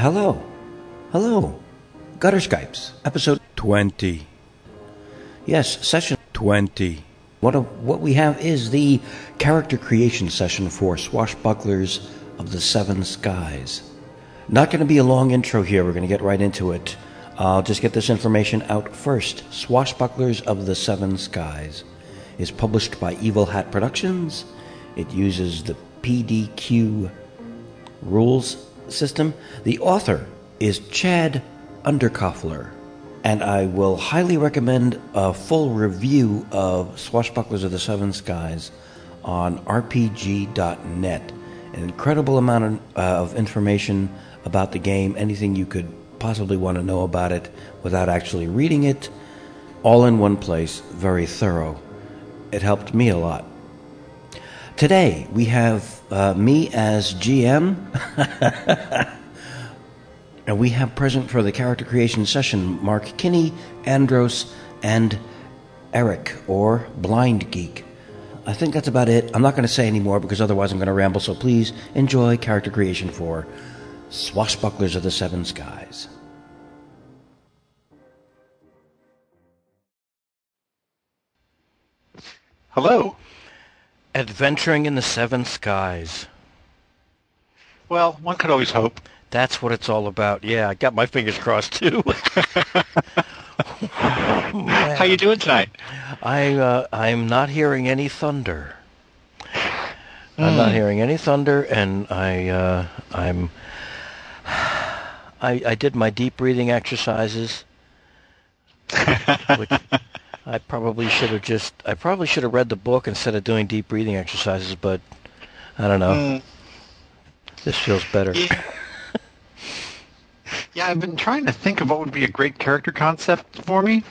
Hello. Hello. Gutter Skypes, episode 20. Yes, session 20. What, a, what we have is the character creation session for Swashbucklers of the Seven Skies. Not going to be a long intro here, we're going to get right into it. I'll just get this information out first. Swashbucklers of the Seven Skies is published by Evil Hat Productions. It uses the PDQ rules system. The author is Chad Underkoffler. And I will highly recommend a full review of Swashbucklers of the Seven Skies on RPG.net. An incredible amount of, uh, of information about the game, anything you could possibly want to know about it without actually reading it, all in one place, very thorough. It helped me a lot. Today, we have uh, me as GM. And we have present for the character creation session Mark Kinney, Andros, and Eric, or Blindgeek. I think that's about it. I'm not going to say any more because otherwise I'm going to ramble, so please enjoy character creation for Swashbucklers of the Seven Skies. Hello. Adventuring in the Seven Skies. Well, one could always hope. That's what it's all about. Yeah, I got my fingers crossed too. How you doing tonight? I uh, I'm not hearing any thunder. I'm not hearing any thunder, and I uh, I'm I I did my deep breathing exercises, which I probably should have just I probably should have read the book instead of doing deep breathing exercises, but I don't know. Mm, This feels better. yeah. yeah, I've been trying to think of what would be a great character concept for me,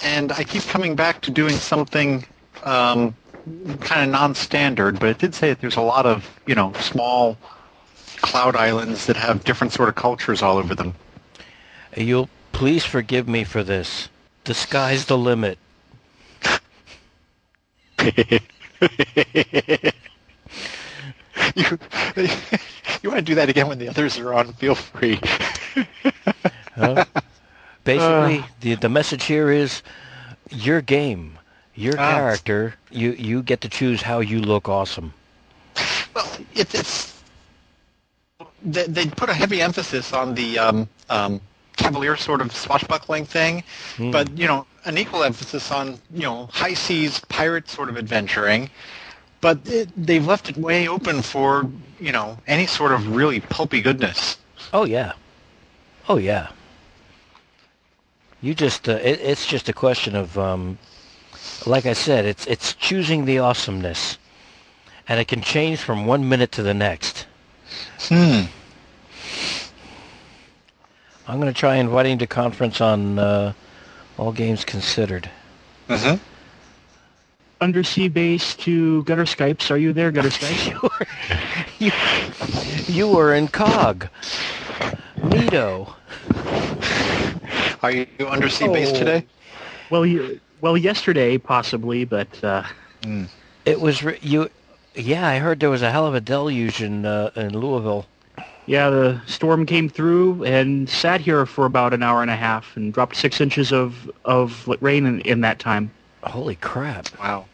and I keep coming back to doing something um, kind of non-standard. But it did say that there's a lot of you know small cloud islands that have different sort of cultures all over them. You'll please forgive me for this. The sky's the limit. you, you want to do that again when the others are on? Feel free. Huh? Basically, the the message here is your game, your Ah. character. You you get to choose how you look awesome. Well, it, it's they, they put a heavy emphasis on the um, um, cavalier sort of swashbuckling thing, Hmm. but you know an equal emphasis on you know high seas pirate sort of adventuring. But it, they've left it way open for you know any sort of really pulpy goodness. Oh yeah, oh yeah. You just uh, it, it's just a question of um, like I said, it's it's choosing the awesomeness, and it can change from one minute to the next. Hmm. I'm going to try inviting to conference on uh, all games considered. Mm-hmm. undersea base to Gutter Skypes. Are you there, Gutter Skypes? you, you were in COG. Neato. Are you undersea base Oh. today? well, you, well, yesterday possibly, but uh, It was re- you. Yeah, I heard there was a hell of a deluge in uh, in Louisville. Yeah, the storm came through and sat here for about an hour and a half and dropped six inches of of rain in, in that time. Holy crap! Wow.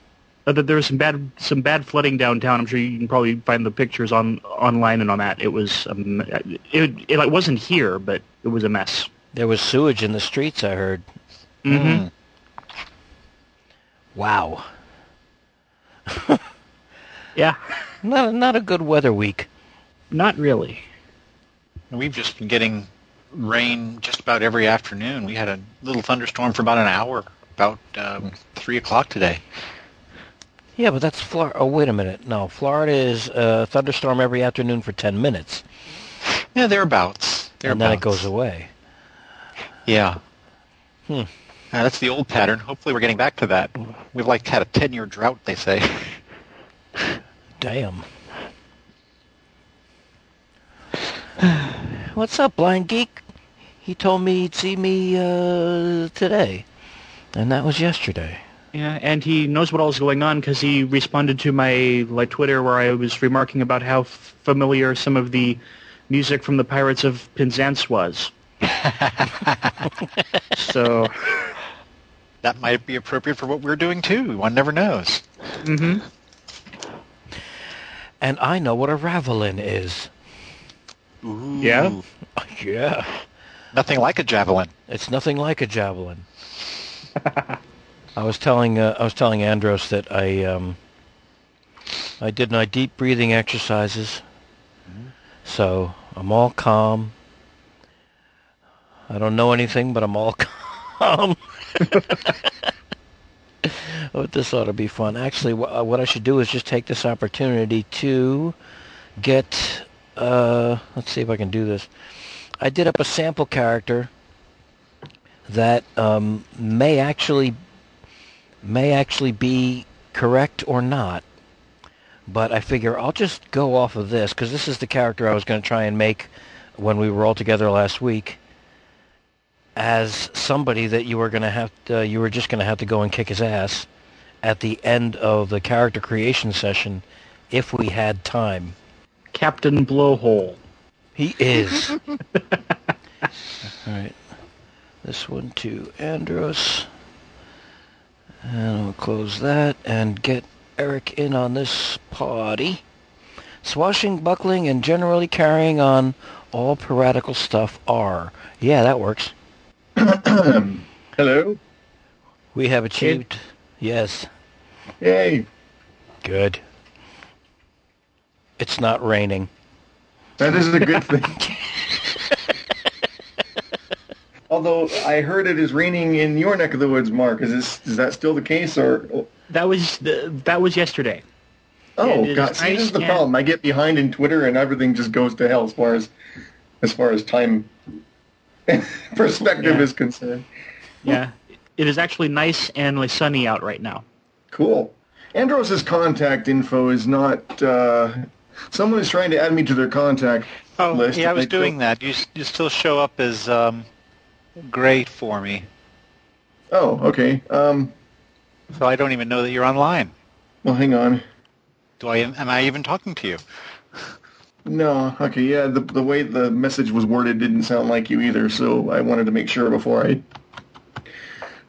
Uh, there was some bad some bad flooding downtown. I'm sure you can probably find the pictures on online and on that. It was um, it, it it wasn't here, but it was a mess. There was sewage in the streets. I heard. Mm-hmm. Wow. Yeah, Not not a good weather week. not really. We've just been getting rain just about every afternoon. We had a little thunderstorm for about an hour, about um, three o'clock today. Yeah, but that's Florida. Oh, wait a minute. No, Florida is a thunderstorm every afternoon for 10 minutes, Yeah, thereabouts. thereabouts. and then it goes away. Yeah. Hmm. Uh, that's the old pattern. Hopefully we're getting back to that. We've like had a 10-year drought, they say. Damn. What's up, Blindgeek? He told me he'd see me uh, today, and that was yesterday. Yeah, and he knows what all's going on because he responded to my like Twitter where I was remarking about how f- familiar some of the music from the Pirates of Penzance was. so, That might be appropriate for what we're doing too. One never knows. hmm And I know what a ravelin is. Ooh. Yeah? Yeah. Nothing like a javelin. It's nothing like a javelin. I was telling uh, I was telling Andros that I um, I did my deep breathing exercises, so I'm all calm. I don't know anything, but I'm all calm. oh, this ought to be fun. Actually, wh- uh, what I should do is just take this opportunity to get. Uh, let's see if I can do this. I did up a sample character that um, may actually may actually be correct or not. But I figure I'll just go off of this because this is the character I was going to try and make when we were all together last week as somebody that you were going to have to, you were just going to have to go and kick his ass at the end of the character creation session if we had time. Captain Blowhole. He is. All right. This one to Andros. And we'll close that and get Eric in on this party. Swashing, buckling, and generally carrying on all piratical stuff are. Yeah, that works. Hello. We have achieved. Yes. Yay. Good. It's not raining. That is a good thing. Although I heard it is raining in your neck of the woods, Mark. Is this is that still the case, or That was the, that was yesterday. oh god? See, this is the nice problem. I get behind in Twitter, and everything just goes to hell as far as as far as time perspective Yeah. is concerned. Yeah, it is actually nice and like, sunny out right now. Cool. Andros's contact info is not. Uh, someone is trying to add me to their contact Oh, list. yeah, I was doing that. You, you still show up as um, great for me. Oh, okay. Um, So I don't even know that you're online. well, hang on. Do I? Am I even talking to you? No, okay, yeah, the the way the message was worded didn't sound like you either, so I wanted to make sure before I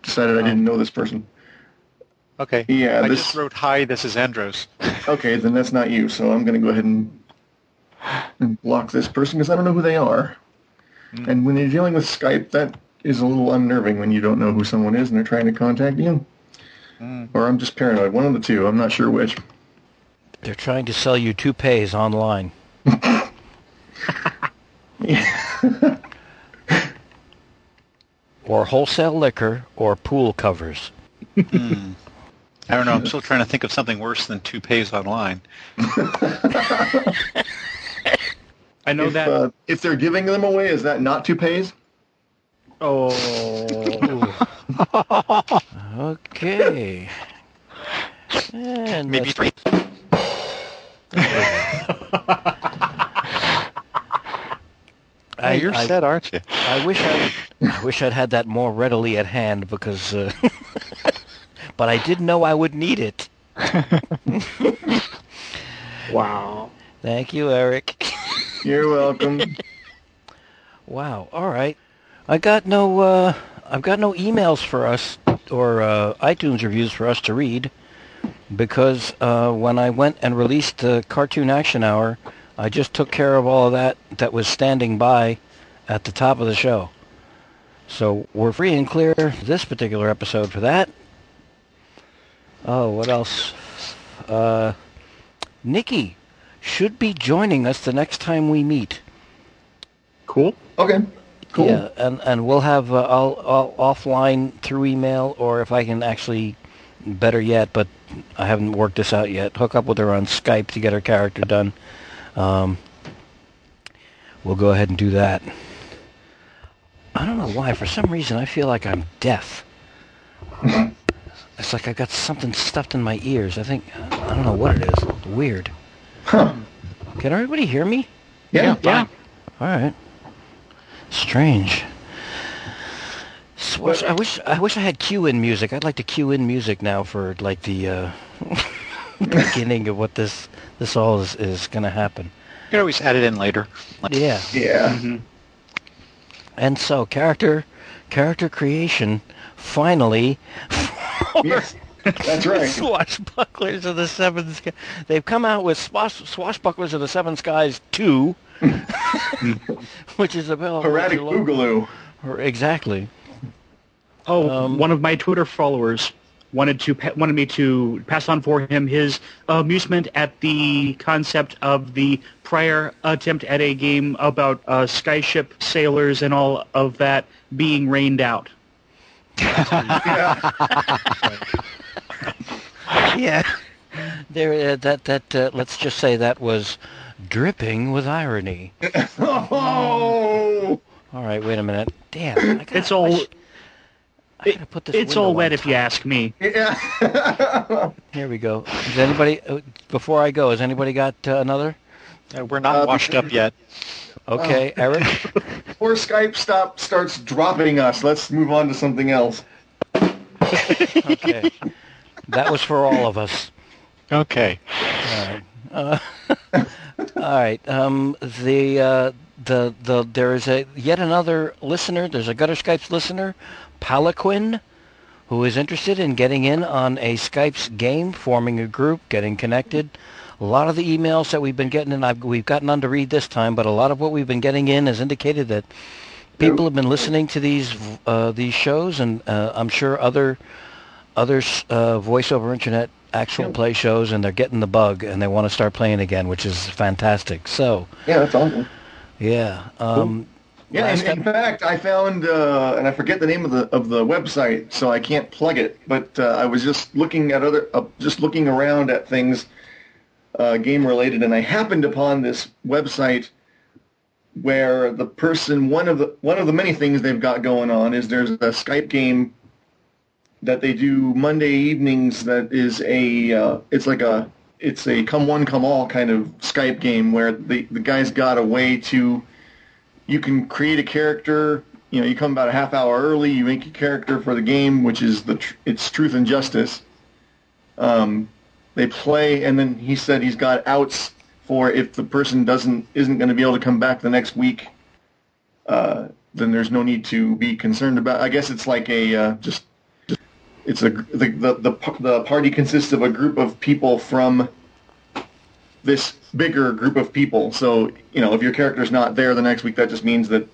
decided I didn't know this person. Okay. Yeah, I this- just wrote, hi, this is Andros. Okay, then that's not you, so I'm going to go ahead and, and block this person because I don't know who they are. Hmm. And when you're dealing with Skype, that is a little unnerving when you don't know who someone is and they're trying to contact you. Hmm. Or I'm just paranoid. One of the two. I'm not sure which. They're trying to sell you toupees online. or wholesale liquor or pool covers. Hmm. I don't know. I'm still trying to think of something worse than toupees online. I know if, that. uh, if they're giving them away, is that not toupees? oh, Okay. And Maybe three. I, you're I, set, aren't you? I wish I, I wish I'd had that more readily at hand because, uh, but I didn't know I would need it. wow. Thank you, Eric. You're welcome. Wow. All right. I got no. Uh, I've got no emails for us or uh, iTunes reviews for us to read because uh, when I went and released the Cartoon Action Hour, I just took care of all of that that was standing by at the top of the show. So we're free and clear this particular episode for that. Oh, what else? Uh, Nikki should be joining us the next time we meet. Cool. Okay, cool. Yeah, and and we'll have uh, I'll, I'll offline through email, or if I can actually better yet, but I haven't worked this out yet. Hook up with her on Skype to get her character done. Um, we'll go ahead and do that. I don't know why. For some reason, I feel like I'm deaf. it's like I got something stuffed in my ears. I think I don't know what it is. Weird. Huh. Can everybody hear me? Yeah. Yeah. All right. Strange. Swash, I wish I wish I had cue in music. I'd like to cue in music now for like the uh, beginning of what this this all is, is going to happen. You can always add it in later. Yeah. Yeah. And so character character creation finally Yes. That's right. Swashbucklers of the Seven Skies. They've come out with Swash, Swashbucklers of the Seven Skies 2, which is available. Erratic to Boogaloo. Exactly. Oh, Um, one of my Twitter followers wanted to wanted me to pass on for him his amusement at the concept of the prior attempt at a game about uh, skyship sailors and all of that being rained out. Yeah. Yeah. There, uh, that that uh, let's just say that was dripping with irony. Oh. All right, wait a minute. Damn, I gotta, It's all- I, sh- I gotta put this. It's all wet if you ask me. Yeah. Here we go. Is anybody uh, before I go? Has anybody got uh, another? Uh, we're not Uh, washed up yet. Okay, Eric. Before Skype stop starts dropping us, let's move on to something else. Okay, that was for all of us. Okay. All right. Um, the uh, the the there is a yet another listener. There's a Gutter Skypes listener, Palaquin, who is interested in getting in on a Skypes game, forming a group, getting connected. A lot of the emails that we've been getting and I've, we've gotten on to read this time, but a lot of what we've been getting in has indicated that people have been listening to these uh, these shows, and uh, I'm sure other other uh, voice over internet actual play shows, and they're getting the bug, and they want to start playing again, which is fantastic. So, Yeah, that's awesome. yeah. Um, Yeah, in, in fact, I found, uh, and I forget the name of the of the website, so I can't plug it. But uh, I was just looking at other, uh, just looking around at things uh, game related, and I happened upon this website where the person, one of the one of the many things they've got going on is there's a Skype game that they do Monday evenings. That is a, uh, it's like a, it's a come one come all kind of Skype game where the the guy's got a way to you can create a character. You know, you come about a half hour early. You make your character for the game, which is the tr- it's truth and justice. Um, they play, and then he said he's got outs for if the person doesn't isn't going to be able to come back the next week. Uh, then there's no need to be concerned about. I guess it's like a uh, just, it's a the, the the the party consists of a group of people from this bigger group of people. So, you know, if your character's not there the next week, that just means that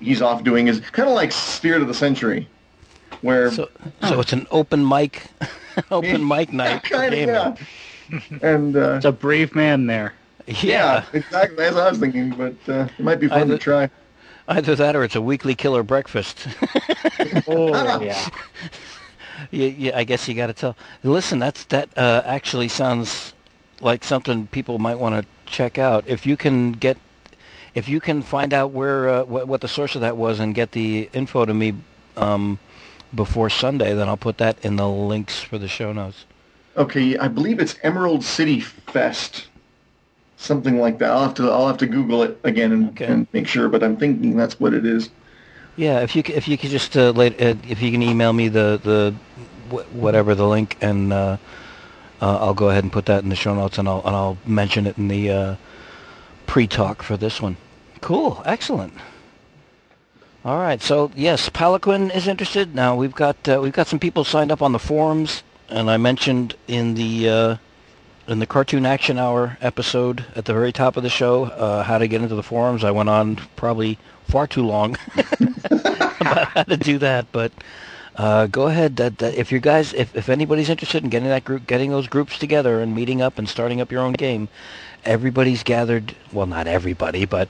he's off doing his kind of like Spirit of the Century, where so, so it's an open mic, open mic night. for kind of yeah. And uh, It's a brave man there. Yeah. yeah, exactly. That's what I was thinking, but uh, it might be fun Either- to try. Either that or it's a weekly killer breakfast. Oh, yeah. yeah, yeah, I guess you got to tell. Listen, that's that uh, actually sounds like something people might want to check out. If you can get, if you can find out where uh, what, what the source of that was and get the info to me um, before Sunday, then I'll put that in the links for the show notes. Okay, I believe it's Emerald City Fest, something like that. I'll have to I'll have to Google it again and, Okay. and make sure, but I'm thinking that's what it is. Yeah, if you if you could just uh, late, uh, if you can email me the the wh- whatever the link and uh, uh, I'll go ahead and put that in the show notes and I'll and I'll mention it in the uh, pre-talk for this one. Cool, excellent. All right, so yes, Palaquin is interested. Now we've got uh, we've got some people signed up on the forums, and I mentioned in the uh, in the Cartoon Action Hour episode at the very top of the show uh, how to get into the forums. I went on probably far too long about how to do that, but uh, go ahead. That, that if you guys, if, if anybody's interested in getting that group, getting those groups together and meeting up and starting up your own game, everybody's gathered. Well, not everybody, but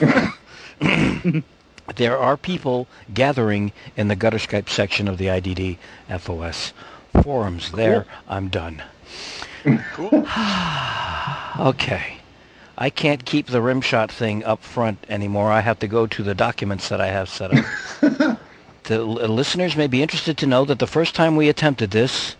there are people gathering in the gutter Skype section of the IDD FOS forums. There, I'm done. Cool. Okay. I can't keep the rimshot thing up front anymore. I have to go to the documents that I have set up. the listeners may be interested to know that the first time we attempted this,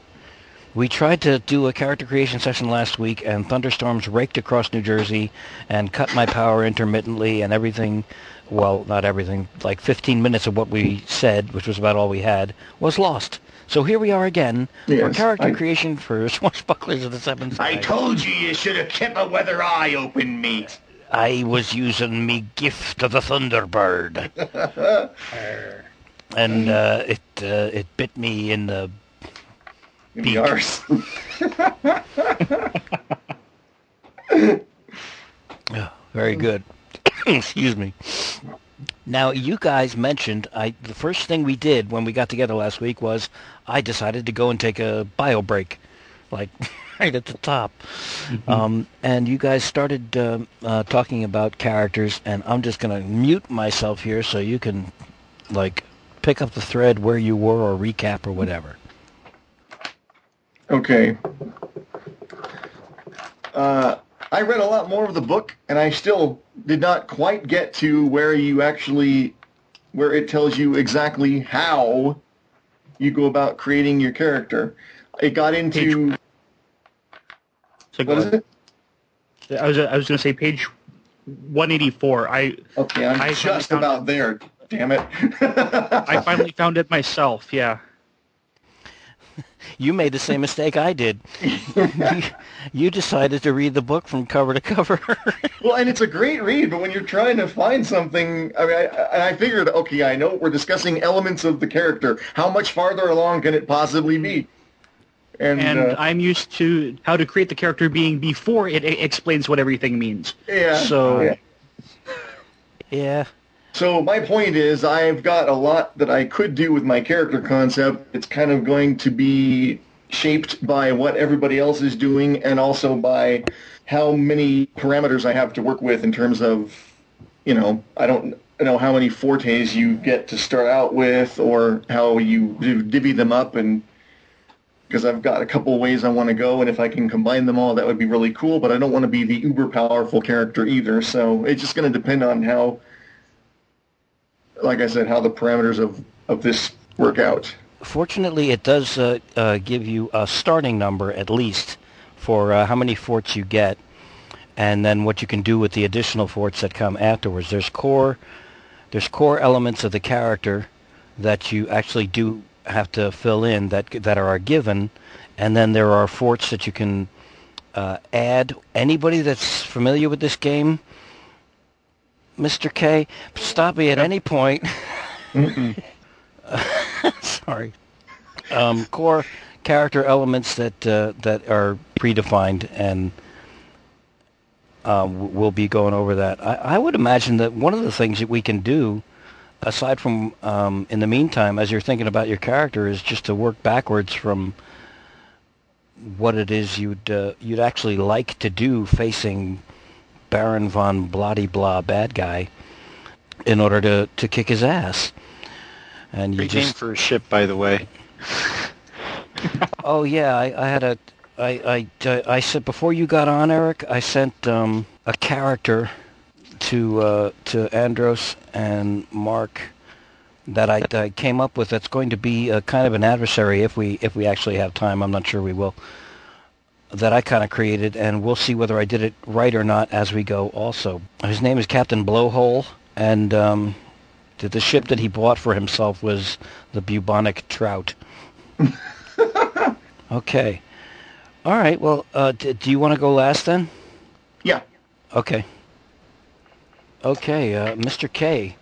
we tried to do a character creation session last week, and thunderstorms raked across New Jersey and cut my power intermittently, and everything, well, not everything, like 15 minutes of what we said, which was about all we had, was lost. So here we are again for character I- creation for Swashbucklers of the Seven I told you you should have kept a weather eye open, mate. I was using me gift of the Thunderbird, and uh, it uh, it bit me in the. In Beak. the arse. Oh, very good. Excuse me. Now you guys mentioned I the first thing we did when we got together last week was I decided to go and take a bio break, like right at the top. Um, and you guys started um uh, talking about characters, and I'm just gonna mute myself here so you can like pick up the thread where you were or recap or whatever. Okay. Uh, I read a lot more of the book, and I still did not quite get to where you actually, where it tells you exactly how you go about creating your character. It got into So go what is it? I was I was going to say page 184. I Okay, I'm I just about there. Damn it! I finally found it myself. Yeah. You made the same mistake I did. you, you decided to read the book from cover to cover. Well, and it's a great read, but when you're trying to find something, I mean, I, I figured, okay, I know we're discussing elements of the character. How much farther along can it possibly be? And, And uh, I'm used to how to create the character being before it e- explains what everything means. yeah. so- yeah. yeah. So my point is, I've got a lot that I could do with my character concept. It's kind of going to be shaped by what everybody else is doing, and also by how many parameters I have to work with in terms of, you know, I don't know how many fortes you get to start out with, or how you divvy them up, and because I've got a couple ways I want to go, and if I can combine them all, that would be really cool. But I don't want to be the uber powerful character either. So it's just going to depend on how like I said, how the parameters of, of this work out. Fortunately, it does uh, uh, give you a starting number at least for uh, how many forts you get, and then what you can do with the additional forts that come afterwards. There's core, there's core elements of the character that you actually do have to fill in that that are given, and then there are forts that you can uh, add. Anybody that's familiar with this game, Mr. K, stop me at any point. Sorry. Um, core character elements that uh, that are predefined, and um, we'll be going over that. I, I would imagine that one of the things that we can do, aside from um, in the meantime, as you're thinking about your character, is just to work backwards from what it is you'd uh, you'd actually like to do facing Baron von Bloody Blah bad guy in order to, to kick his ass. And you Great just name for a ship, by the way. Oh yeah, I, I had a, I, I, I said before you got on, Eric, I sent um, a character to uh, to Andros and Mark that I, that I came up with. That's going to be a kind of an adversary if we if we actually have time. I'm not sure we will. That I kind of created, and we'll see whether I did it right or not as we go. Also, his name is Captain Blowhole, and um, the, the ship that he bought for himself was the bubonic trout. Okay. All right. Well, uh, d- do you want to go last then? Yeah. Okay. Okay, uh, Mr. K.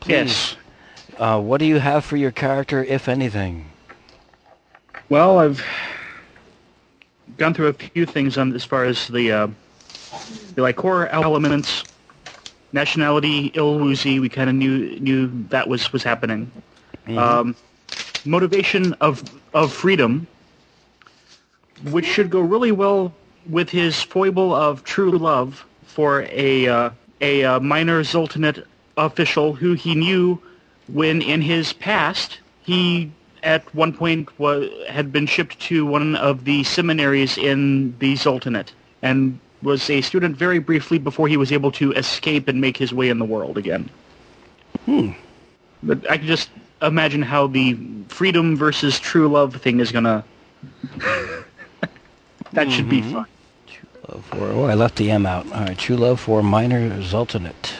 Please. Yes. Uh, what do you have for your character, if anything? Well, I've gone through a few things on as far as the uh, the like core elements, nationality, Ilwuzi. We kind of knew knew that was was happening. Um, motivation of of freedom, which should go really well with his foible of true love for a uh, a uh, minor Zoltanate official who he knew when in his past he at one point wa- had been shipped to one of the seminaries in the Sultanate and was a student very briefly before he was able to escape and make his way in the world again. Hmm. But I can just imagine how the freedom versus true love thing is gonna. that should be fun. Love for, oh, I left the M out. All right, True Love for Minor Zultanate.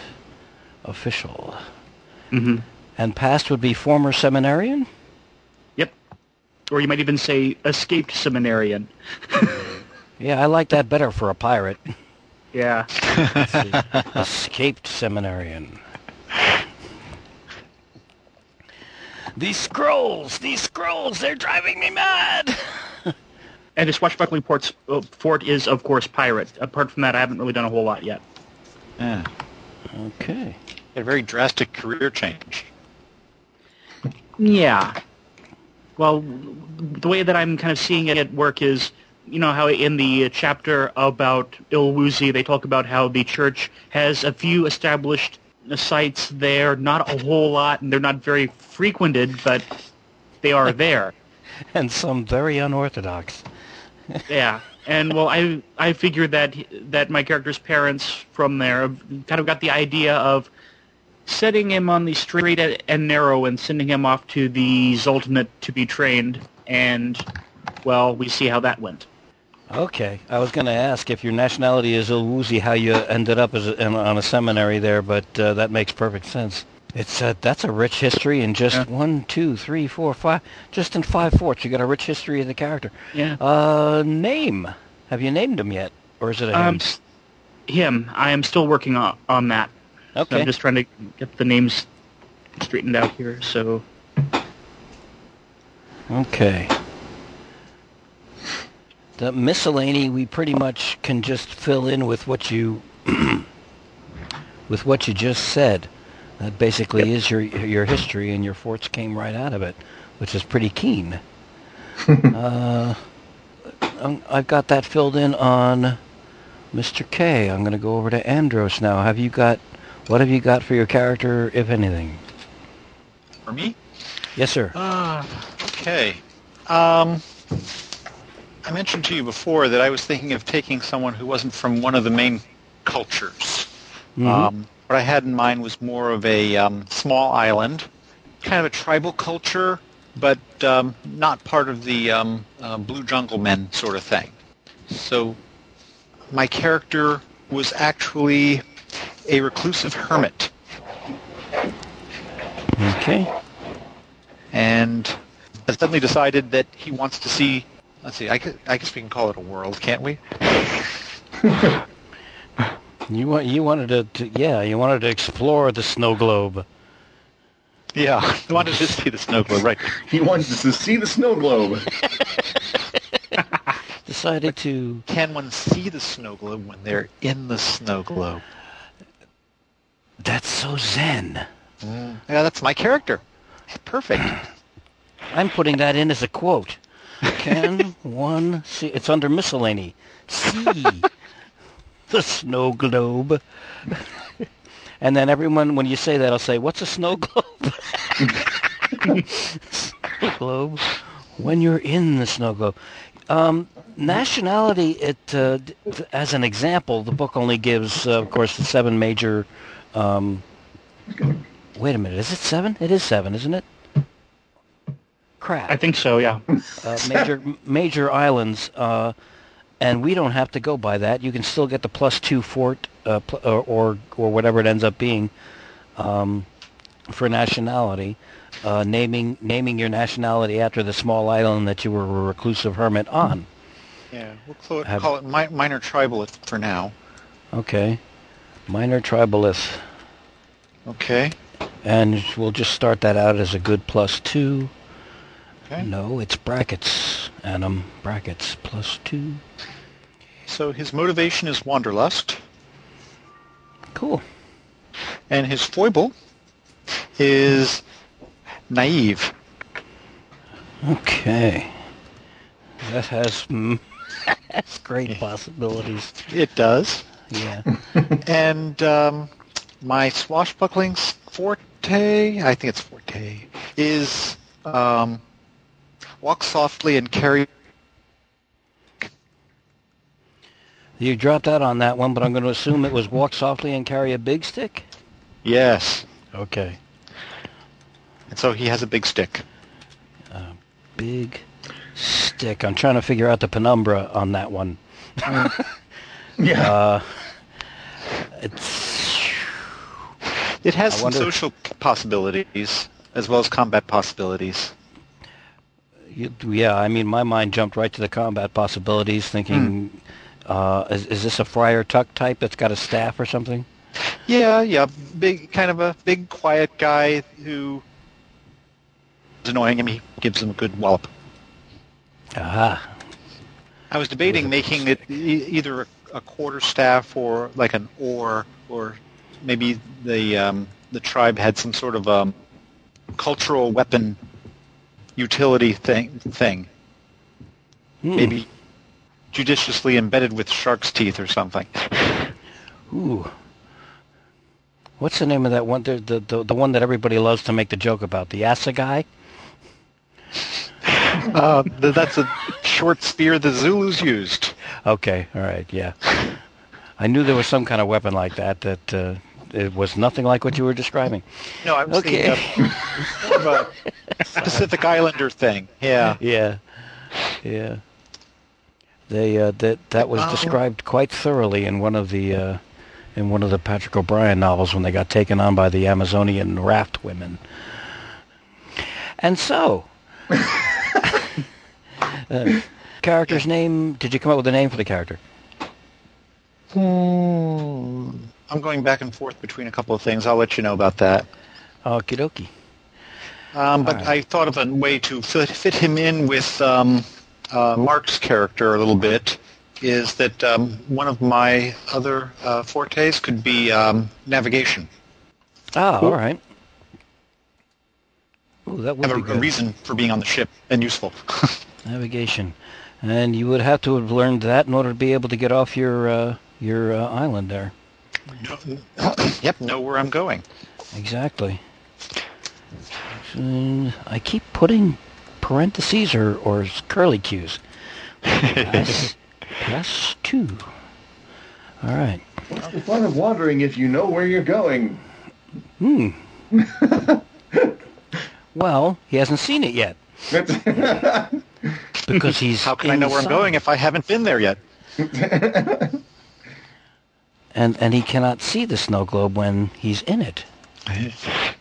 Official. hmm And past would be former seminarian? Yep. Or you might even say escaped seminarian. Yeah, I like that better for a pirate. Yeah. Escaped seminarian. These scrolls, these scrolls, they're driving me mad. And his swashbuckling ports, uh, fort is, of course, pirate. Apart from that, I haven't really done a whole lot yet. Yeah. Okay. A very drastic career change. Yeah. Well, the way that I'm kind of seeing it at work is, you know, how in the chapter about Ilwuzi, they talk about how the church has a few established sites there, not a whole lot, and they're not very frequented, but they are there. And some very unorthodox. Yeah, and well, I I figured that that my character's parents from there kind of got the idea of setting him on the straight and narrow and sending him off to the Zoltanate to be trained, and well, we see how that went. Okay, I was going to ask if your nationality is Ilwuzi, how you ended up as in, on a seminary there, but uh, that makes perfect sense. It's uh, that's a rich history in just Yeah. one, two, three, four, five. Just in five forts, you got a rich history of the character. Yeah. Uh, name? Have you named him yet, or is it a Um, him? him. I am still working on on that. So I'm just trying to get the names straightened out here. So Okay. The miscellany we pretty much can just fill in with what you with what you just said. That basically is your your history, and your forts came right out of it, which is pretty keen. uh, um, I've got that filled in on Mr. K. I'm going to go over to Andros now. Have you got what have you got for your character, if anything? For me? Yes, sir. Uh, okay. Um, I mentioned to you before that I was thinking of taking someone who wasn't from one of the main cultures. Mhm. Um, what I had in mind was more of a um, small island, kind of a tribal culture, but um, not part of the um, uh, Blue Jungle Men sort of thing. So my character was actually a reclusive hermit. okay. and has suddenly decided that he wants to see. Let's see. I guess, I guess we can call it a world, can't we? You want you wanted to, to yeah you wanted to explore the snow globe. Yeah, I wanted to see the snow globe, right? He wanted to see the snow globe. Decided to Can one see the snow globe when they're in the snow globe? That's so zen. Yeah, that's my character. Perfect. I'm putting that in as a quote. Can one see? It's under miscellany. See the snow globe. And then everyone, when you say that, I'll say, "What's a snow globe?" snow globe. When you're in the snow globe. Um, nationality. It uh, as an example, the book only gives, uh, of course, the seven major. Um, wait a minute. Is it seven? It is seven, isn't it? Crap I think so. Yeah. uh, major major islands, uh, and we don't have to go by that. You can still get the plus two fort, uh, pl- or, or or whatever it ends up being, um, for nationality. Uh, naming naming your nationality after the small island that you were a reclusive hermit on. Yeah, we'll call it, Have- call it mi- minor tribalist for now. Okay, minor tribalist, Okay. and we'll just start that out as a good plus two. Okay. No, it's brackets, Adam. Brackets plus two. So his motivation is wanderlust, Cool. and his foible is naive. Okay. That has mm, that's great possibilities. It does. Yeah. and um, my swashbuckling forte, I think it's forte, is um, walk softly and carry. You dropped out on that one, but I'm going to assume it was walk softly and carry a big stick. Yes. Okay. And so he has a big stick. Big stick. I'm trying to figure out the penumbra on that one. Yeah. Uh, it's It has I some wonder- social possibilities as well as combat possibilities. you- yeah. I mean, my mind jumped right to the combat possibilities, thinking, uh, is, is this a Friar Tuck type that's got a staff or something? Yeah, yeah, big, kind of a big, quiet guy who is annoying him. He gives him a good wallop. Aha. I was debating making it e- either a, a quarter staff or like an oar, or maybe the um, the tribe had some sort of um, cultural weapon utility thing. Thing Hmm. maybe judiciously embedded with shark's teeth or something. Ooh. What's the name of that one? The, the, the, the one that everybody loves to make the joke about. The assegai? Uh, that's a short spear the Zulus used. Okay, all right, yeah. I knew there was some kind of weapon like that that uh, it was nothing like what you were describing. No, I was Okay. thinking of of a Pacific Islander thing. Yeah. Yeah, yeah. They uh, that that was Oh. described quite thoroughly in one of the uh, in one of the Patrick O'Brian novels when they got taken on by the Amazonian raft women. And so, uh, character's name. Did you come up with a name for the character? Hmm. I'm going back and forth between a couple of things. I'll let you know about that. Okie dokie. Um, but All right. I thought of a way to fit, fit him in with um, uh, Mark's character a little bit. Is that um, one of my other uh, fortes could be um, navigation. Ah, all right. Ooh, that would Have a, be a good. reason for being on the ship and useful. Navigation, and you would have to have learned that in order to be able to get off your uh, your uh, island there. yep, know where I'm going. Exactly. Uh, I keep putting parentheses or, or curly cues. Plus, plus two. All right. What's The fun of wondering if you know where you're going. Hmm. well, he hasn't seen it yet because he's. How can I know where I'm going if I haven't been there yet? And and he cannot see the snow globe when he's in it.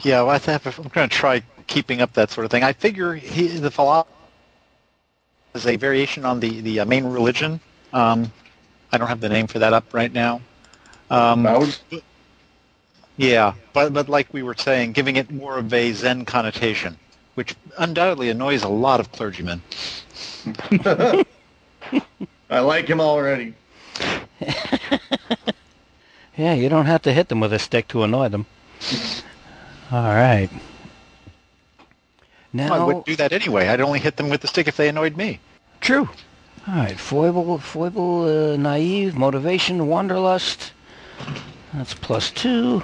Yeah, well, I think I'm going to try keeping up that sort of thing. I figure he, the philosophy is a variation on the the uh, main religion. Um, I don't have the name for that up right now. Um, Mouse? yeah, but but like we were saying, giving it more of a Zen connotation, which undoubtedly annoys a lot of clergymen. I like him already. Yeah, you don't have to hit them with a stick to annoy them. All right. Now, I wouldn't do that anyway. I'd only hit them with the stick if they annoyed me. True. All right, foible, foible, uh, naive, motivation, wanderlust. That's plus two.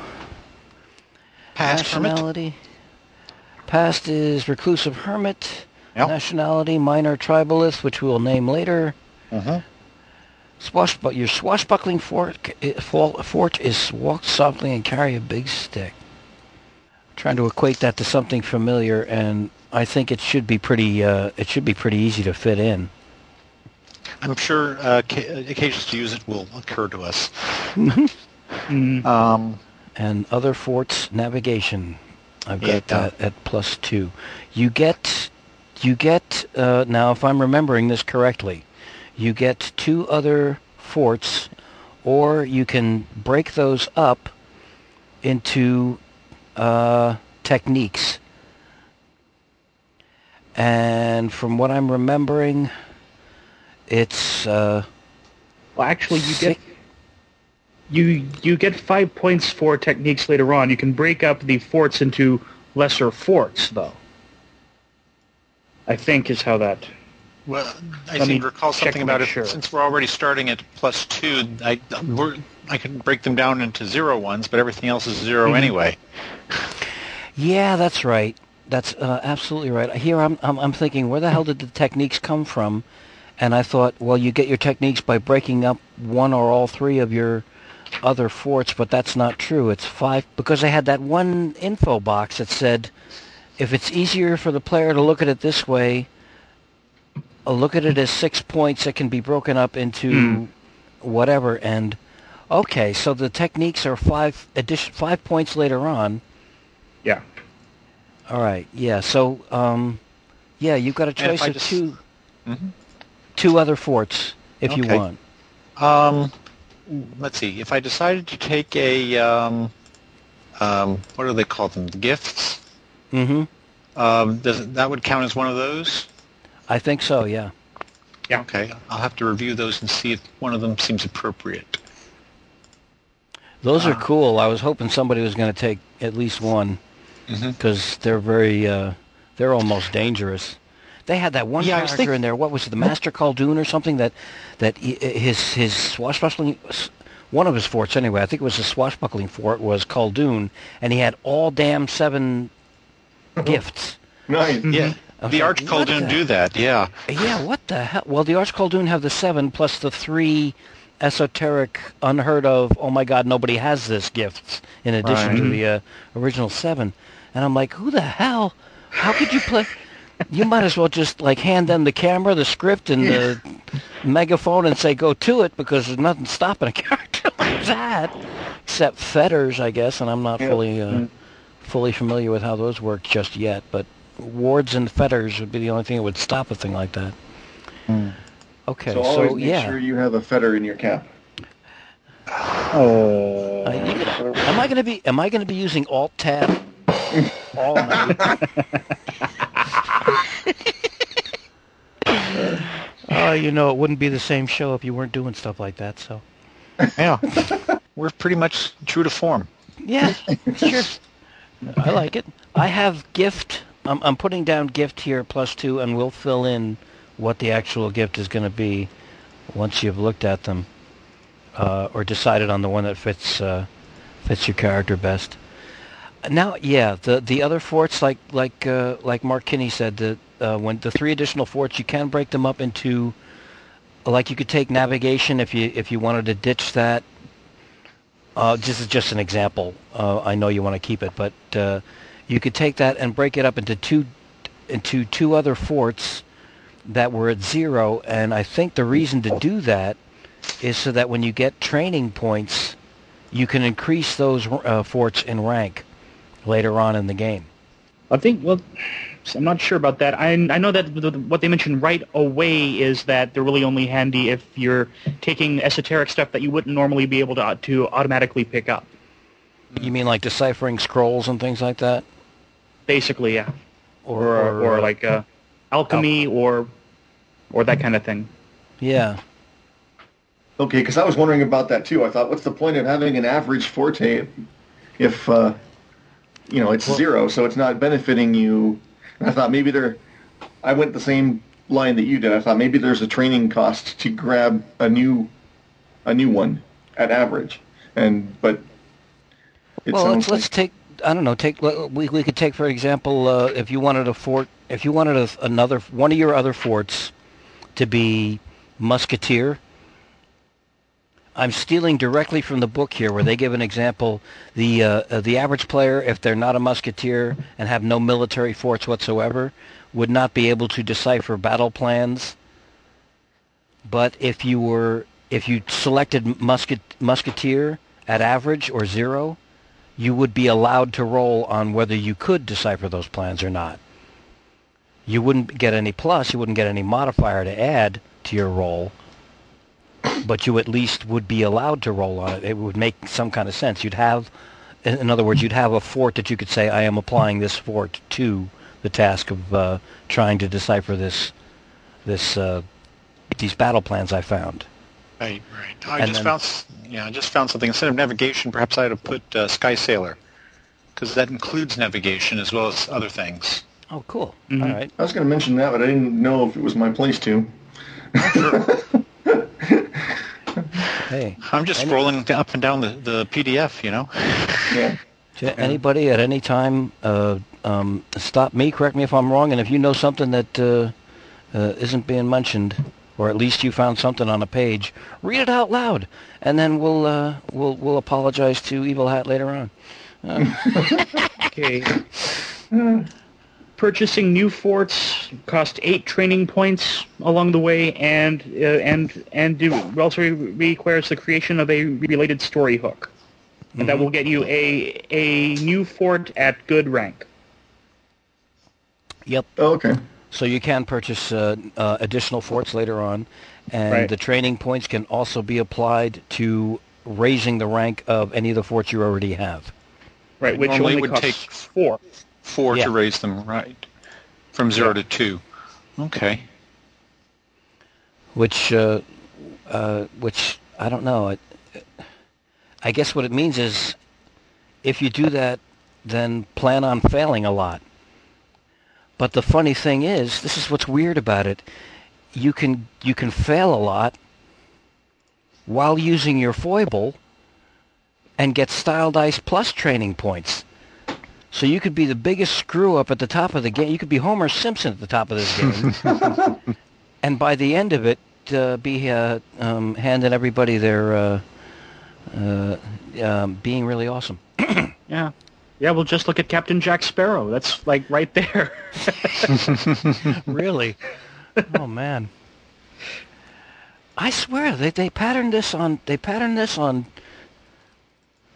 Past hermit. Nationality. Past is reclusive hermit. Yep. Nationality, minor tribalist, which we will name later. Mhm. Swashbu- your swashbuckling fort, i- fort, fort is walk softly and carry a big stick. Trying to equate that to something familiar, and I think it should be pretty. Uh, it should be pretty easy to fit in. I'm sure uh, ca- occasions to use it will occur to us. Mm. Um, and other forts navigation. I've got Yeah. that at plus two. You get, you get uh, now. If I'm remembering this correctly, you get two other forts, or you can break those up into uh, techniques. And from what I'm remembering, it's uh, Well, actually, you Sick. get you you get five points for techniques later on. You can break up the forts into lesser forts, though. I think is how that. well, I seem to recall something about it. sure. Since we're already starting at plus two, I we're, I can break them down into zero ones, but everything else is 0 Mhm. anyway. Yeah, that's right. That's uh, absolutely right. Here I'm, I'm I'm thinking, where the hell did the techniques come from? And I thought, well, you get your techniques by breaking up one or all three of your other forts, but that's not true. It's five because they had that one info box that said, if it's easier for the player to look at it this way, uh, look at it as six points that can be broken up into whatever. And okay, so the techniques are five addition five points later on. Yeah. All right. Yeah. So, um, yeah, you've got a choice of just- 2 Mhm. two other forts if you Okay. want. Um, let's see. If I decided to take a, um, um, what do they call them? Gifts. Mm-hmm. Um, does it, that would count as one of those? I think so. Yeah. Yeah. Okay. I'll have to review those and see if one of them seems appropriate. Those are Ah. cool. I was hoping somebody was going to take at least one Mhm. because they're very, uh, they're almost dangerous. They had that one Yeah, character think- in there. What was it, the Master Khaldun or something? That that his his swashbuckling, one of his forts anyway. I think it was his swashbuckling fort was Khaldun, and he had all damn seven gifts. Nice. Yeah. Okay. The Arch What Khaldun the- do that. Yeah. Yeah, what the hell? Well, the Arch Khaldun have the seven plus the three esoteric, unheard of, oh my god, nobody has this gifts in addition to the uh, original seven. And I'm like, who the hell? How could you play? You might as well just like hand them the camera, the script, and the megaphone and say go to it because there's nothing stopping a character like that. Except fetters, I guess, and I'm not Yeah. fully uh, fully familiar with how those work just yet. But wards and fetters would be the only thing that would stop a thing like that. Okay, So so, always make yeah. sure you have a fetter in your cap. Oh. Uh, am I going to be am I going to be using Alt Tab all night? Oh, you know, it wouldn't be the same show if you weren't doing stuff like that. So, Yeah. We're pretty much true to form. yeah, sure. I like it. I have gift. I'm, I'm putting down gift here plus two, and we'll fill in what the actual gift is going to be once you've looked at them uh, or decided on the one that fits uh, fits your character best. Now, yeah, the the other forts, like like uh, like Mark Kinney said, the uh, when the three additional forts, you can break them up into like you could take navigation if you if you wanted to ditch that. Uh, this is just an example. Uh, I know you want to keep it, but uh, you could take that and break it up into two into two other forts that were at zero. And I think the reason to do that is so that when you get training points, you can increase those uh, forts in rank later on in the game. I think, well, I'm not sure about that. I, I know that the, what they mentioned right away is that they're really only handy if you're taking esoteric stuff that you wouldn't normally be able to, to automatically pick up. You mean like deciphering scrolls and things like that, Basically, yeah. or Or, or, uh, like uh, alchemy or or that kind of thing. yeah, Okay, because I was wondering about that too. I thought, what's the point of having an average forte if, uh, you know, it's zero, so it's not benefiting you? And I thought maybe there, I went the same line that you did. I thought maybe there's a training cost to grab a new, a new one at average, and but well, let's let's take I don't know. Take we we could take for example uh, if you wanted a fort, if you wanted a, another one of your other forts to be musketeer. I'm stealing directly from the book here, where they give an example. The uh, uh, the average player, if they're not a musketeer and have no military forts whatsoever, would not be able to decipher battle plans. But if you were if you selected musket musketeer at average or zero, you would be allowed to roll on whether you could decipher those plans or not. You wouldn't get any plus, you wouldn't get any modifier to add to your roll, but you at least would be allowed to roll on it. It would make some kind of sense. You'd have, in in other words, you'd have a fort that you could say, I am applying this fort to the task of uh, trying to decipher this, this, uh, these battle plans I found. Right, right. I And just then- found, yeah, I just found something. Instead of navigation, perhaps I would have put uh, Sky Sailor, because that includes navigation as well as other things. Oh, cool. Mhm. All right. I was going to mention that, but I didn't know if it was my place to. Hey. I'm just Any- scrolling up and down the, the PDF, you know. Yeah. To anybody at any time, uh, um, stop me, correct me if I'm wrong, and if you know something that uh, uh, isn't being mentioned, or at least you found something on a page, read it out loud, and then we'll uh, we'll we'll apologize to Evil Hat later on. Um, Okay. Purchasing new forts cost eight training points along the way, and uh, and and do, also requires the creation of a related story hook, and that will get you a a new fort at good rank. yep. Oh, okay. So you can purchase uh, uh, additional forts later on, and Right. the training points can also be applied to raising the rank of any of the forts you already have. Right, which Normally only would costs take- four. Four Yeah. to raise them, right? From zero Yeah. to two. Okay. which uh, uh, which I don't know. It, I guess what it means is if you do that, then plan on failing a lot. But the funny thing is, this is what's weird about it. You can you can fail a lot while using your foible and get style dice plus training points. So you could be the biggest screw up at the top of the game. You could be Homer Simpson at the top of this game. and by the end of it, uh, be uh, um, handing everybody their uh, uh, um, being really awesome. Yeah. Yeah, well, just look at Captain Jack Sparrow. That's like right there. really? oh man! I swear they they patterned this on they patterned this on.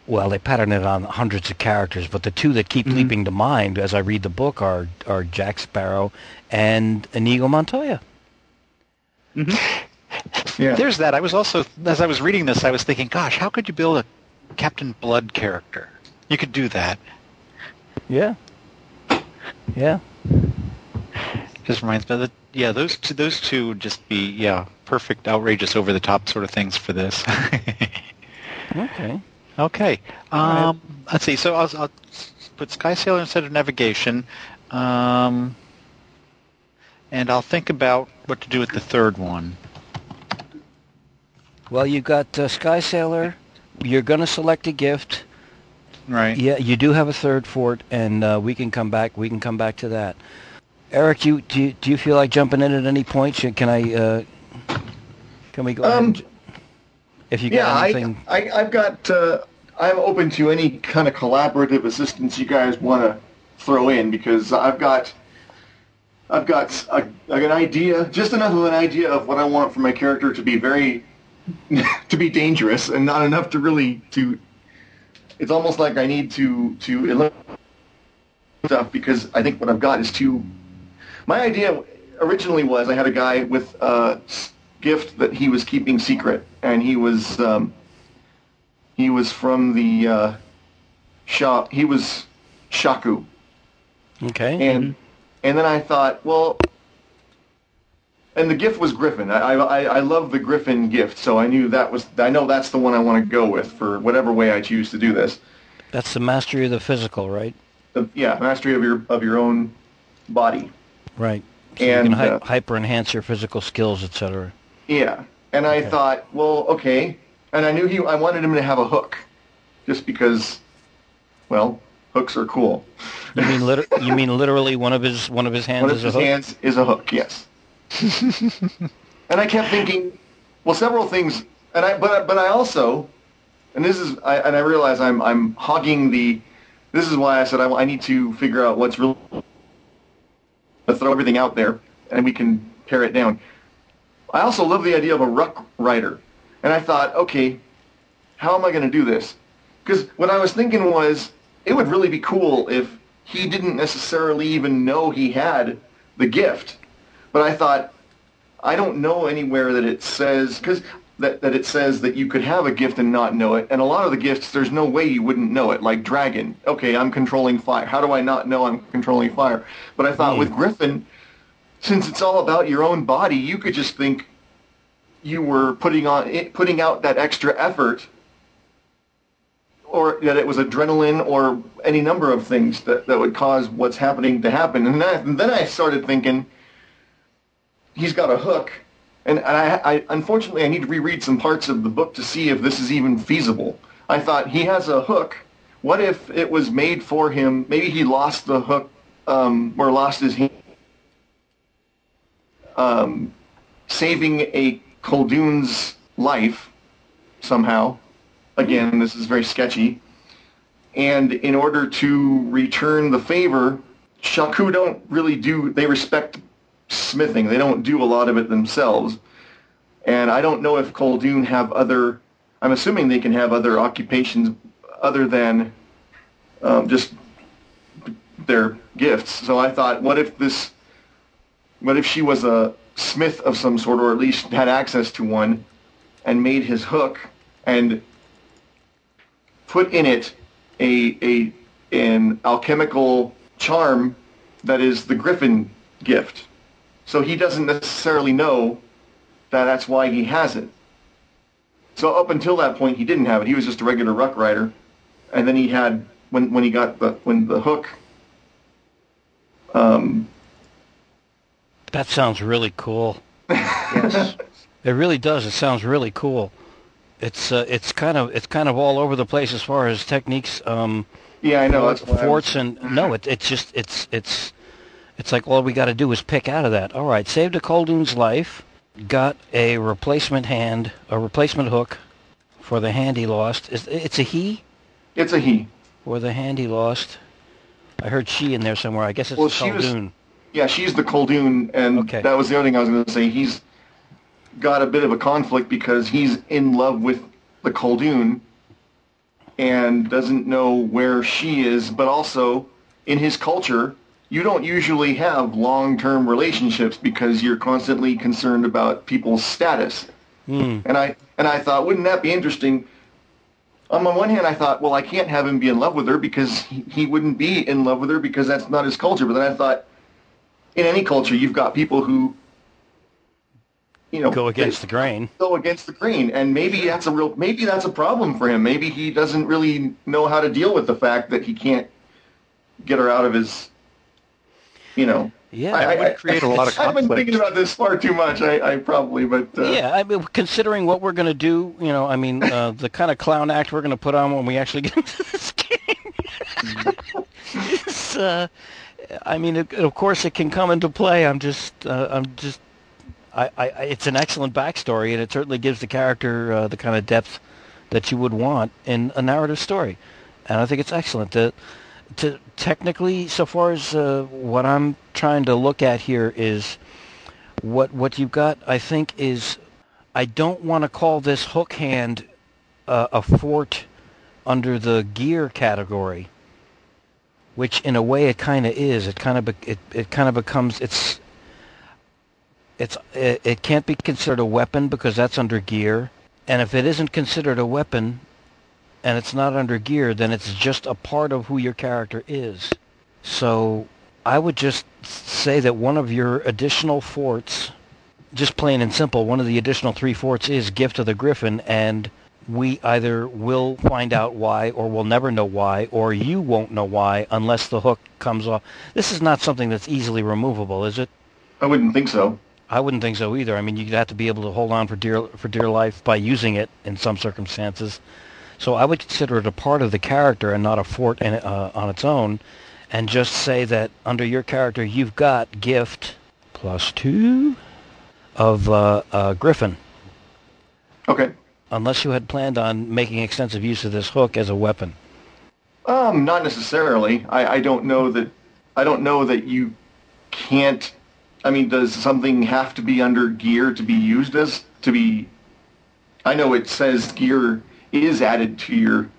Well, they patterned it on hundreds of characters, but the two that keep mm-hmm. leaping to mind as I read the book are are Jack Sparrow and Inigo Montoya. Mm-hmm. Yeah. There's that. I was also, as I was reading this, I was thinking, gosh, how could you build a Captain Blood character? You could do that. Yeah. Yeah. Just reminds me that yeah, those two, those two would just be, yeah, perfect, outrageous, over the top sort of things for this. Okay. Okay. right. Um, let's see. So I'll, I'll put Sky Sailor instead of navigation. Um, and I'll think about what to do with the third one. Well, you've got uh, Sky Sailor. You're going to select a gift. Right. Yeah, you do have a third fort, and uh, we can come back. We can come back to that. Eric, you do you, do you feel like jumping in at any point? Should, can I? Uh, can we go? ahead Um, and j- if you Yeah, got I, anything, I, I've got. Uh, I'm open to any kind of collaborative assistance you guys want to throw in because I've got. I've got a, an idea, just enough of an idea of what I want for my character to be very, to be dangerous, and not enough to really to. It's almost like I need to to eliminate stuff because I think what I've got is too. My idea originally was I had a guy with a s- gift that he was keeping secret, and he was um, he was from the uh, Sha. He was Shaku, okay. and and then I thought, well, and the gift was Griffin. I, I I love the Griffin gift, so I knew that was I know that's the one I want to go with for whatever way I choose to do this. That's the mastery of the physical, right? Yeah, mastery of your of your own body. Right. So you can And, hy- uh, hyper enhance your physical skills, etc. Yeah, and I thought, well, okay, and I knew he. I wanted him to have a hook, just because, well, hooks are cool. You mean liter- you mean literally one of his one of his hands One of is a his hook? hands is a hook. Yes. and I kept thinking, well, several things, and I but but I also, and this is I and I realize I'm I'm hogging the. This is why I said I, I need to figure out what's real. Let's throw everything out there, and we can pare it down. I also love the idea of a ruck rider, and I thought, okay, how am I going to do this? Because what I was thinking was, it would really be cool if he didn't necessarily even know he had the gift. But I thought, I don't know anywhere that it says because that, that it says that you could have a gift and not know it. And a lot of the gifts, there's no way you wouldn't know it. Like dragon, okay, I'm controlling fire. How do I not know I'm controlling fire? But I thought hmm. with Griffin, since it's all about your own body, you could just think you were putting on putting out that extra effort or that it was adrenaline or any number of things that, that would cause what's happening to happen. And then, and then I started thinking, he's got a hook. And I, I, unfortunately, I need to reread some parts of the book to see if this is even feasible. I thought he has a hook. What if it was made for him? Maybe he lost the hook um, or lost his hand, um, saving a Khulduun's life somehow. Again, this is very sketchy. And in order to return the favor, Shaku don't really do, they respect smithing. They don't do a lot of it themselves. And I don't know if Khulduun have other, I'm assuming they can have other occupations other than um, just their gifts. So I thought, what if this, what if she was a smith of some sort, or at least had access to one, and made his hook and put in it a a an alchemical charm that is the Griffin gift. So he doesn't necessarily know that that's why he has it. So up until that point, he didn't have it. He was just a regular ruck rider, and then he had when when he got the when the hook. Um, That sounds really cool. Yes. It really does. It sounds really cool. It's uh, it's kind of it's kind of all over the place as far as techniques. Um, yeah, I know. That's why I forts and no, it, it's just it's it's it's like all we got to do is pick out of that. All right, saved a Khulduun's life, got a replacement hand, a replacement hook for the hand he lost. Is it's a he It's a he. or the hand he lost? I heard she in there somewhere. I guess it's Well, a Khulduun. Yeah, she's the Khulduun, and Okay. that was the other thing I was going to say. He's got a bit of a conflict because he's in love with the Khulduun and doesn't know where she is, but also in his culture, you don't usually have long-term relationships because you're constantly concerned about people's status. Hmm. And I and I thought, wouldn't that be interesting? On the one hand, I thought, well, I can't have him be in love with her because he, he wouldn't be in love with her because that's not his culture. But then I thought, in any culture, you've got people who, you know, Go against the grain. go against the grain, and maybe that's a real, maybe that's a problem for him. Maybe he doesn't really know how to deal with the fact that he can't get her out of his, you know. Yeah, I, I, would create a lot of I've been thinking about this far too much. I, I probably, but uh, Yeah, I mean, considering what we're going to do, you know, I mean, uh, the kind of clown act we're going to put on when we actually get into this game is, uh, I mean, it, of course, it can come into play. I'm just, uh, I'm just, I, I, it's an excellent backstory, and it certainly gives the character uh, the kind of depth that you would want in a narrative story, and I think it's excellent. To, to technically, so far as uh, what I'm trying to look at here is what what you've got I think is I don't want to call this hook hand uh, a fort under the gear category which in a way it kind of is. It kind of be- it, it kind of becomes it's it's it, it can't be considered a weapon because that's under gear. And if it isn't considered a weapon and it's not under gear then it's just a part of who your character is. So I would just say that one of your additional forts, just plain and simple, one of the additional three forts is Gift of the Griffin, and we either will find out why or we'll never know why, or you won't know why unless the hook comes off. This is not something that's easily removable, is it? I wouldn't think so. I wouldn't think so either. I mean, you'd have to be able to hold on for dear for dear life by using it in some circumstances. So I would consider it a part of the character and not a fort in, uh, on its own, and just say that under your character you've got gift plus two of uh, uh, Griffin, Okay. Unless you had planned on making extensive use of this hook as a weapon. Um, not necessarily. I, I don't know that. I don't know that you can't. I mean, does something have to be under gear to be used as to be? I know it says gear is added to your.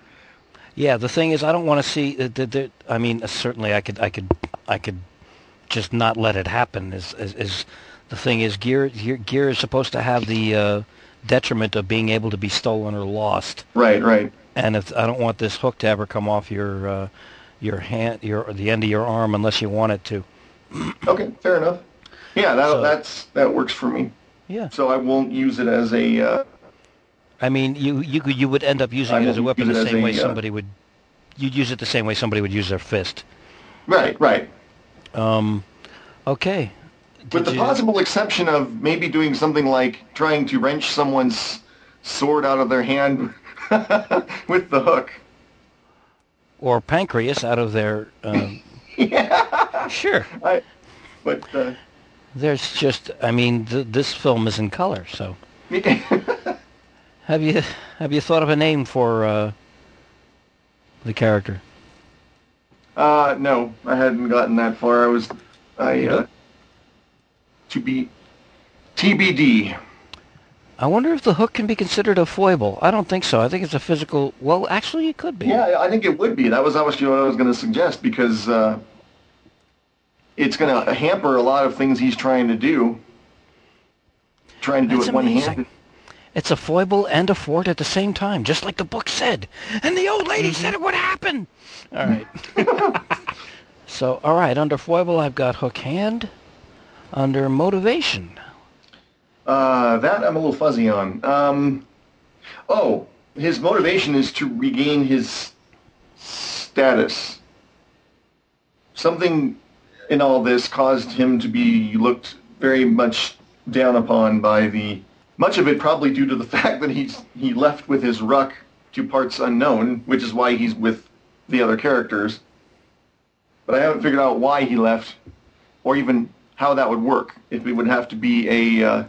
Yeah, the thing is, I don't want to see that. I mean, certainly, I could, I could, I could just not let it happen. Is, is, is the thing is, gear, gear, gear is supposed to have the uh, detriment of being able to be stolen or lost. Right. Right. And if I don't want this hook to ever come off your, uh, your hand, your the end of your arm, unless you want it to. Okay. Fair enough. Yeah. That So- that's that works for me. Yeah. So I won't use it as a. Uh, I mean, you you you would end up using it as a weapon the same a, way uh, somebody would. You'd use it the same way somebody would use their fist. right. Right. Um, okay. With the you- possible exception of maybe doing something like trying to wrench someone's sword out of their hand with the hook. or pancreas out of their um, Sure. I, but uh, There's just, I mean, th- this film is in color, so. Have you have you thought of a name for uh, the character? uh, no, I hadn't gotten that far. I was, I, uh, to be, TBD. I wonder if the hook can be considered a foible. I don't think so. I think it's a physical. Well, actually, it could be. Yeah, I think it would be. That was obviously what I was going to suggest because uh, it's going to hamper a lot of things he's trying to do. Trying to do That's it one handed. It's a foible and a fort at the same time, just like the book said. And the old lady said it would happen. All right. so, all right, under foible, I've got hook hand. Under motivation, Uh, that I'm a little fuzzy on. Um, oh, his motivation is to regain his status. Something in all this caused him to be looked very much down upon by the. Much of it probably due to the fact that he's he left with his ruck to parts unknown, which is why he's with the other characters. But I haven't figured out why he left, or even how that would work. If it would have to be a uh,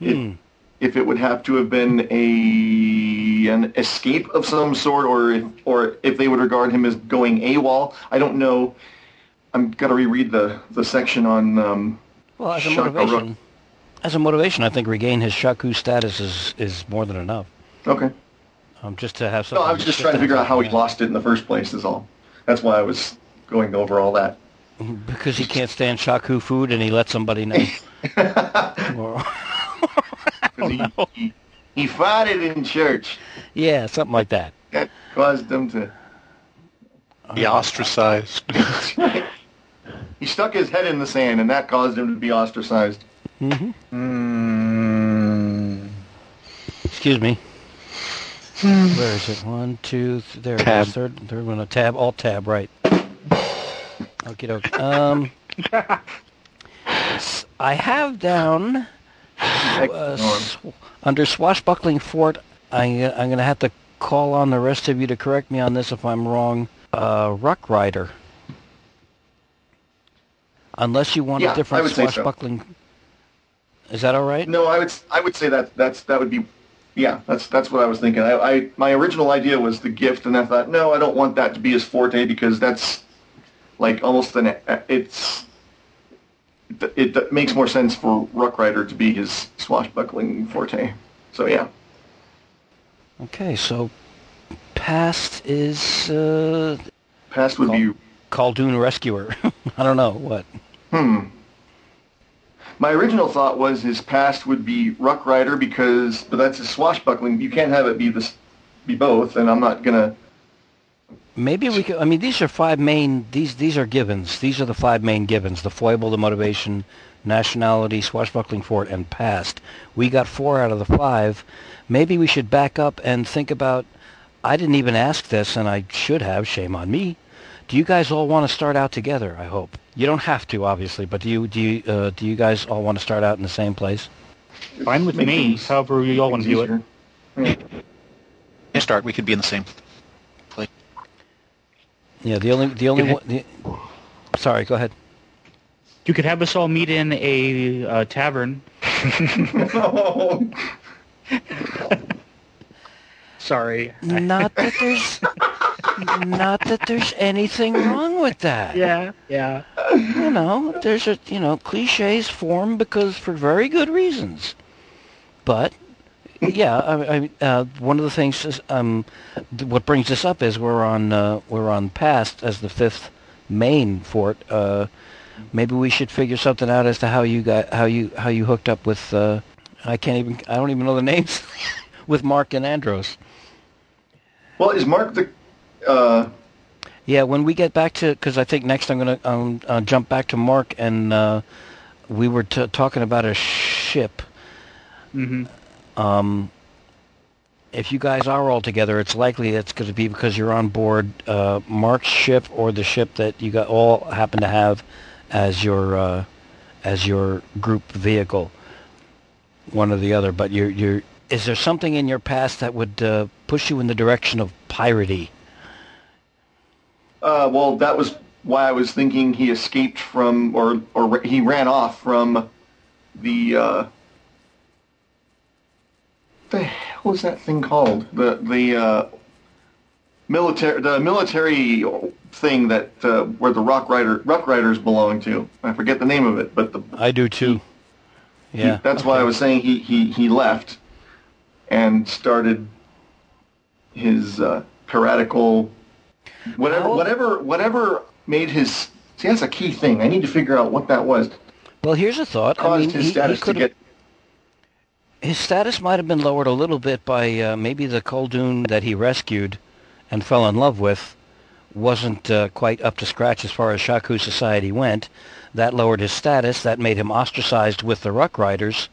it, if it would have to have been a an escape of some sort, or if, or if they would regard him as going AWOL. I don't know. I'm gonna reread the the section on. Um, well, as a Shaka motivation, as a motivation, I think regain his shaku status is is more than enough. Okay. Um, just to have No. I was just trying to figure out how he lost it in the first place. Is all. That's why I was going over all that. Yeah. Because he can't stand shaku food, and he let somebody know. Or- 'Cause he, he, he fought it in church. yeah, something like that. That caused him to. Be ostracized. He stuck his head in the sand, and that caused him to be ostracized. hmm mm, Excuse me. Where is it? One, two, th- there it Tab. is. Third, third one, a tab, alt tab, right. Okie doke. Um, I have down uh, sw- under swashbuckling fort. I, I'm going to have to call on the rest of you to correct me on this if I'm wrong. Uh, Ruck Rider. Unless you want Yeah, a different say so. swashbuckling. Is that all right? No, I would I would say that that's that would be yeah that's that's what I was thinking. I, I my original idea was the gift, and I thought no, I don't want that to be his forte because that's like almost an it's it, it makes more sense for Ruck Rider to be his swashbuckling forte. So yeah, Okay, so past is uh, past would be Khaldun Rescuer. I don't know what. hmm. My original thought was his past would be Ruck Rider because but that's his swashbuckling. You can't have it be this be both, and I'm not gonna. Maybe we could. I mean, these are five main. These these are givens. These are the five main givens: the foible, the motivation, nationality, swashbuckling fort, and past. We got four out of the five. Maybe we should back up and think about. I didn't even ask this, and I should have. Shame on me. Do you guys all want to start out together? I hope you don't have to, obviously, but do you do you uh, do you guys all want to start out in the same place? Fine with me. However you all want to do it. easier. you start. We could be in the same place. Yeah, the only the only one. The, sorry, go ahead. You could have us all meet in a uh, tavern. Sorry. Not that there's not that there's anything wrong with that. Yeah, yeah. You know, there's a you know cliches form because for very good reasons. But yeah, I, I uh, one of the things is um, th- what brings this up is we're on uh, we're on past as the fifth main fort. Uh, maybe we should figure something out as to how you got how you how you hooked up with. Uh, I can't even I don't even know the names with Mark and Andros. Well, is Mark the? Uh, Yeah, when we get back to, because I think next I'm going to um, uh, jump back to Mark, and uh, we were t- talking about a ship. hmm Um, if you guys are all together, it's likely it's going to be because you're on board uh, Mark's ship or the ship that you got all happen to have as your uh, as your group vehicle, one or the other. But you're you're. Is there something in your past that would uh, push you in the direction of piratey? uh, well, that was why I was thinking he escaped from, or or he ran off from the. The hell was that thing called? The the uh, military the military thing that uh, where the Rock Rider Rock Riders belong to. I forget the name of it, but the I do too. he- Yeah. that's why I was saying he he he left and started his uh, piratical whatever How- whatever whatever made his see that's a key thing. I need to figure out what that was. Well, here's a thought. I Caused mean, his he, he status to get his status might have been lowered a little bit by uh, maybe the Khaldun that he rescued and fell in love with wasn't uh, quite up to scratch as far as Shaku society went. That lowered his status. That made him ostracized with the Ruck Riders.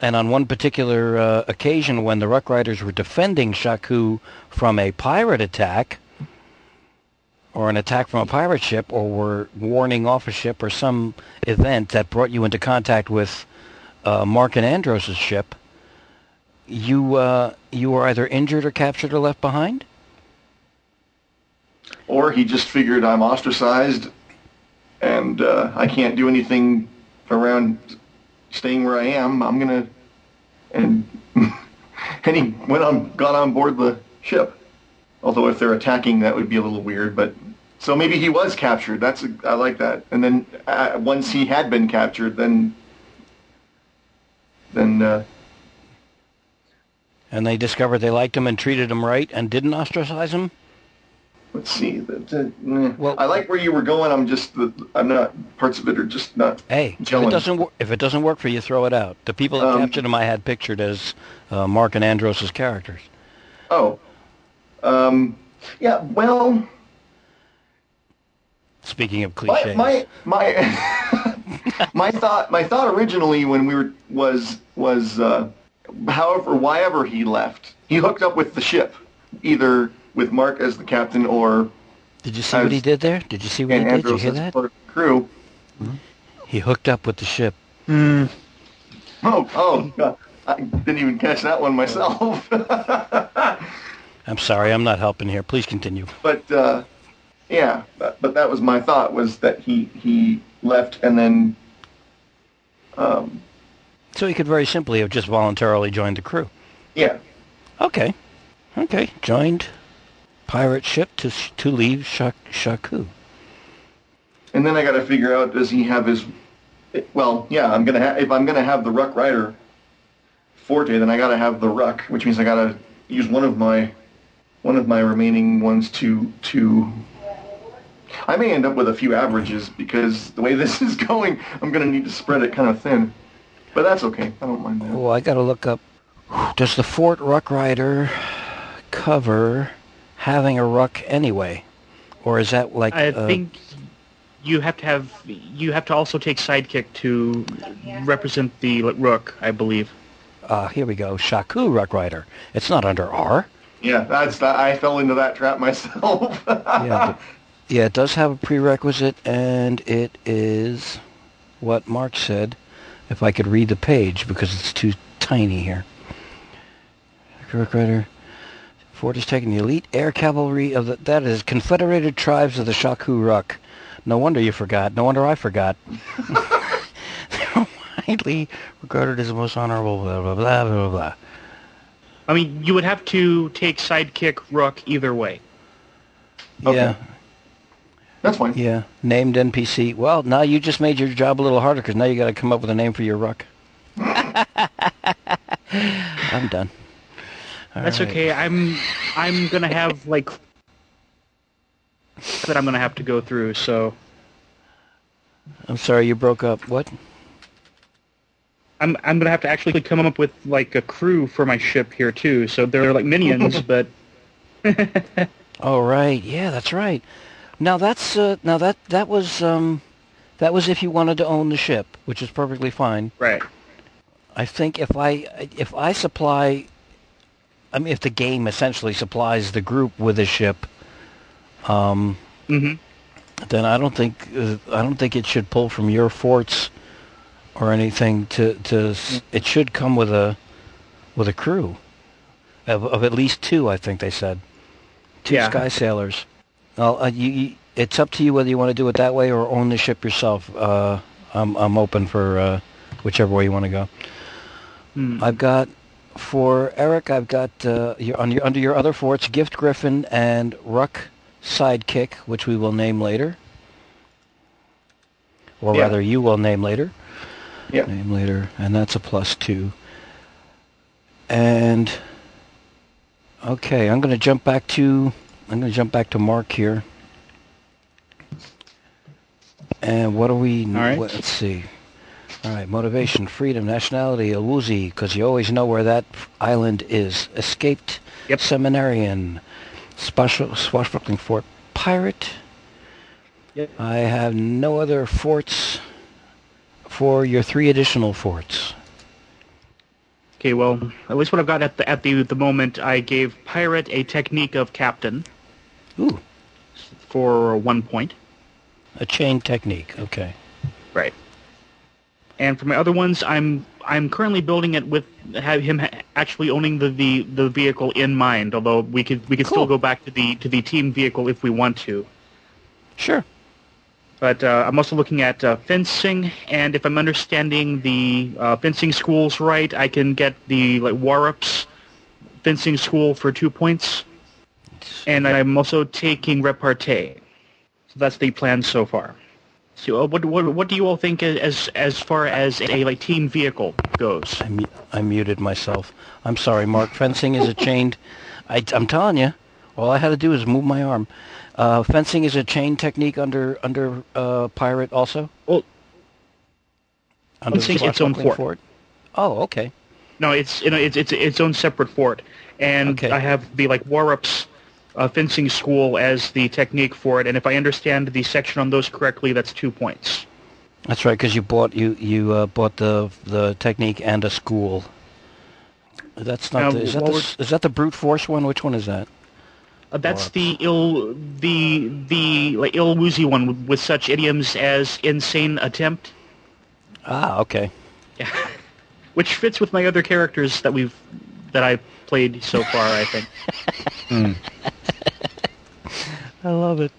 And on one particular uh, occasion, when the Ruck Riders were defending Shaku from a pirate attack, or an attack from a pirate ship, or were warning off a ship, or some event that brought you into contact with uh, Mark and Andros' ship, you uh, you were either injured or captured or left behind. or he just figured I'm ostracized and uh, I can't do anything around staying where I am. I'm gonna and and he went on got on board the ship. Although if they're attacking, that would be a little weird. But so maybe he was captured. That's a, I like that. And then uh, once he had been captured, then then uh, And they discovered they liked him and treated him right and didn't ostracize him. let's see. The, the. Well- I like where you were going. I'm just I'm not parts of it are just not Hey, if it doesn't wor- if it doesn't work for you, throw it out. The people that Um, captured him, I had pictured as uh, Mark and Andros's characters. Oh. Um, yeah, well, Speaking of cliches, my, my, my thought, my thought originally when we were, was, was, uh, however, why ever he left, he hooked up with the ship, either with Mark as the captain or did you see what he did there? Did you see what he did? Did you hear as that? part of the crew. He hooked up with the ship. Oh, oh, God. I didn't even catch that one myself. I'm sorry, I'm not helping here. Please continue. but uh, yeah, but, but that was my thought was that he he left and then um, So he could very simply have just voluntarily joined the crew. yeah Okay, okay, joined pirate ship to to leave Shak- Shaku. and then I got to figure out does he have his well yeah I'm gonna ha- if I'm gonna have the Ruck Rider forte then I got to have the Ruck which means I got to use one of my one of my remaining ones to to I may end up with a few averages because the way this is going I'm gonna need to spread it kind of thin but that's okay I don't mind that. Oh, I got to look up. Does the Fort Ruck Rider cover having a ruck anyway, or is that like? I uh, think you have to have you have to also take sidekick to represent the rook, I believe. Uh, here we go. Shaku Ruck Rider. It's not under R. Yeah, that's. I fell into that trap myself. Yeah, but- yeah, it does have a prerequisite, and it is what Mark said. If I could read the page, because it's too tiny here. Rider. Fort is taking the elite air cavalry of the that is Confederated Tribes of the Shaku Ruck. No wonder you forgot. No wonder I forgot. They're widely regarded as the most honorable. Blah blah blah blah blah. I mean, you would have to take sidekick rook either way. Okay. Yeah. That's fine. Yeah, named NPC. Well, now you just made your job a little harder because now you got to come up with a name for your ruck. I'm done. All That's right. okay. I'm I'm gonna have like that I'm gonna have to go through. So I'm sorry you broke up. What? I'm I'm gonna have to actually come up with like a crew for my ship here too. So they're like minions, but All right. yeah, that's right. Now that's uh, now that that was um, that was if you wanted to own the ship, which is perfectly fine. right. I think if I if I supply, I mean, if the game essentially supplies the group with a ship, um, hmm then I don't think uh, I don't think it should pull from your forts or anything. To to s it should come with a with a crew of, of at least two. I think they said two Yeah. sky sailors. Well, uh, you, you it's up to you whether you want to do it that way or own the ship yourself. Uh, I'm I'm open for uh, whichever way you want to go. Hmm. I've got for Eric. I've got uh, your, on your, under your other forts, Gift Griffin and Ruck Sidekick, which we will name later, or Yeah. rather, you will name later. Yeah. Name later, and that's a plus two. And okay, I'm going to jump back to I'm going to jump back to Mark here. And what do we? right. What, let's see. All right, motivation, freedom, nationality, Awuzi, because you always know where that island is. Escaped Yep. seminarian, special swashbuckling fort, pirate. Yep. I have no other forts for your three additional forts. Okay, well, at least what I've got at the at the the moment, I gave pirate a technique of captain Ooh, for one point. a chain technique. Okay. Right. And for my other ones, I'm I'm currently building it with have him actually owning the, the, the vehicle in mind. Although we could we could Cool. still go back to the to the team vehicle if we want to. Sure. But uh, I'm also looking at uh, fencing, and if I'm understanding the uh, fencing schools right, I can get the like Warups fencing school for two points, and I'm also taking repartee. So that's the plan so far. So uh, what, what what do you all think as as far as a like team vehicle goes? I, mu- I muted myself. I'm sorry, Mark. Fencing is a chained. I, I'm telling you, all I had to do is move my arm. Uh, fencing is a chain technique under under uh, pirate also. Well, Under fencing, its own swashbuckling fort. Oh, okay. No, it's you know it's it's its own separate fort, and Okay. I have the like Warups uh, fencing school as the technique for it. And if I understand the section on those correctly, that's two points. That's right, because you bought you you uh, bought the the technique and a school. That's not. Now, the, is that the, is that the brute force one? Which one is that? Uh, that's Warups. the ill the the like ill woozy one with, with such idioms as insane attempt, Ah, okay. Yeah, which fits with my other characters that we've that I played so far. I think. I love it.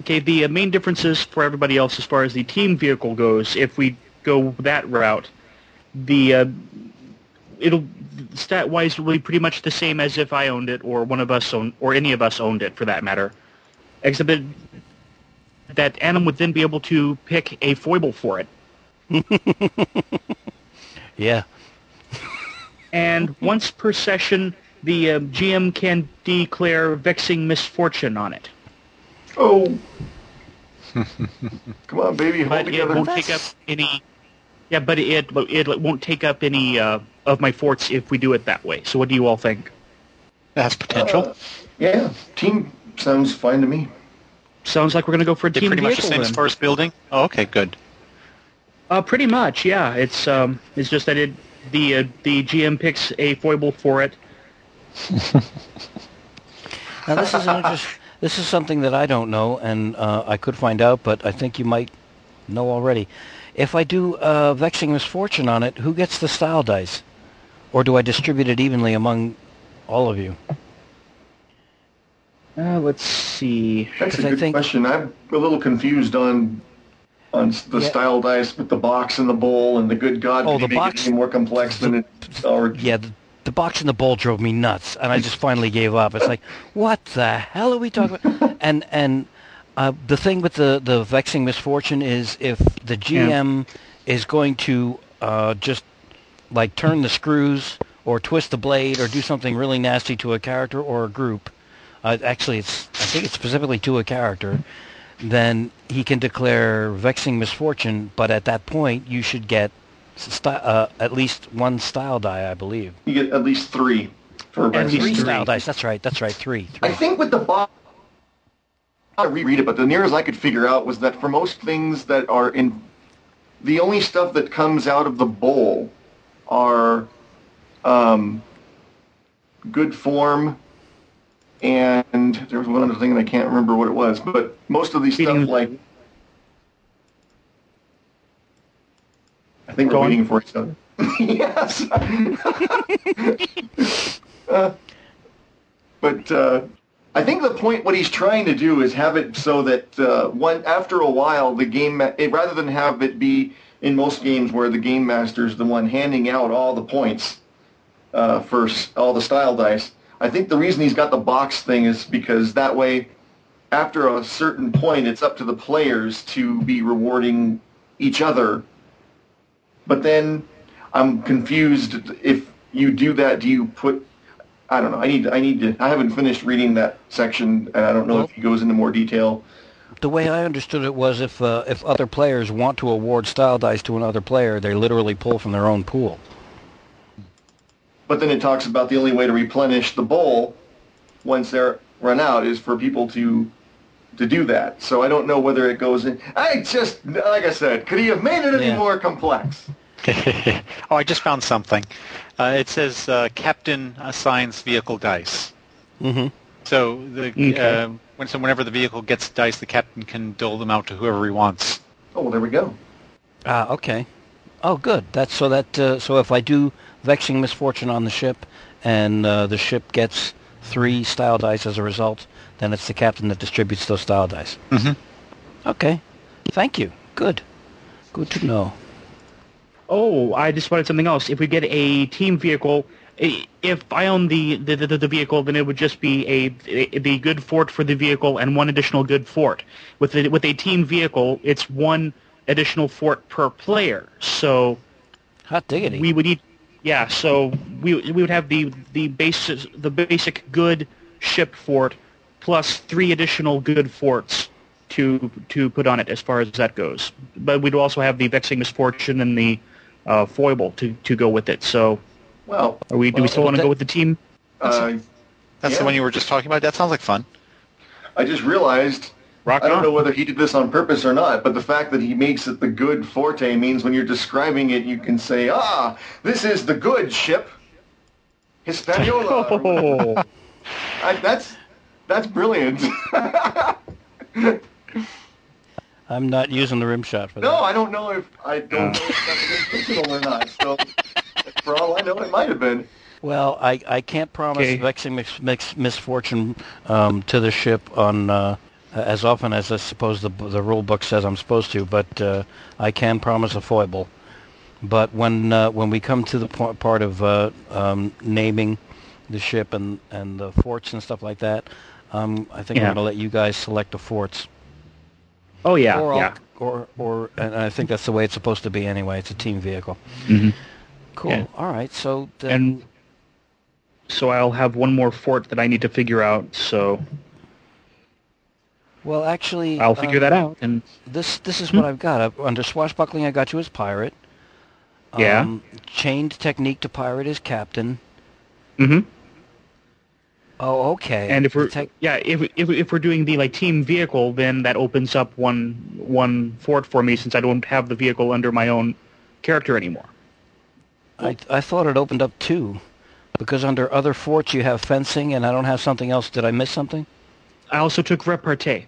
Okay, the uh, main differences for everybody else as far as the team vehicle goes, if we go that route, the uh, it'll stat wise will be pretty much the same as if I owned it or one of us owned or any of us owned it for that matter, except that that Adam would then be able to pick a foible for it. Yeah. And once per session, the uh, GM can declare vexing misfortune on it. Oh. Come on, baby, hold but it won't take up any. Yeah, but it it won't take up any uh, of my forts if we do it that way. So what do you all think? That's potential. Uh, yeah, team sounds fine to me. Sounds like we're going to go for a They're team pretty much the vehicle same as then. far as building. Oh, okay, good. Uh, pretty much, yeah. It's um, it's just that it the uh, the GM picks a foible for it. Now this is an interest, this is something that I don't know, and uh, I could find out, but I think you might know already. If I do uh, vexing misfortune on it, who gets the style dice, or do I distribute it evenly among all of you? Uh, let's see. That's a Because I good think- question. I'm a little confused on on the Yeah. style dice with the box and the bowl and the good God. Oh, could you the make box- it any more complex than it already. Yeah, the, the box and the bowl drove me nuts, and I just finally gave up. It's like, what the hell are we talking about? And and uh, the thing with the the vexing misfortune is if the GM is going to uh, just like turn the screws or twist the blade or do something really nasty to a character or a group. Uh, actually, it's I think it's specifically to a character. Then he can declare vexing misfortune, but at that point you should get uh, at least one style die, I believe. You get at least three for At least Three three. style dice. That's right. That's right. Three. I think with the box, I reread it, but the nearest I could figure out was that for most things that are in, the only stuff that comes out of the bowl are um, good form, and there was one other thing and I can't remember what it was, but most of these Feeding- stuff like. I think Go we're waiting for each other. yes. Uh, but uh, I think the point, what he's trying to do is have it so that uh, one after a while, the game it, rather than have it be in most games where the game master is the one handing out all the points uh, for all the style dice. I think the reason he's got the box thing is because that way, after a certain point, it's up to the players to be rewarding each other. But then I'm confused if you do that, do you put I don't know. I need I need to I haven't finished reading that section and I don't know Well- if he goes into more detail. The way I understood it was if uh, if other players want to award style dice to another player, they literally pull from their own pool. But then it talks about the only way to replenish the bowl once they're run out is for people to to do that. So I don't know whether it goes in. I just like I said, could he have made it any Yeah. more complex? oh, I just found something. Uh, it says uh, captain assigns vehicle dice. Mm-hmm. So the Okay. uh, when so whenever the vehicle gets dice, the captain can dole them out to whoever he wants. Oh, well, there we go. Ah, okay. Oh, good. That's so that uh, so if I do vexing misfortune on the ship, and uh, the ship gets three style dice as a result, then it's the captain that distributes those style dice. Mhm. Okay. Thank you. Good. Good to know. Oh, I just wanted something else. If we get a team vehicle, if I own the the, the, the vehicle, then it would just be a, a the good fort for the vehicle and one additional good fort. With the, with a team vehicle, it's one additional fort per player. So Hot diggity. we would need, yeah. So we we would have the the basis the basic good ship fort plus three additional good forts to to put on it as far as that goes. But we'd also have the vexing misfortune and the uh, foible to to go with it. So Well, are we do we still want to go with the team? uh, That's Yeah. the one you were just talking about. That sounds like fun. I just realized Rock I don't on. know whether he did this on purpose or not, but the fact that he makes it the good forte means when you're describing it, you can say, ah, this is the good ship, Hispaniola. Oh, I, that's that's brilliant. I'm not using the rim shot for that. no, I don't know if I don't know if that's intentional or not. So, for all I know, it might have been. Well, I, I can't promise Okay. vexing mis- mix, misfortune um, to the ship on uh, as often as I suppose the the rule book says I'm supposed to, but uh, I can promise a foible. But when uh, when we come to the po- part of uh, um, naming the ship and, and the forts and stuff like that, um, I think Yeah. I'm going to let you guys select the forts. oh yeah, or, yeah. or or and I think that's the way it's supposed to be anyway. It's a team vehicle. Mhm. Cool. Yeah. All right. So then, And so I'll have one more fort that I need to figure out. So well, actually, I'll figure uh, that out. And This this is Hmm? what I've got. Uh, Under swashbuckling, I got you as pirate. Yeah. Um, chained technique to pirate is captain. hmm Oh, okay. And if we're tech- yeah, if if if we're doing the like team vehicle, then that opens up one one fort for me since I don't have the vehicle under my own character anymore. I I thought it opened up two, because under other forts you have fencing, and I don't have something else. Did I miss something? I also took repartee.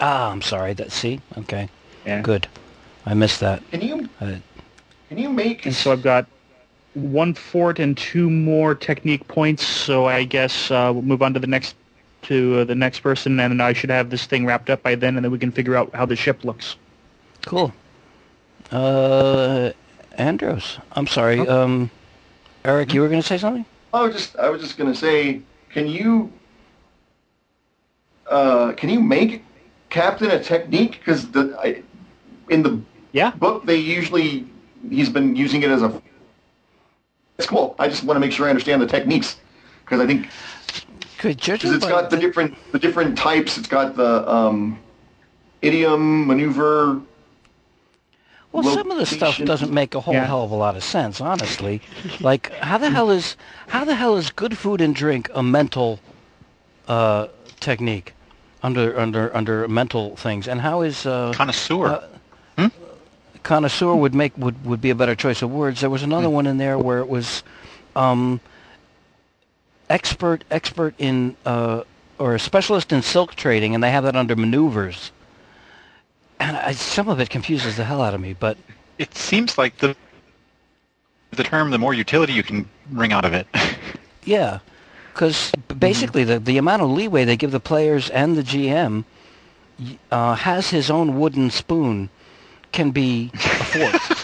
Ah, I'm sorry. That see, okay, Yeah. good. I missed that. Can you Uh, can you make And so I've got one fort and two more technique points. So I guess uh, we'll move on to the next to uh, the next person, and I should have this thing wrapped up by then, and then we can figure out how the ship looks. cool. Uh, Andros. I'm sorry. Um, Eric, you were going to say something? I was just I was just gonna say, can you uh, can you make Captain a technique? Because the I, in the Yeah. book they usually he's been using it as a. It's cool. I just want to make sure I understand the techniques because I think Good. Judging because it's by got the different the different types. It's got the um, idiom, maneuver. Well, some of the stuff doesn't make a whole Yeah. hell of a lot of sense, honestly. like, how the hell is how the hell is good food and drink a mental uh, technique under under under mental things, and how is uh, Connoisseur. uh, connoisseur would make would would be a better choice of words. There was another one in there where it was um, expert expert in uh, or a specialist in silk trading, and they have that under maneuvers. And I, some of it confuses the hell out of me, but it seems like the the term, the more utility you can wring out of it. Yeah, because basically the the amount of leeway they give the players and the GM uh, has his own wooden spoon can be a fourth.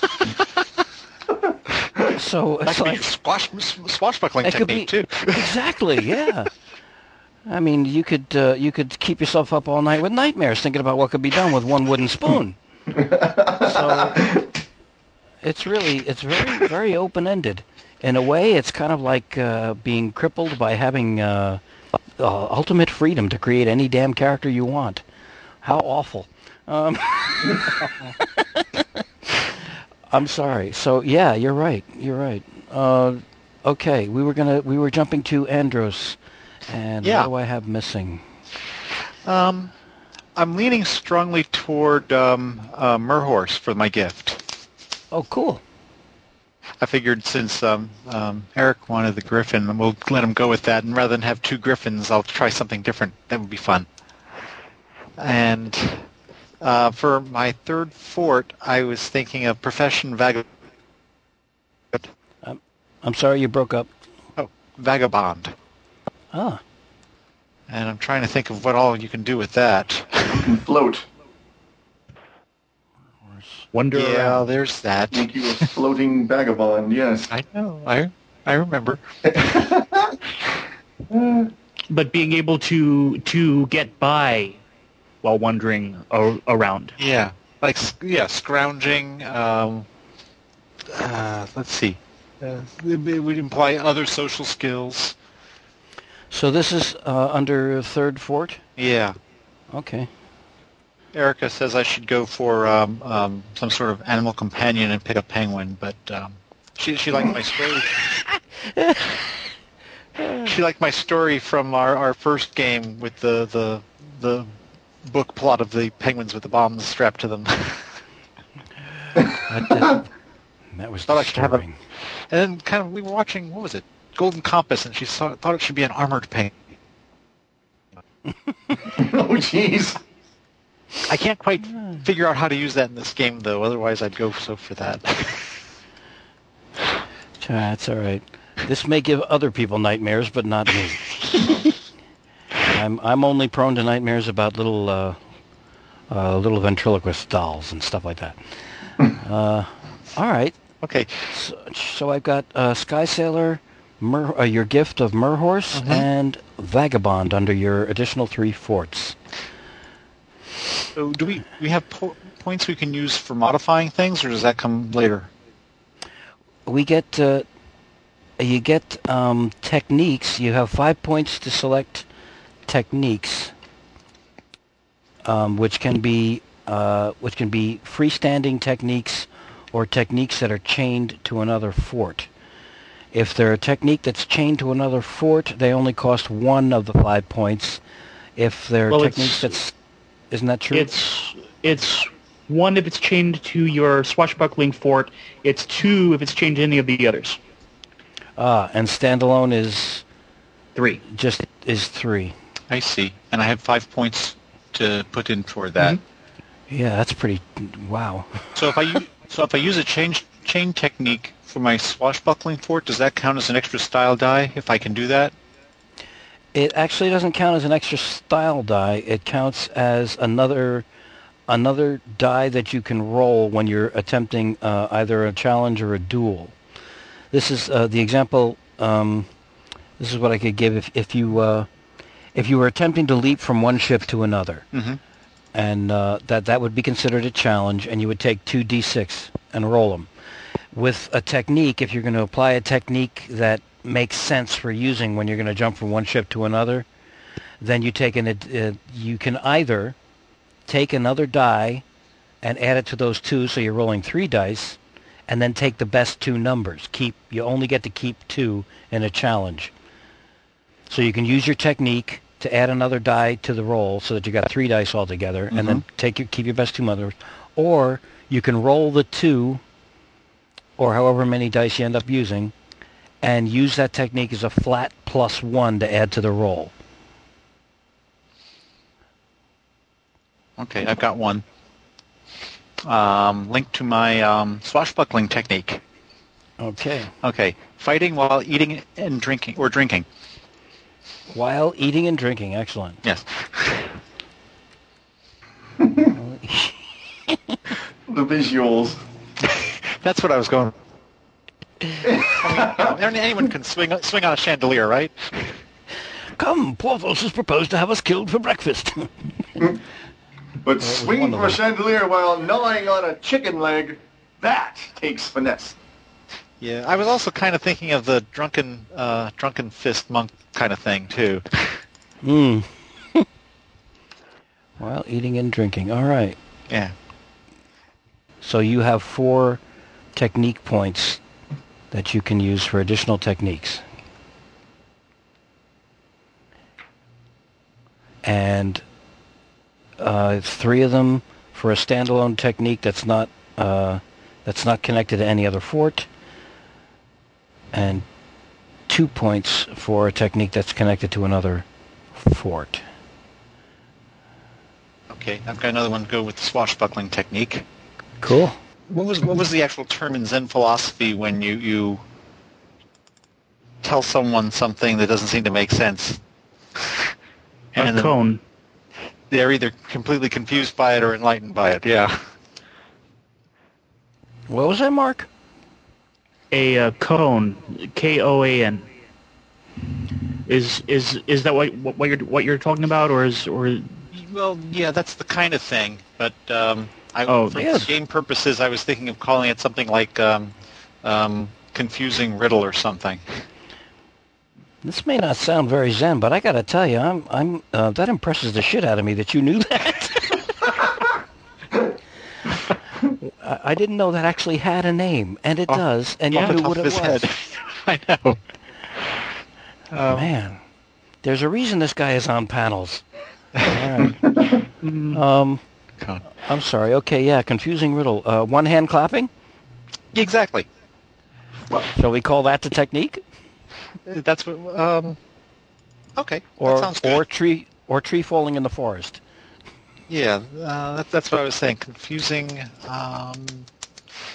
so That it's could be like squash, swashbuckling it could technique be too. exactly yeah. I mean, you could uh, you could keep yourself up all night with nightmares thinking about what could be done with one wooden spoon. so it's really it's very very open ended. In a way, it's kind of like uh, being crippled by having uh, uh, ultimate freedom to create any damn character you want. How awful. Um, I'm sorry. So yeah, you're right. You're right. Uh, okay, we were gonna we were jumping to Andros, and Yeah. what do I have missing? Um, I'm leaning strongly toward um, uh, Merhorse for my gift. Oh, cool. I figured since um, um, Eric wanted the Griffin, we'll let him go with that. And rather than have two Griffins, I'll try something different. That would be fun. And uh, for my third fort, I was thinking of Profession Vag- I'm sorry you broke up. oh, Vagabond. Ah, And I'm trying to think of what all you can do with that. Float. Wonder yeah, around. there's that. Make you a floating vagabond, yes. I know. I I remember. but being able to to get by while wandering a- around. Yeah, like yeah, scrounging. Um, uh, let's see. Uh, it it would imply other social skills. so this is uh, under third fort. Yeah. Okay. Erica says I should go for um, um, some sort of animal companion and pick a penguin, but um, she she liked my story. she liked my story from our, our first game with the, the the book plot of the penguins with the bombs strapped to them. That, that, that was Thought I should have a- And then kind of we were watching what was it, Golden Compass, and she saw, thought it should be an armored penguin. oh, jeez. I can't quite figure out how to use that in this game though. Otherwise, I'd go so for that. That's all right. This may give other people nightmares, but not me. I'm I'm only prone to nightmares about little uh, uh, little ventriloquist dolls and stuff like that. uh, all right. okay, So, so I've got uh, Sky Sailor, Mer, uh, your gift of Merhorse, and Vagabond under your additional three forts. so do we we have po- points we can use for modifying things, or does that come later? we get uh, you get um, techniques. You have five points to select techniques, um, which can be uh, which can be freestanding techniques or techniques that are chained to another fort. If they're a technique that's chained to another fort, they only cost one of the five points. If they're Well, techniques that's isn't that true? It's it's one if it's chained to your swashbuckling fort. It's two if it's chained to any of the others. ah, and standalone is Three. just is three. I see, and I have five points to put in for that. Yeah, that's pretty. Wow. So if I u- so if I use a chain chain technique for my swashbuckling fort, does that count as an extra style die if I can do that? It actually doesn't count as an extra style die. It counts as another another die that you can roll when you're attempting uh, either a challenge or a duel. This is uh, the example. Um, this is what I could give if if you uh, if you were attempting to leap from one ship to another, Mhm. and uh, that that would be considered a challenge, and you would take two d6 and roll them. With a technique, if you're going to apply a technique that makes sense for using when you're going to jump from one ship to another, then you take an uh, you can either take another die and add it to those two, so you're rolling three dice, and then take the best two numbers. Keep you only get to keep two in a challenge. So you can use your technique to add another die to the roll, so that you got three dice altogether, and then take your keep your best two numbers, or you can roll the two, or however many dice you end up using, and use that technique as a flat plus one to add to the roll. Okay, I've got one. Um, linked to my um, swashbuckling technique. Okay. Okay, fighting while eating and drinking or drinking. While eating and drinking, excellent. Yes. The visuals. That's what I was going. I mean, anyone can swing swing on a chandelier, right? Come, Porthos has proposed to have us killed for breakfast. But swinging from a chandelier while gnawing on a chicken leg, that takes finesse. Yeah, I was also kind of thinking of the drunken uh, drunken fist monk kind of thing too. Hmm. While eating and drinking. All right. Yeah. So you have four technique points that you can use for additional techniques. And uh, three of them for a standalone technique that's not uh, that's not connected to any other fort, and two points for a technique that's connected to another fort. Okay, I've got another one. To go with the swashbuckling technique. Cool. What was what was the actual term in Zen philosophy when you you tell someone something that doesn't seem to make sense? A then koan. They're either completely confused by it or enlightened by it. Yeah. What was that, Mark? A uh, koan. K O A N. Is is is that what what what you're what you're talking about, or is or Well, yeah, that's the kind of thing. But um, I, Oh, for yes. game purposes, I was thinking of calling it something like um, um, confusing riddle or something. This may not sound very zen, but I gotta tell you, I'm, I'm, uh, that impresses the shit out of me that you knew that. I, I didn't know that actually had a name, and it Off- does, and you knew what it was. head. I know. Um, Man, there's a reason this guy is on panels. Right. um, God. I'm sorry. Okay, yeah, confusing riddle. Uh, one hand clapping. Exactly. Shall we call that the technique, That's what. Um, okay. or that sounds good. or tree or tree falling in the forest? Yeah, uh, that, that's what I was saying. Confusing. Um,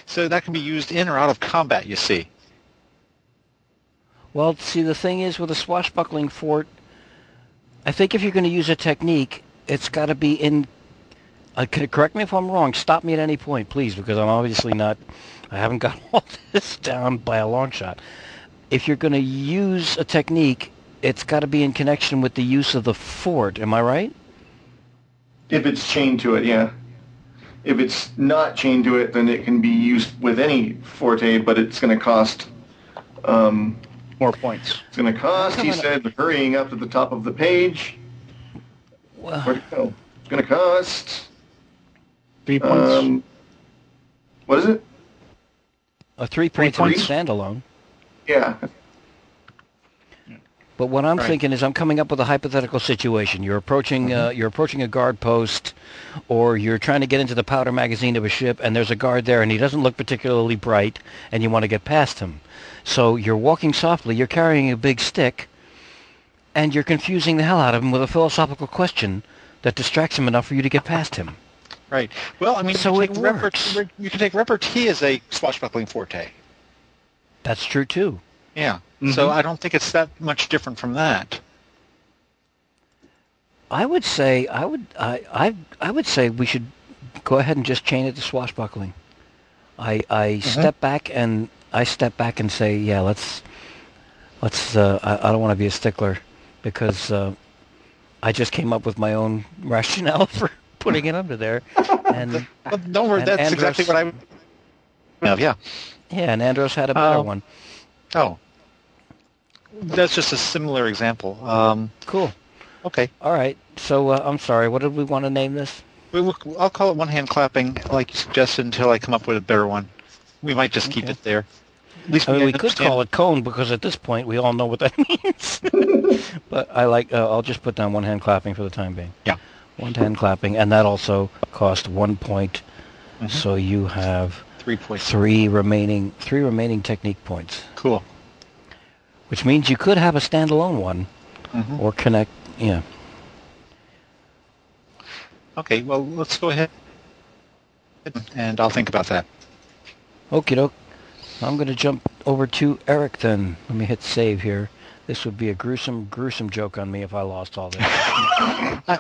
so that can be used in or out of combat. You see. Well, see, the thing is with a swashbuckling fort, I think if you're going to use a technique, it's got to be in. Uh, correct me if I'm wrong. Stop me at any point, please, because I'm obviously not. I haven't got all this down by a long shot. If you're going to use a technique, it's got to be in connection with the use of the fort. Am I right? If it's chained to it, yeah. If it's not chained to it, then it can be used with any forte, but it's going to cost. Um, more points? it's going to cost. He How come said, hurrying up to the top of the page. Well, Where'd it go? It's going to cost. Three points. Um, what is it? a three point three points? standalone. Yeah. But what I'm Right. thinking is I'm coming up with a hypothetical situation. You're approaching uh, you're approaching a guard post, or you're trying to get into the powder magazine of a ship, and there's a guard there, and he doesn't look particularly bright, and you want to get past him. So you're walking softly. You're carrying a big stick, and you're confusing the hell out of him with a philosophical question that distracts him enough for you to get past him. Right. Well, I mean, So you it can take repart- works. you can take repartee as a swashbuckling forte. That's true too. Yeah. Mm-hmm. So I don't think it's that much different from that. I would say I would I I I would say we should go ahead and just chain it to swashbuckling. I I step back and I step back and say, yeah, let's let's. Uh, I, I don't want to be a stickler because uh, I just came up with my own rationale for putting it under there, and Well, don't worry, And that's Andros- exactly what I. Yeah, yeah. yeah, and Andros had a better Oh. one. Oh. That's just a similar example. Um, Cool. okay. All right. So uh, I'm sorry. What did we want to name this? Will, I'll call it one hand clapping, like you suggested, until I come up with a better one. We might just keep it there. At least I mean, we could understand- call it koan because at this point we all know what that means. but I like. Uh, I'll just put down one hand clapping for the time being. Yeah. One hand clapping, and that also cost one point. Mhm. So you have three points. three remaining three remaining technique points, Cool. Which means you could have a standalone one Mhm. or connect. Yeah. Okay. Well, let's go ahead, and I'll think about that. Okie doke. I'm going to jump over to Eric then. Let me hit save here, This would be a gruesome, gruesome joke on me if I lost all this.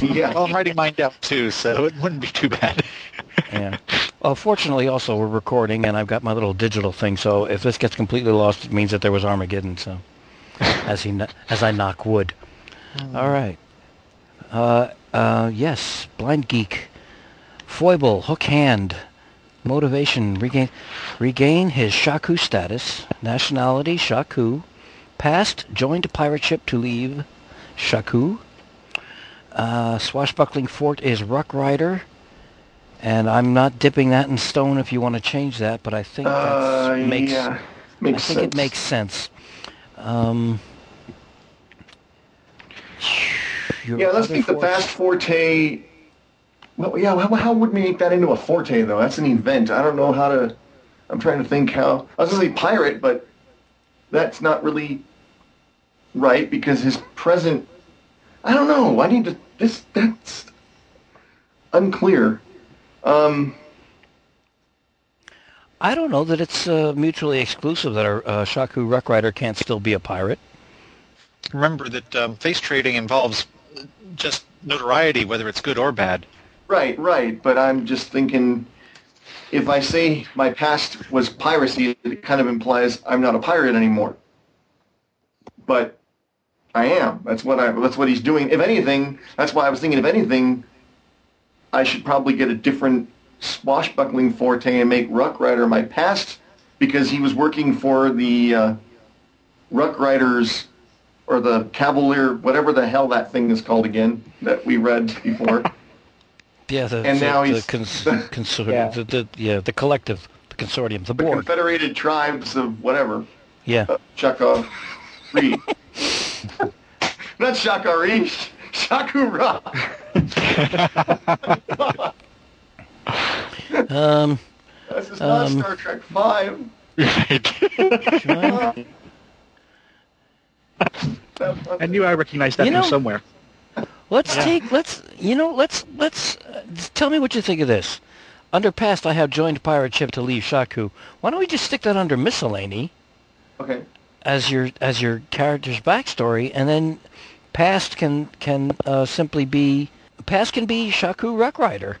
yeah. I'm writing mine down too, so it wouldn't be too bad. yeah. Well, fortunately, also we're recording, and I've got my little digital thing. So if this gets completely lost, it means that there was Armageddon. So, as he as I knock wood. All right. Uh, uh, yes, Blindgeek, foible, hook hand, motivation, regain, regain his Shaku status, nationality Shaku, past joined pirate ship to leave Shaku. Uh, swashbuckling fort is Ruck Rider, and I'm not dipping that in stone if you want to change that, but I think that Uh, makes yeah. Makes I think sense. it makes sense. Um, Yeah, let's make the fast forte. Well, yeah, how, how would we make that into a forte though? That's an event. I don't know how to. I'm trying to think how. I was gonna say pirate, but that's not really right because his present. I don't know. I need to. This that's unclear. Um, I don't know that it's uh, mutually exclusive that our uh, Shaku Ruck Rider can't still be a pirate. Remember that um, face trading involves just notoriety, whether it's good or bad. right, right. But I'm just thinking. If I say my past was piracy, it kind of implies I'm not a pirate anymore. But I am. That's what I. That's what he's doing. If anything, that's why I was thinking. If anything, I should probably get a different swashbuckling forte and make Ruck Rider my past because he was working for the uh, Ruck Riders or the Cavalier, whatever the hell that thing is called again that we read before. Yeah, the, And the, now the, he's- cons- consortium, the, the, yeah, the collective, the consortium, the the board. Confederated Tribes of whatever. Yeah, Uh, Shaka Reed. Not Shaka Reed. Shakura. um, This is not Um, Star Trek Five. John- That- I knew I recognized that You from somewhere. let's take, let's, you know, let's, let's, uh, tell me what you think of this. Under past, I have joined pirate ship to leave Shaku. Why don't we just stick that under miscellany Okay. As your as your character's backstory, and then past can can uh, simply be past can be Shaku Ruck Rider.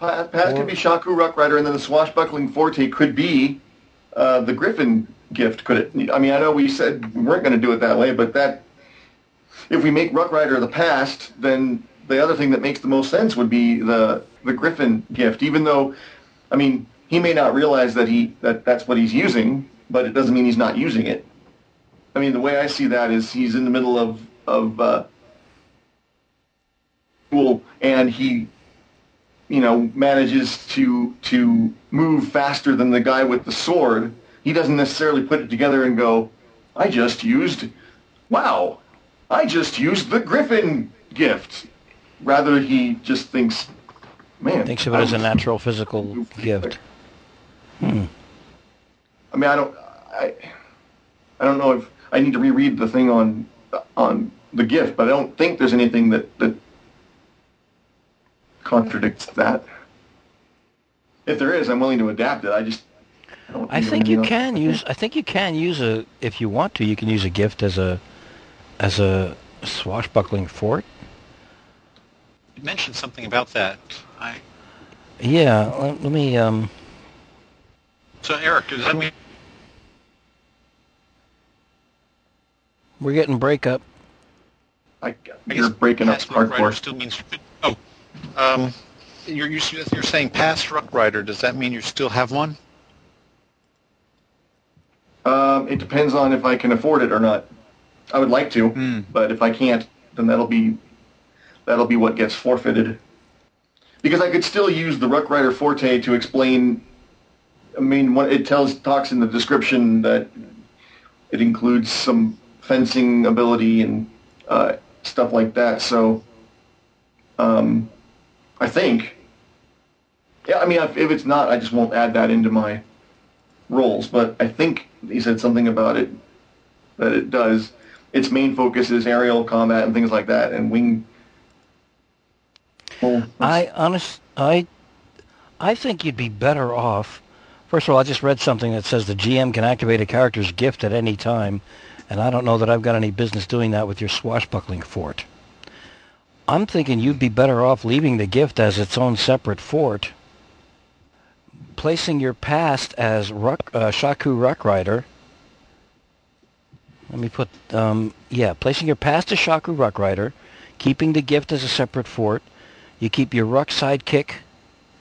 Pa- Past could be Shaku Ruck Rider, and then the swashbuckling forte could be uh, the Griffin gift. Could it? I mean, I know we said we weren't going to do it that way, but that if we make Ruck Rider the past, then the other thing that makes the most sense would be the the Griffin gift. Even though, I mean, he may not realize that he that that's what he's using, but it doesn't mean he's not using it. I mean, the way I see that is he's in the middle of of uh, school, and he you know, manages to to move faster than the guy with the sword, he doesn't necessarily put it together and go, "I just used, wow, I just used the Griffin gift." Rather, he just thinks, "Man, Thinks of it as a natural physical gift. I mean, I don't, I, I don't know if I need to reread the thing on on the gift, but I don't think there's anything that that contradicts that. If there is, I'm willing to adapt it. I just, I, don't I think you anything else. can use. I think you can use a. If you want to, you can use a gift as a, as a swashbuckling fort. You mentioned something about that. I, Yeah. Let, let me. Um. so Eric, does that mean We're getting breakup. I, I you're guess breaking up past Ruck hardcore. still means oh, um, you're, you're you're saying past Ruck Rider. Does that mean you still have one? Um, it depends on if I can afford it or not. I would like to, Hmm. but if I can't, then that'll be that'll be what gets forfeited. Because I could still use the Ruck Rider Forte to explain. I mean, what it tells talks in the description that it includes some fencing ability and uh, stuff like that. So, um, I think. Yeah, I mean, if if it's not, I just won't add that into my roles, but I think he said something about it that it does. Its main focus is aerial combat and things like that, and wing. Well, I honest. I. I think you'd be better off. First of all, I just read something that says the GM can activate a character's gift at any time, and I don't know that I've got any business doing that with your swashbuckling fort. I'm thinking you'd be better off leaving the gift as its own separate fort, placing your past as Ruck, uh, Shaku Ruckrider. Let me put, um, yeah, placing your past as Shaku Ruckrider, keeping the gift as a separate fort. You keep your Ruck sidekick,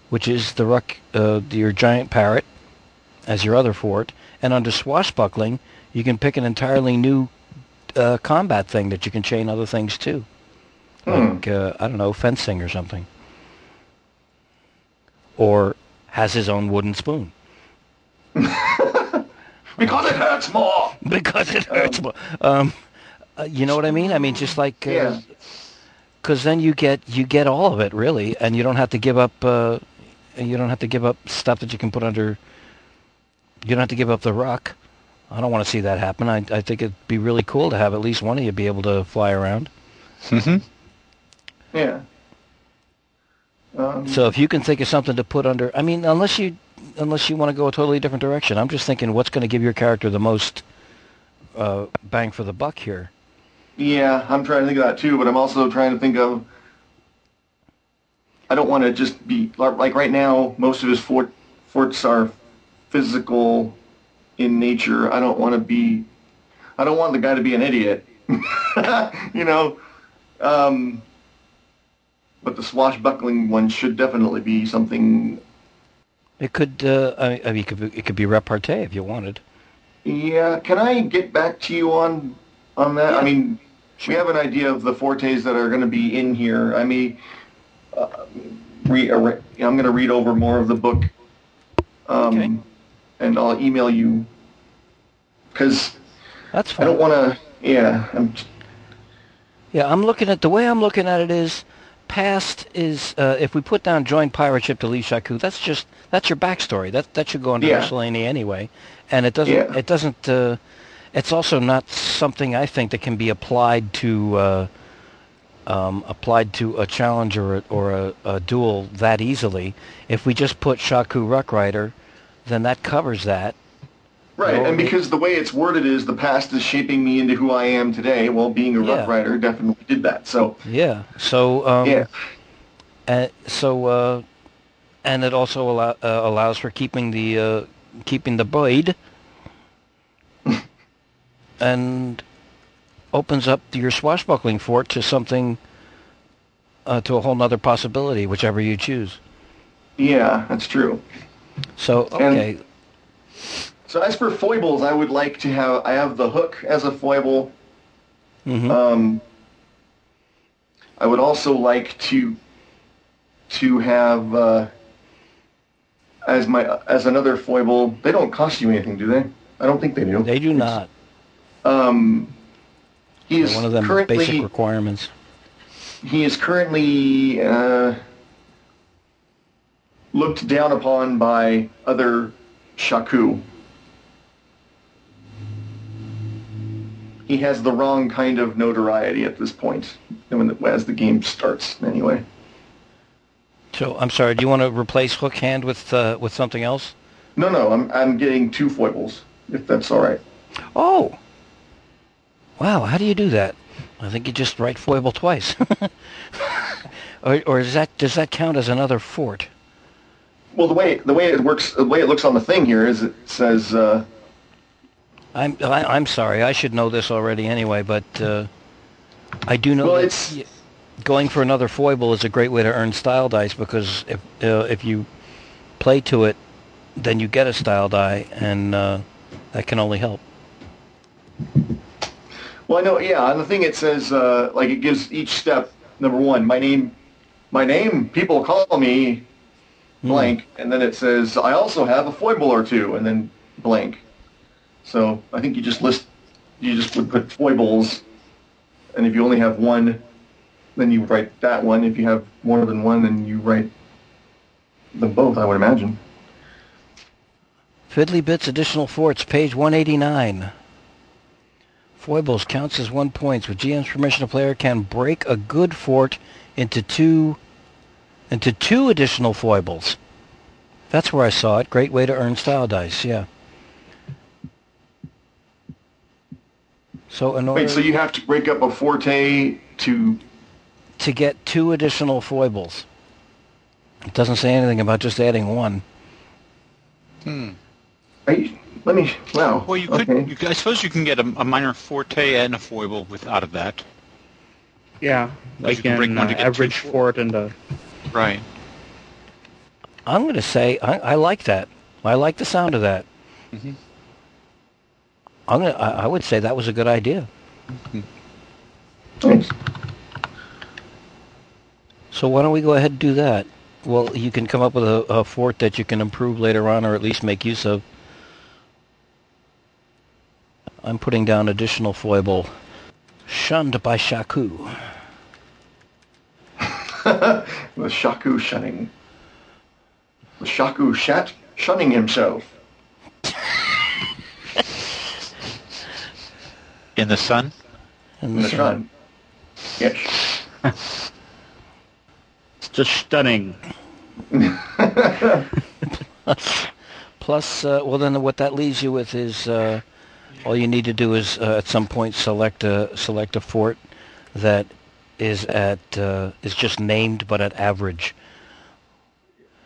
which is the Ruck, uh, your giant parrot, as your other fort. And under swashbuckling, you can pick an entirely new uh, combat thing that you can chain other things to. Like, uh, I don't know, fencing or something. Or has his own wooden spoon. Because it hurts more. because it hurts more. Um, uh, you know what I mean? I mean, just like, Yeah. because then you get you get all of it really, and you don't have to give up. Uh, you don't have to give up stuff that you can put under. You don't have to give up the ruck. I don't want to see that happen. I I think it'd be really cool to have at least one of you be able to fly around. Mm-hmm. Yeah. Um, So if you can think of something to put under, I mean, unless you unless you want to go a totally different direction, I'm just thinking what's going to give your character the most uh, bang for the buck here. Yeah, I'm trying to think of that too, but I'm also trying to think of. I don't want to just be like right now. Most of his fort, forts are physical in nature. I don't want to be. I don't want the guy to be an idiot. you know. Um, but the swashbuckling one should definitely be something. It could, uh, I I mean, it could be, it could be repartee if you wanted. Yeah, can I get back to you on on that? I mean, we have an idea of the fortes that are going to be in here. I mean, uh, re- I'm going to read over more of the book, um, Okay. And I'll email you because That's fine. I don't want to. Yeah, I'm, Yeah, I'm looking at the way I'm looking at it is past is uh, if we put down join pirate ship to Lee Shaku, that's just that's your backstory. That that should go into Yeah. miscellany anyway, and it doesn't Yeah. it doesn't. Uh, it's also not something I think that can be applied to uh, um, applied to a challenge or a, or a, a duel that easily. If we just put Shaku Ruckrider, then that covers that. right, and because the way it's worded is the past is shaping me into who I am today. Well, being a Yeah. rough rider definitely did that. So Yeah. So um, yeah, And so, uh, and it also allow, uh, allows for keeping the uh, keeping the blade, and opens up your swashbuckling fort to something, uh, to a whole nother possibility, whichever you choose. yeah, that's true. So, And- okay, So as for foibles, I would like to have I have the hook as a foible. hmm Um, I would also like to to have uh, as my as another foible. They don't cost you anything, do they? I don't think they do. they do not. Um, he is one of them currently basic requirements. he is currently uh, looked down upon by other shaku. He has the wrong kind of notoriety at this point, when as the game starts. Anyway, So, I'm sorry. Do you want to replace hook hand with uh, with something else? no, no, I'm I'm getting two foibles, if that's all right. Oh, wow! How do you do that? I think you just write foible twice. or, or does that does that count as another fort? Well, the way the way it works, the way it looks on the thing here is it says. Uh, I'm I, I'm sorry. I should know this already anyway, but uh, I do know Well, that it's- going for another foible is a great way to earn style dice because if uh, if you play to it, then you get a style die, and uh, that can only help. Well, I know, yeah. On the thing, it says uh, like it gives each step. Number one, my name, my name. People call me Hmm. blank, and then it says I also have a foible or two, and then blank. So I think you just list, you just would put foibles, and if you only have one, then you write that one. If you have more than one, then you write them both. I would imagine. Fiddly Bits Additional Forts, page 189. Foibles counts as one points. With GM's permission, a player can break a good fort into two into two additional foibles. That's where I saw it. Great way to earn style dice. Yeah. So in order Wait, so you have to break up a forte to... to get two additional foibles. It doesn't say anything about just adding one. Hmm. Right? Let me... Wow. Well, you could. Okay. You, I suppose you can get a, a minor forte and a foible with out of that. Yeah, you like can break one uh, to get average two. fort and uh, Right. I'm going to say I, I like that. I like the sound of that. Mm-hmm. I'm gonna. I, I would say that was a good idea. Thanks. So why don't we go ahead and do that? Well, you can come up with a, a fort that you can improve later on, or at least make use of. I'm putting down additional foible. Shunned by Shaku. The Shaku shunning. The Shaku shat shunning himself. In the sun. And In the so- sun. Yes. it's just stunning. Plus, uh, well, then what that leaves you with is uh, all you need to do is uh, at some point select a select a fort that is at uh, is just named but at average.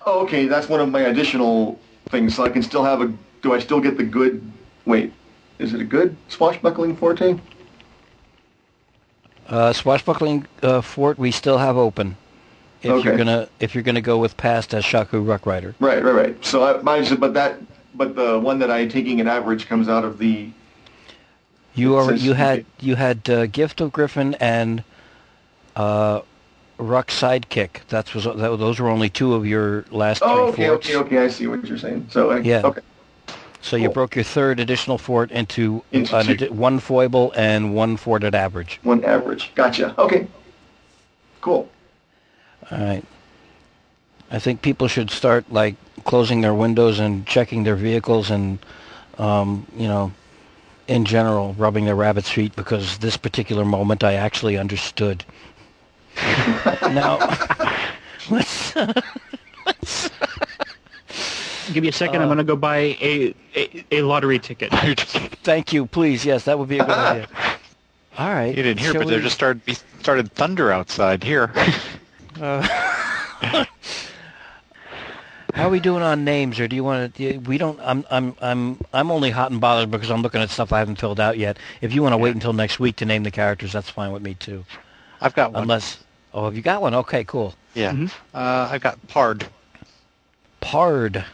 Oh, okay, that's one of my additional things. So I can still have a... Do I still get the good... Wait. Is it a good swashbuckling forte? Uh, swashbuckling uh, fort we still have open. If you're gonna if you're gonna go with past as Shaku Ruck Rider. Right, right, right. So I, mine, but that, but the one that I'm taking an average comes out of the. You are you had you had uh, Gift of Griffin and uh, Ruck Sidekick. That's was that, those were only two of your last three Oh, okay, forts. okay, okay. I see what you're saying. So I, Yeah. Okay. So you broke your third additional fort into, Into an one foible and one fort at average. One average. Gotcha. Okay. Cool. All right. I think people should start like closing their windows and checking their vehicles and, um, you know, in general, rubbing their rabbit's feet because this particular moment I actually understood. now, let's. Give me a second. I'm going to go buy a, a a lottery ticket. Thank you, please. Yes, that would be a good idea. All right. You didn't hear, shall but there just started started thunder outside here. Uh, how are we doing on names, or do you want to? We don't. I'm. I'm. I'm. I'm only hot and bothered because I'm looking at stuff I haven't filled out yet. If you want to wait until next week to name the characters, that's fine with me too. I've got one. Unless. Oh, have you got one? Okay, cool. yeah. Uh, I've got Pard. Pard.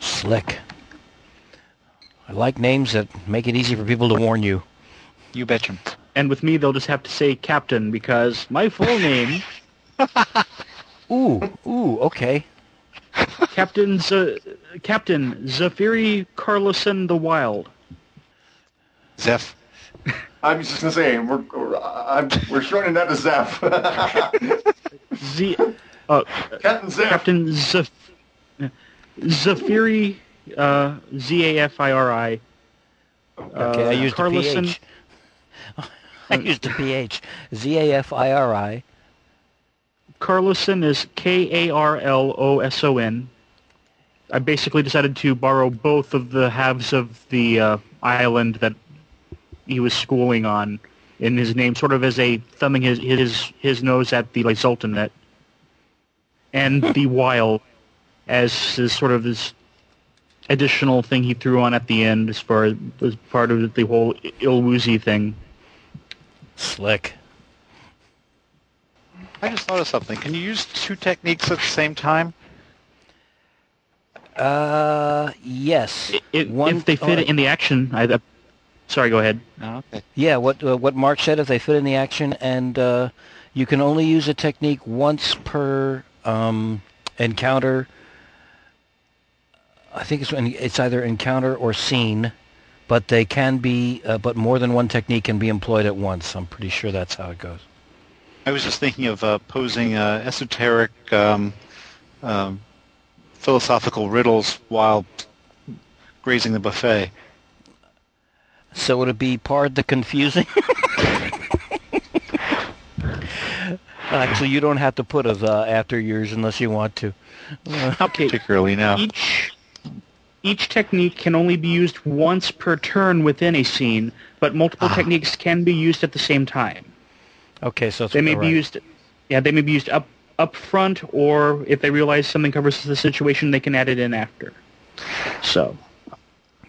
Slick. I like names that make it easy for people to warn you. You betcha. And with me, they'll just have to say Captain because my full name, Ooh. Ooh. Okay. Captain Z- Captain Zafiri Carlson the Wild. Zeph. I was just gonna say we're we're, I'm, we're shortening that to Zeph. Z. Uh, Captain Zeph. Captain Zaf- Zafiri uh, Z A F I R I. Okay. I Uh, used Carlson- a PH. I used a PH. Z A F I R I. Carlson is K A R L O S O N. I basically decided to borrow both of the halves of the uh, island that he was schooling on in his name, sort of as a thumbing his his his nose at the like Sultanate, and the Wild as his sort of this additional thing he threw on at the end as far as, as part of the whole Ilwoozy thing. Slick. I just thought of something. Can you use two techniques at the same time? Uh. Yes. If, One- if they fit oh, in the action, I. Sorry, go ahead. Oh, okay. Yeah, what uh, what Mark said, if they fit in the action, and uh, you can only use a technique once per um, encounter. I think it's it's either encounter or scene, but they can be, uh, but more than one technique can be employed at once. I'm pretty sure that's how it goes. I was just thinking of uh, posing uh, esoteric um, um, philosophical riddles while grazing the buffet. So would it be Pard the Confusing? Actually, you don't have to put a the after yours unless you want to. Okay. Particularly now. Each each technique can only be used once per turn within a scene, but multiple ah. techniques can be used at the same time. Okay, so it's They may all be used, yeah, they may be used up up front, or if they realize something covers the situation, they can add it in after. So,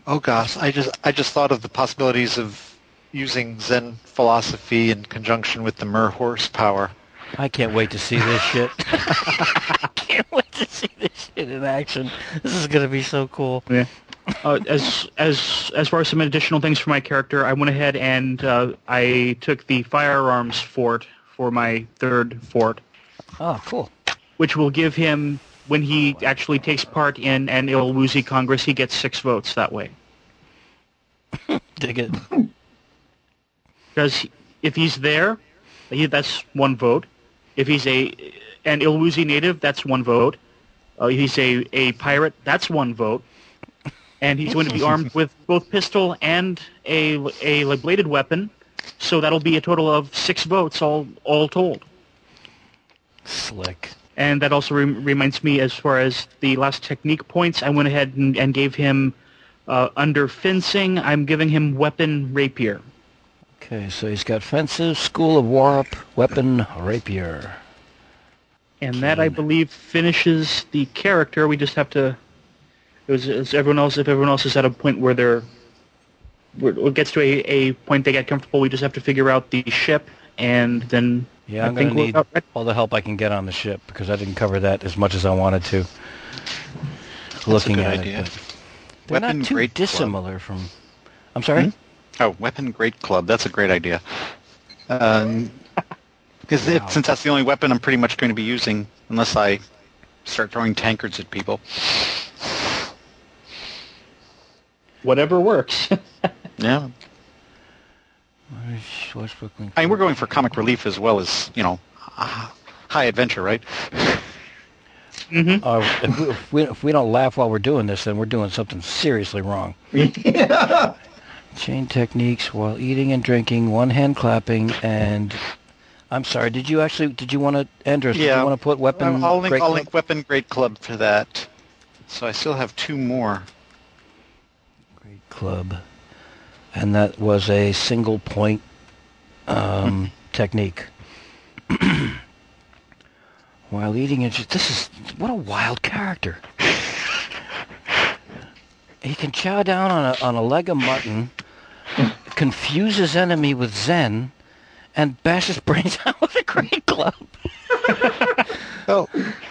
Oh gosh, I just I just thought of the possibilities of using Zen philosophy in conjunction with the Mer horsepower. I can't wait to see this shit. I can't wait to see this shit in action. This is gonna be so cool. yeah. Uh, as as as far as some additional things for my character, I went ahead and uh, I took the firearms fort for my third fort. Oh, cool. which will give him when he actually takes part in an Ilwuzi Congress, he gets six votes that way. Dig it. Because if he's there, he, that's one vote. If he's a an Ilwuzi native, that's one vote. Uh, if he's a, a pirate, that's one vote. And he's going to be armed with both pistol and a, a bladed weapon, so that'll be a total of six votes all all told. Slick. And that also rem- reminds me, as far as the last technique points, I went ahead and, and gave him uh, under fencing. I'm giving him weapon rapier. Okay, so he's got fences, school of war up, weapon, rapier. And that, I believe, finishes the character. We just have to. It was, it's everyone else. If everyone else is at a point where they're, where it gets to a, a point they get comfortable, we just have to figure out the ship, and then Yeah, I I'm gonna need about all the help I can get on the ship because I didn't cover that as much as I wanted to. Looking good at idea. it, they're Weapon not too grade club. dissimilar from. I'm sorry. Oh, Weapon Great Club. That's a great idea. Um, because since that's the only weapon I'm pretty much going to be using, unless I start throwing tankards at people. Whatever works. Yeah. Swashbuckling. I mean, we're going for comic relief as well as, you know, uh, high adventure, right? Uh, if, we, if, we, if we don't laugh while we're doing this, then we're doing something seriously wrong. yeah. Chain techniques while eating and drinking, one hand clapping, and I'm sorry. Did you actually? Did you want to, Andros? Did Yeah. you want to put weapon? I'll link, Great I'll Club? link Weapon Great Club for that. So I still have two more. Great Club, and that was a single point um, technique. While eating it, this is what a wild character. He can chow down on a on a leg of mutton, confuse his enemy with Zen, and bash his brains out with a great club. Oh,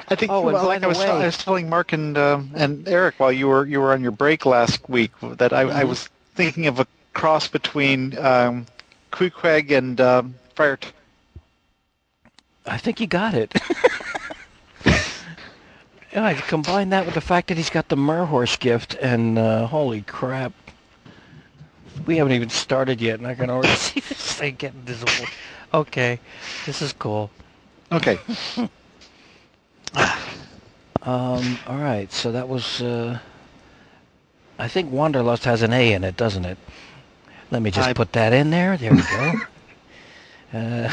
I think Oh, well, like I was, way- I was telling Mark and um, and Eric while you were you were on your break last week that I, I was thinking of a cross between um, and um, Friar. T- I think you got it. yeah, I combine that with the fact that he's got the Merhorse gift, and uh, holy crap, we haven't even started yet, and I can already see this thing getting visible. Okay, this is cool. okay. Um, all right, so that was. Uh, I think Wanderlust has an A in it, doesn't it? Let me just I- put that in there. There we go. uh,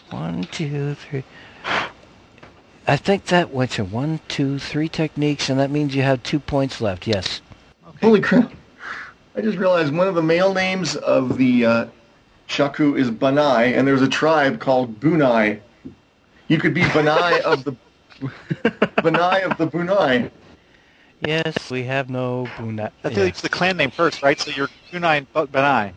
one, two, three. I think that went to one, two, three techniques, and that means you have two points left. Yes. Holy crap. I just realized one of the male names of the uh, Shaku is Banai, and there's a tribe called Bunai. You could be Banai of the Banai of the Bunai. Yes, we have no Buna. I feel it's the clan name first, right? So you're Kunai and Benai.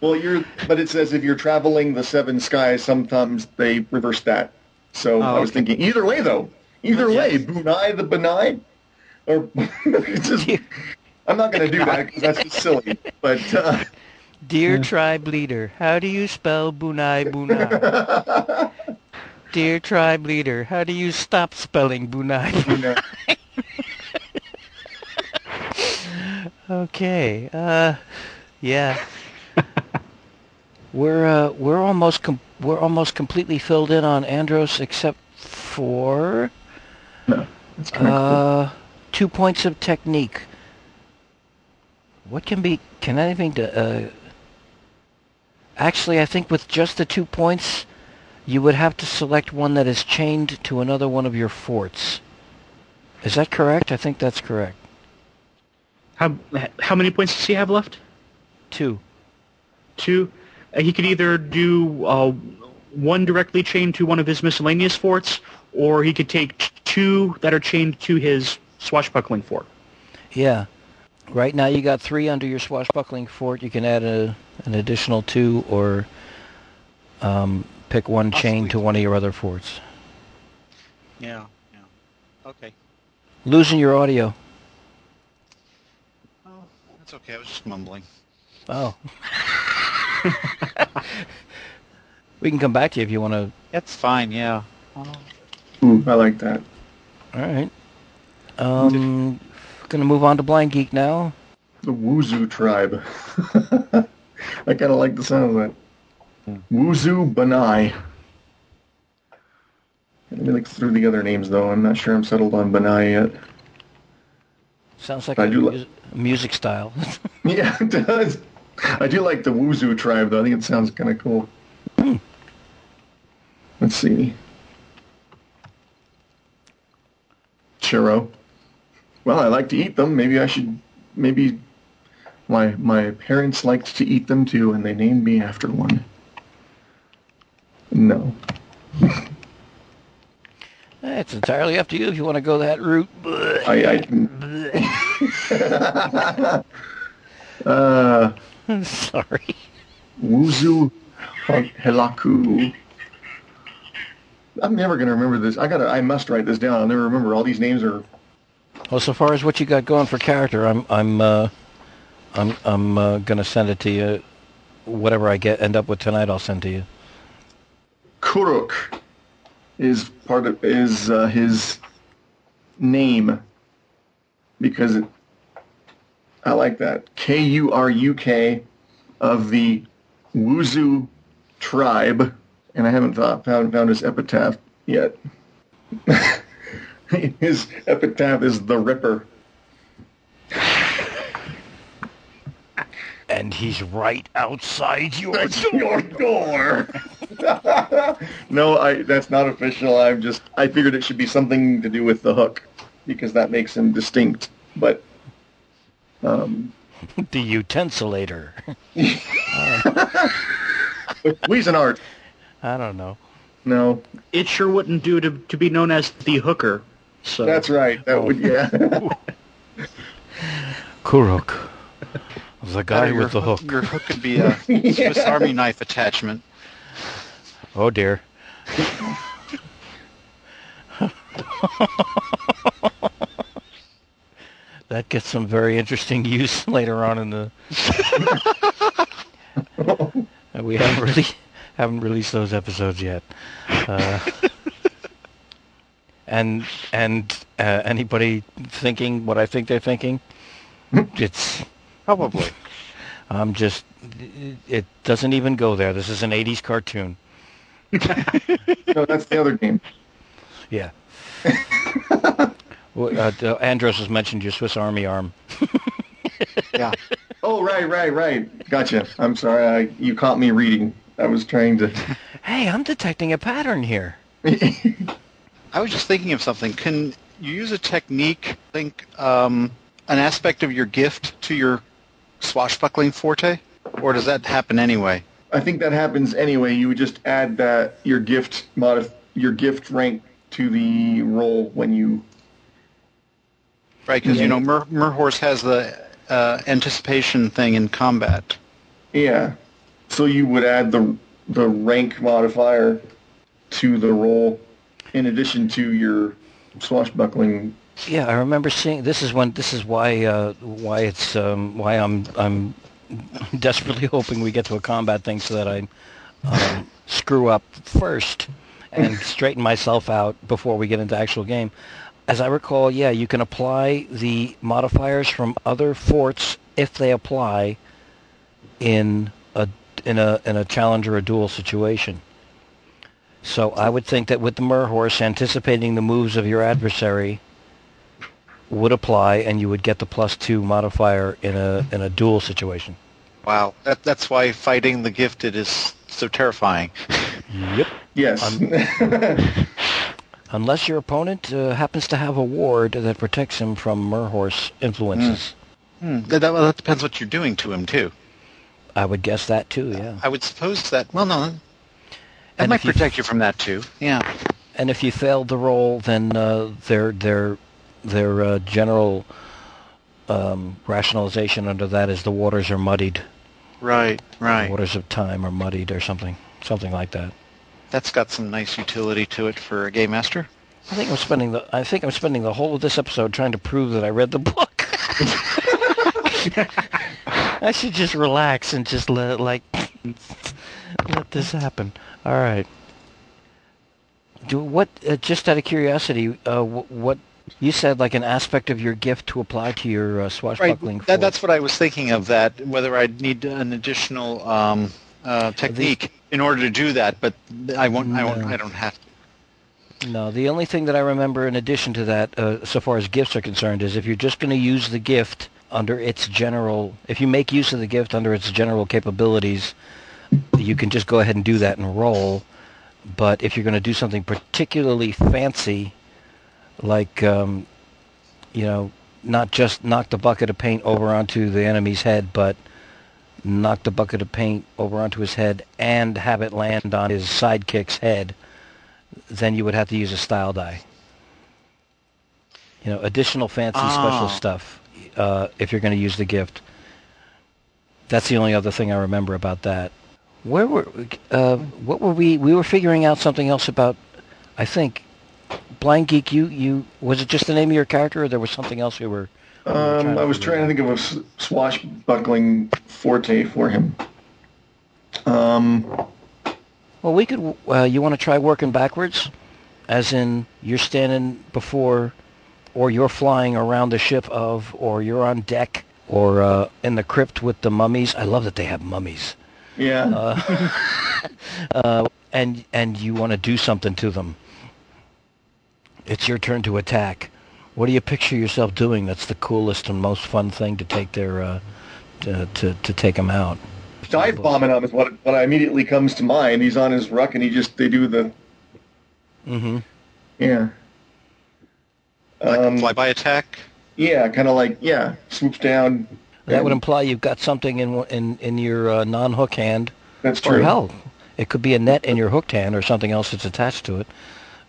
Well, you're, but it says if you're traveling the seven skies, sometimes they reverse that. So I was okay. thinking, either way though, either way, Yes. Bunai the Benai, or just, I'm not going to do that because that's just silly. But uh, Dear tribe leader, how do you spell Bunai Bunai? Dear tribe leader, how do you stop spelling Bunai? know, Okay. Uh, yeah. we're uh, we're almost com- we're almost completely filled in on Andros, except for of uh, two points of technique. What can be? Can anything? To, uh, actually, I think with just the two points, you would have to select one that is chained to another one of your forts. Is that correct? I think that's correct. How how many points does he have left? Two. Two. Uh, he could either do uh, one directly chained to one of his miscellaneous forts, or he could take two that are chained to his swashbuckling fort. Yeah. Right now you got three under your swashbuckling fort. You can add a, an additional two or um, pick one chain to one of your other forts. Yeah, yeah. Okay. Losing your audio. Oh, that's okay. I was just mumbling. Oh. we can come back to you if you want to. That's fine, yeah. Ooh, I like that. All right. Um, gonna move on to Blindgeek now. The Wuzu tribe. I kind of like the sound of that. Wuzu Banai. Let me look through the other names, though. I'm not sure I'm settled on Banai yet. Sounds like I a do li- music style. Yeah, it does. I do like the Wuzu tribe, though. I think it sounds kind of cool. Hmm. Let's see. Churro. Well, I like to eat them. Maybe I should. Maybe my my parents liked to eat them too, and they named me after one. No. it's entirely up to you if you want to go that route. I. I uh, Sorry. Wuzu Helaku. I'm never gonna remember this. I gotta. I must write this down. I'll never remember. All these names are. Well, so far as what you got going for character, I'm I'm uh, I'm I'm uh, gonna send it to you. Whatever I get end up with tonight, I'll send to you. Kuruk is part of is uh, his name because it, I like that K U R U K of the Wuzu tribe, and I haven't thought, found found his epitaph yet. his epitaph is the Ripper. And he's right outside your That's your door. no, I. That's not official. I'm just. I figured it should be something to do with the hook, because that makes him distinct. But, um, the utensiliator. Cuisinart. I don't know. No, It sure wouldn't do to, to be known as the hooker. So that's right. That would. Yeah. Kuruk, the guy your with the hook. Your hook could be a Swiss Army knife attachment. Oh dear. that gets some very interesting use later on in the. We haven't really haven't released those episodes yet. Uh, and and uh, anybody thinking what I think they're thinking, it's Probably. I'm just it doesn't even go there. This is an 80s cartoon. no, that's the other game. Yeah. well, uh, Andros has mentioned your Swiss Army arm. Yeah. Oh, right, right, right. Gotcha. I'm sorry. I, you caught me reading. I was trying to. Hey, I'm detecting a pattern here. I was just thinking of something. Can you use a technique, link um, an aspect of your gift to your swashbuckling forte? Or does that happen anyway? I think that happens anyway. You would just add that your gift modif- your gift rank to the roll when you. Right, because, Yeah. you know, Mer- Merhorse has the uh, anticipation thing in combat. Yeah. So you would add the the rank modifier to the roll, in addition to your swashbuckling. Yeah, I remember seeing. This is when. This is why. Uh, why it's. Um, why I'm. I'm desperately hoping we get to a combat thing so that I um, screw up first and straighten myself out before we get into actual game. As I recall, yeah, you can apply the modifiers from other forts if they apply in a in a in a challenge or a duel situation. So I would think that with the Merhorse, anticipating the moves of your adversary would apply, and you would get the plus two modifier in a in a duel situation. Wow. That, that's why fighting the gifted is so terrifying. Yep. Yes. unless your opponent uh, happens to have a ward that protects him from Merhorse influences. Hmm. That, that, well, that depends what you're doing to him too. I would guess that too. Yeah. I would suppose that. Well, no, that And might if you- protect you from that too. Yeah. And if you failed the roll, then uh, their their their uh, general um, rationalization under that is the waters are muddied. Right. The Right. waters of time are muddied, or something, something like that. That's got some nice utility to it for a game master. I think I'm spending the I think I'm spending the whole of this episode trying to prove that I read the book. I should just relax and just let like let this happen. All right. Do what? Uh, just out of curiosity, uh, wh- what you said like an aspect of your gift to apply to your uh, Right. swashbuckling. That, that's what I was thinking of. That whether I'd need an additional um, uh, technique in order to do that, but I won't. I won't. I don't have to. No, the only thing that I remember in addition to that, uh, so far as gifts are concerned, is if you're just going to use the gift under its general, if you make use of the gift under its general capabilities, you can just go ahead and do that and roll. But if you're going to do something particularly fancy, like, um, you know, not just knock the bucket of paint over onto the enemy's head, but knock the bucket of paint over onto his head and have it land on his sidekick's head, then you would have to use a style die. You know, additional fancy special Oh. stuff uh, if you're going to use the gift. That's the only other thing I remember about that. Where were uh, what were we? We were figuring out something else about. I think, Blindgeek. You you was it just the name of your character, or there was something else we were? we were Um, I was trying to think of a swashbuckling forte for him. Um, Well, we could. Uh, you want to try working backwards, as in you're standing before, or you're flying around the ship of, or you're on deck, or uh, in the crypt with the mummies. I love that they have mummies. yeah. Uh, uh, and and you want to do something to them. It's your turn to attack. What do you picture yourself doing? That's the coolest and most fun thing to take their uh, to, to to take them out. Dive bombing him is what what immediately comes to mind. He's on his ruck and he just they do the Mm-hmm. yeah. Like Um, a flyby attack. yeah, kind of like yeah, swoops down. That would imply you've got something in in in your uh, non-hook hand. That's Or true. hell, it could be a net in your hooked hand or something else that's attached to it.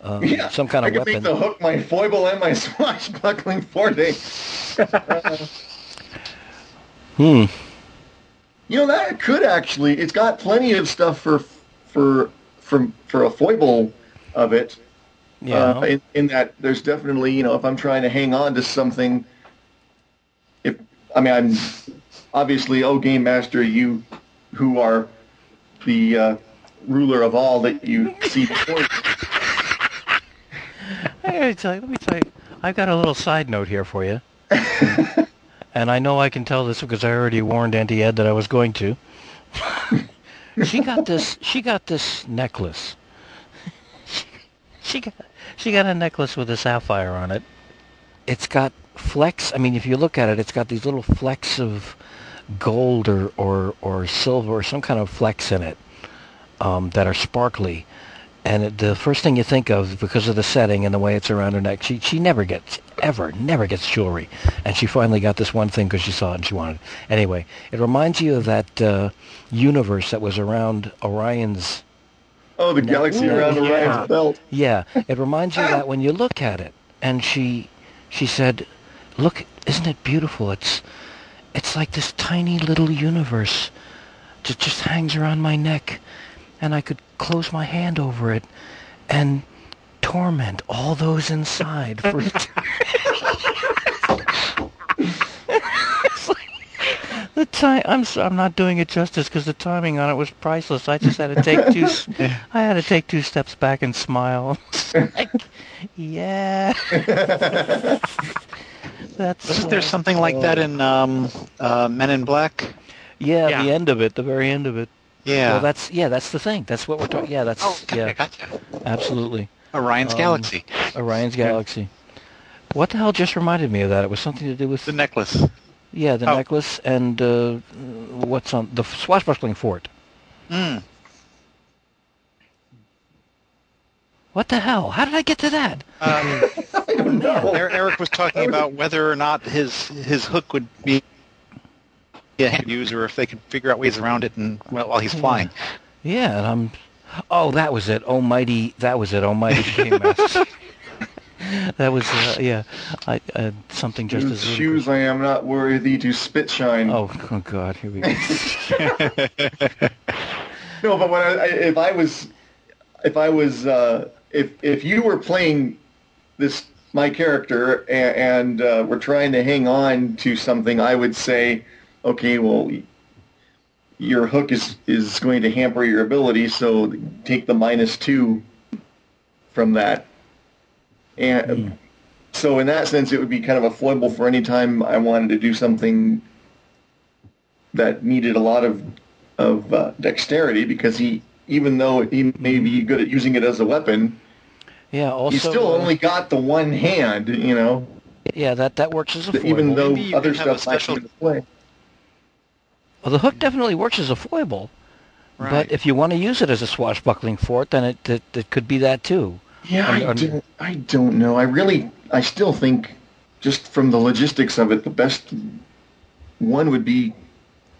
Uh, Yeah, some kind I of could weapon. make the hook my foible and my swashbuckling forte. Hmm. You know that could actually. It's got plenty of stuff for for for for a foible of it. Yeah. Uh, in, in that there's definitely you know if I'm trying to hang on to something. If I mean I'm obviously oh game master you who are the uh, ruler of all that you see before you. I gotta tell you, let me tell you, I've got a little side note here for you. and I know I can tell this because I already warned Auntie Ed that I was going to. she got this. She got this necklace. she got. She got a necklace with a sapphire on it. It's got flecks. I mean, if you look at it, it's got these little flecks of gold or or, or silver or some kind of flecks in it um, that are sparkly. And the first thing you think of, because of the setting and the way it's around her neck, she she never gets ever never gets jewelry, and she finally got this one thing because she saw it and she wanted. it. Anyway, it reminds you of that uh, universe that was around Orion's. Oh, the galaxy around yeah. Orion's belt. Yeah, it reminds you of that when you look at it. And she she said, "Look, isn't it beautiful? It's it's like this tiny little universe that just hangs around my neck, and I could close my hand over it and torment all those inside for It's like- the time I'm s- I'm not doing it justice because the timing on it was priceless. I just had to take two s- I had to take two steps back and smile. like, yeah. That's Wasn't there something like that in um, uh, Men in Black? Yeah, Yeah. the end of it, the very end of it. Yeah. Well, that's yeah, that's the thing. That's what we're talking. Yeah, that's oh, gotcha, yeah, gotcha. absolutely. Orion's Um, Galaxy. Orion's Galaxy. What the hell just reminded me of that? It was something to do with The necklace. yeah, the oh. necklace and uh, what's on the swashbuckling fort. Mm. What the hell? How did I get to that? Um, I don't know. Er- Eric was talking about whether or not his his hook would be a hand user if they could figure out ways around it and well, while he's flying. Yeah, and I'm. Oh, that was it. Almighty. That was it. Almighty Game Master. that was uh, yeah. I uh, something just Whose as shoes I am not worthy to spit shine. Oh, oh God, here we go. No, but when I, I, if I was, if I was, uh, if if you were playing this my character and, and uh, we're trying to hang on to something, I would say, okay, well, your hook is is going to hamper your ability, so take the minus two from that. And so, in that sense, it would be kind of a foible for any time I wanted to do something that needed a lot of of uh, dexterity because he, even though he may be good at using it as a weapon, Yeah. Also, he still uh, only got the one hand. You know, yeah, that that works as a foible. even though Maybe other can have a stuff might special- play. Well, the hook definitely works as a foible. Right. But if you want to use it as a swashbuckling fort, then it it, it could be that too. Yeah, Un- I un- don't, I don't know. I really, I still think, just from the logistics of it, the best one would be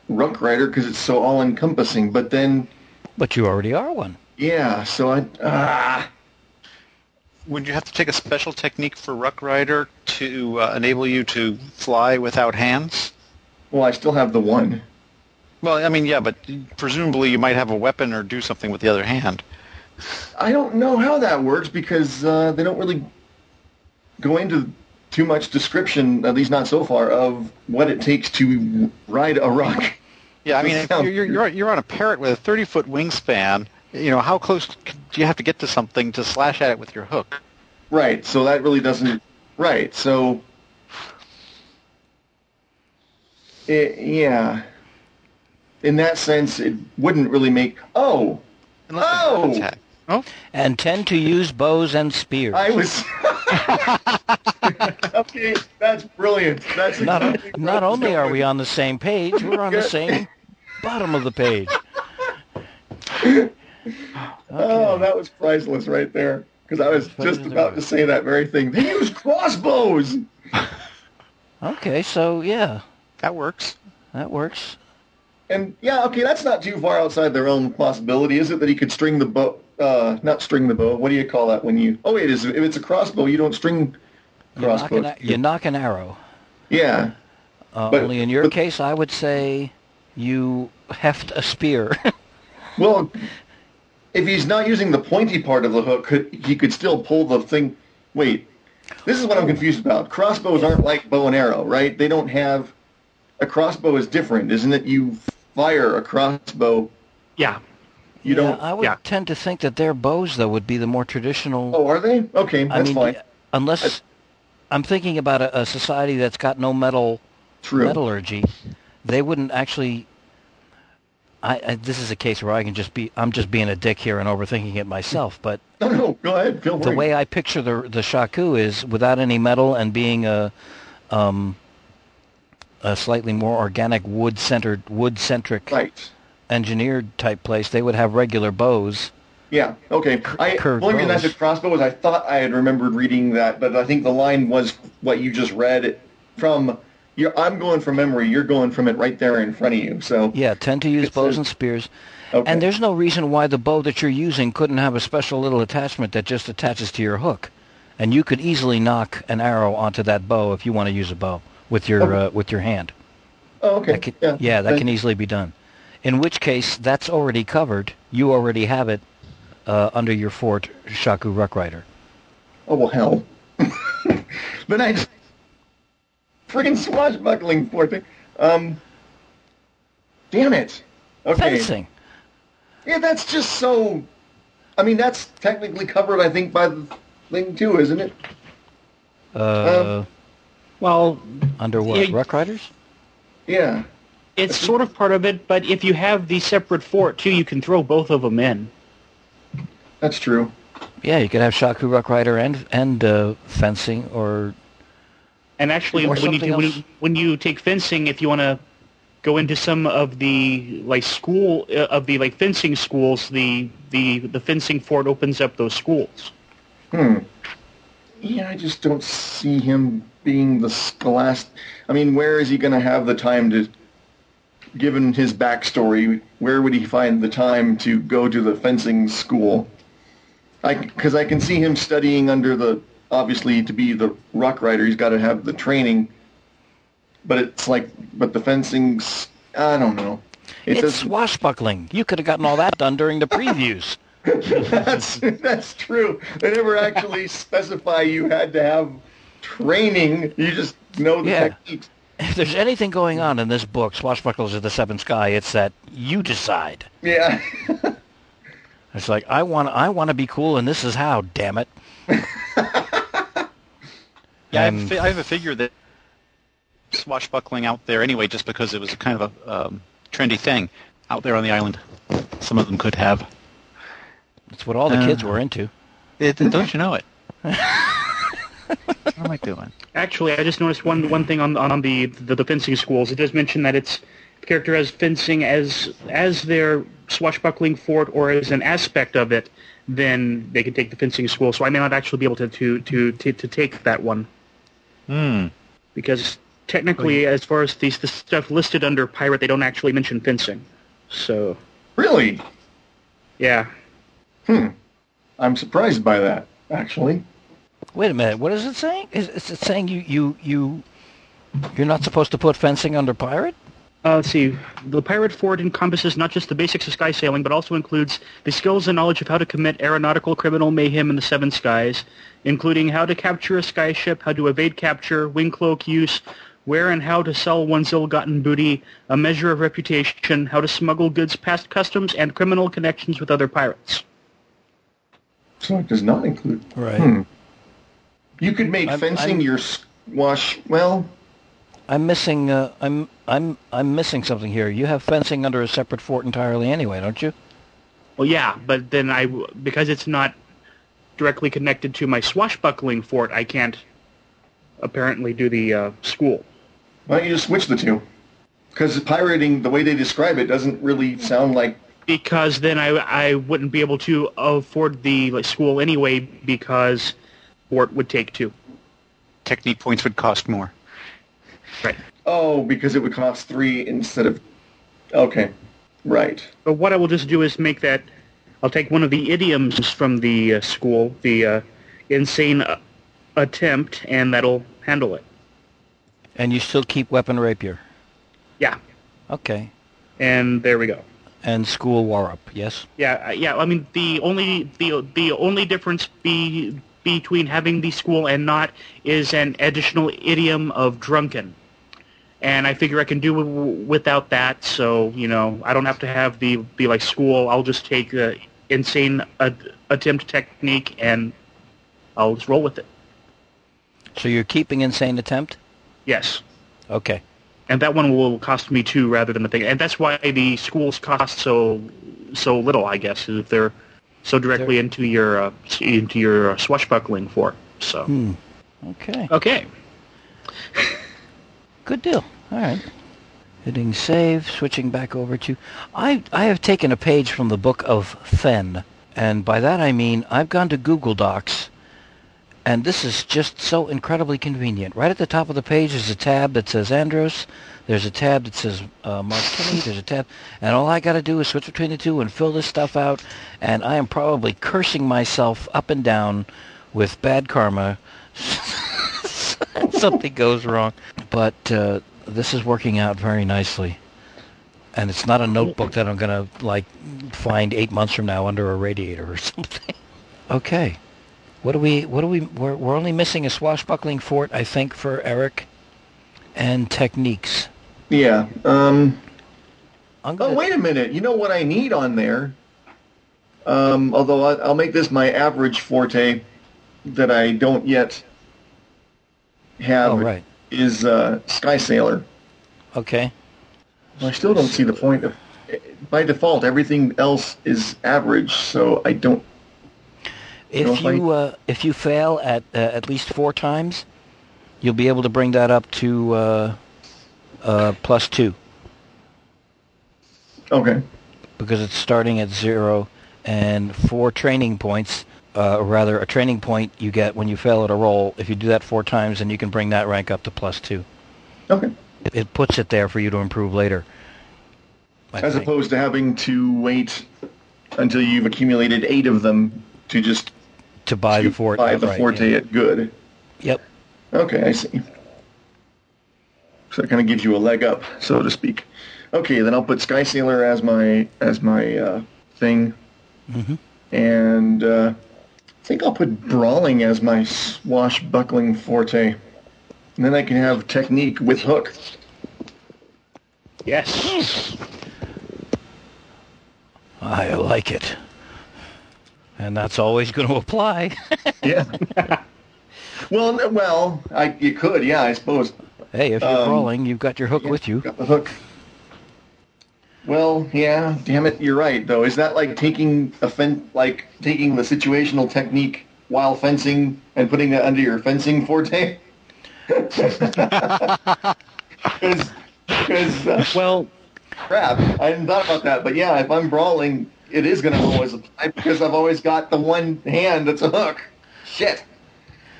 Ruck Rider because it's so all encompassing. But then, But you already are one. yeah, so I, ah, Would you have to take a special technique for Ruck Rider to uh, enable you to fly without hands? well, I still have the one. Well, I mean, yeah, but presumably you might have a weapon or do something with the other hand. I don't know how that works because uh, they don't really go into too much description, at least not so far, of what it takes to ride a ruck. Yeah, I mean, you're, you're, you're on a parrot with a 30-foot wingspan. You know, how close do you have to get to something to slash at it with your hook? Right, so that really doesn't. Right, so. It, yeah. In that sense, it wouldn't really make. Oh! Unless Oh! Oh, And tend to use bows and spears. I was. okay, that's brilliant. That's not exactly where not only are we on the same page, we're on the same bottom of the page. Oh, that was priceless right there. Because I was just about to say that very thing. They use crossbows! Okay, so yeah, that works. that works. And yeah, okay, that's not too far outside their own possibility, is it? That he could string the bow, uh, not string the bow. What do you call that when you? Oh wait, is if it's a crossbow, you don't string You knock, an, you knock an arrow. Yeah, Uh, But- only in your but- case, I would say you heft a spear. well, if he's not using the pointy part of the hook, could he could still pull the thing? Wait, this is what I'm confused about. Crossbows aren't like bow and arrow, right? They don't have a crossbow is different, isn't it? You fire a crossbow. Yeah. You Yeah, don't. I would yeah. tend to think that their bows, though, would be the more traditional. Oh, are they? Okay, that's I mean, fine. unless I'm thinking about a, a society that's got no metal True. metallurgy, they wouldn't actually. I, I this is a case where I can just be I'm just being a dick here and overthinking it myself, but No, no, go ahead. Feel the free. way I picture the the shaku is without any metal and being a um a slightly more organic wood centered wood centric Right. engineered type place, they would have regular bows. Yeah. Okay. I curved the only reason I said crossbow was I thought I had remembered reading that, but I think the line was what you just read from. You're, I'm going from memory. You're going from it right there in front of you. So Yeah, tend to use bows and spears. okay. And there's no reason why the bow that you're using couldn't have a special little attachment that just attaches to your hook. And you could easily knock an arrow onto that bow if you want to use a bow with your Okay. uh, with your hand. oh, okay. That can, yeah, that then- can easily be done. In which case, that's already covered. You already have it uh, under your fort, Shaku Ruck Rider. Oh well, hell. then I just friggin' swashbuckling for thing. Um. Damn it. Okay. Fencing. Yeah, that's just so. I mean, that's technically covered, I think, by the thing too, isn't it? Uh, Well, under what? yeah, Ruck Riders? Yeah. it's sort of part of it, but if you have the separate fort too, you can throw both of them in. That's true. Yeah, you could have Shaku Ruck Rider and and uh, fencing or And actually, Or when you, when you when you take fencing, if you want to go into some of the like school uh, of the like fencing schools, the the the fencing fort opens up those schools. Hmm. Yeah, I just don't see him being the scholastic. I mean, where is he going to have the time to, given his backstory, where would he find the time to go to the fencing school? I because I can see him studying under the obviously to be the ruck rider, he's got to have the training. But it's like, but the fencing's, I don't know. It it's doesn't- swashbuckling. You could have gotten all that done during the previews. that's that's true. They never actually specify you had to have training. You just know the Yeah. techniques. If there's anything going on in this book, Swashbucklers of the Seventh Sky, it's that you decide. Yeah. It's like I want I want to be cool, and this is how. Damn it! Yeah, I have, a fi- I have a figure that swashbuckling out there anyway, just because it was a kind of a um, trendy thing out there on the island. Some of them could have. It's what all the Uh. kids were into. It, don't you know it? what am I doing? Actually, I just noticed one one thing on on the, the the fencing schools. It does mention that it's the character has fencing as as their swashbuckling fort or as an aspect of it. Then they can take the fencing school. So I may not actually be able to to to to, to take that one Hmm. because technically, as far as the, the stuff listed under pirate, they don't actually mention fencing. So Really? yeah, I'm surprised by that, actually. Wait a minute. What is it saying? Is, is it saying you you you you're not supposed to put fencing under pirate? Uh, let's see. The pirate fort encompasses not just the basics of sky sailing, but also includes the skills and knowledge of how to commit aeronautical criminal mayhem in the seven skies, including how to capture a sky ship, how to evade capture, wing cloak use, where and how to sell one's ill-gotten booty, a measure of reputation, how to smuggle goods past customs, and criminal connections with other pirates. So it does not include. Right. Hmm. You could make I'm- fencing I'm- your squash. Well, I'm missing. Uh, I'm I'm I'm missing something here. You have fencing under a separate fort entirely, anyway, don't you? Well, yeah, but then I, because it's not directly connected to my swashbuckling fort, I can't apparently do the uh, school. why don't you just switch the two? Because pirating, the way they describe it, doesn't really sound like. Because then I I wouldn't be able to afford the like, school anyway because fort would take two. Technique points would cost more. Right. Oh, because it would cost three instead of. Okay. Right. But what I will just do is make that. I'll take one of the idioms from the uh, school, the uh, insane uh, attempt, and that'll handle it. And you still keep weapon rapier. Yeah. Okay. And there we go. And school war up. Yes. Yeah, uh, yeah. I mean, the only the the only difference be, between having the school and not is an additional idiom of drunken, and I figure I can do w- without that. So you know, I don't have to have the be like school. I'll just take the insane ad- attempt technique and I'll just roll with it. So you're keeping insane attempt. Yes. Okay. And that one will cost me two rather than the thing, and that's why the schools cost so so little, I guess, if they're so directly into your uh, into your uh, swashbuckling for. So Okay. okay, Good deal. All right. Hitting save, switching back over to... I, I have taken a page from the book of Fen, and by that I mean I've gone to Google Docs, and this is just so incredibly convenient. Right at the top of the page is a tab that says Andros, there's a tab that says uh, Mark Kinney, there's a tab, and all I got to do is switch between the two and fill this stuff out, and I am probably cursing myself up and down with bad karma something goes wrong. But uh, this is working out very nicely. And it's not a notebook that I'm going to, like, find eight months from now under a radiator or something. Okay. What do we, what do we, we're, we're only missing a swashbuckling fort, I think, for Eric, and techniques. Yeah. Um. I'm Oh, wait a minute. You know what I need on there? Um, although I, I'll make this my average forte that I don't yet have Oh, right. is uh, Sky Sailor. Okay. I still don't see the point of. By default, everything else is average, so I don't. If you, uh, if you fail at uh, at least four times, you'll be able to bring that up to uh, uh, plus two. Okay. because it's starting at zero and four training points uh, or rather a training point you get when you fail at a roll. If you do that four times, then you can bring that rank up to plus two. Okay. It, it puts it there for you to improve later. I As think. opposed to having to wait until you've accumulated eight of them to just to buy to the fort. buy the forte yeah. at good. Yep. Okay, I see. So that kind of gives you a leg up, so to speak. Okay, then I'll put Sky Sailor as my as my uh, thing, Mhm. and uh, I think I'll put Brawling as my swashbuckling forte. And then I can have technique with hook. Yes. I like it. And that's always going to apply. Yeah. well, well, I you could, yeah, I suppose. hey, if you're Um, brawling, you've got your hook with you. Got the hook. Well, yeah, damn it, you're right though. Is that like taking a fen- like taking the situational technique while fencing and putting that under your fencing forte? Because uh, Well, crap, I hadn't thought about that. But yeah, if I'm brawling, it is going to always apply because I've always got the one hand that's a hook. Shit.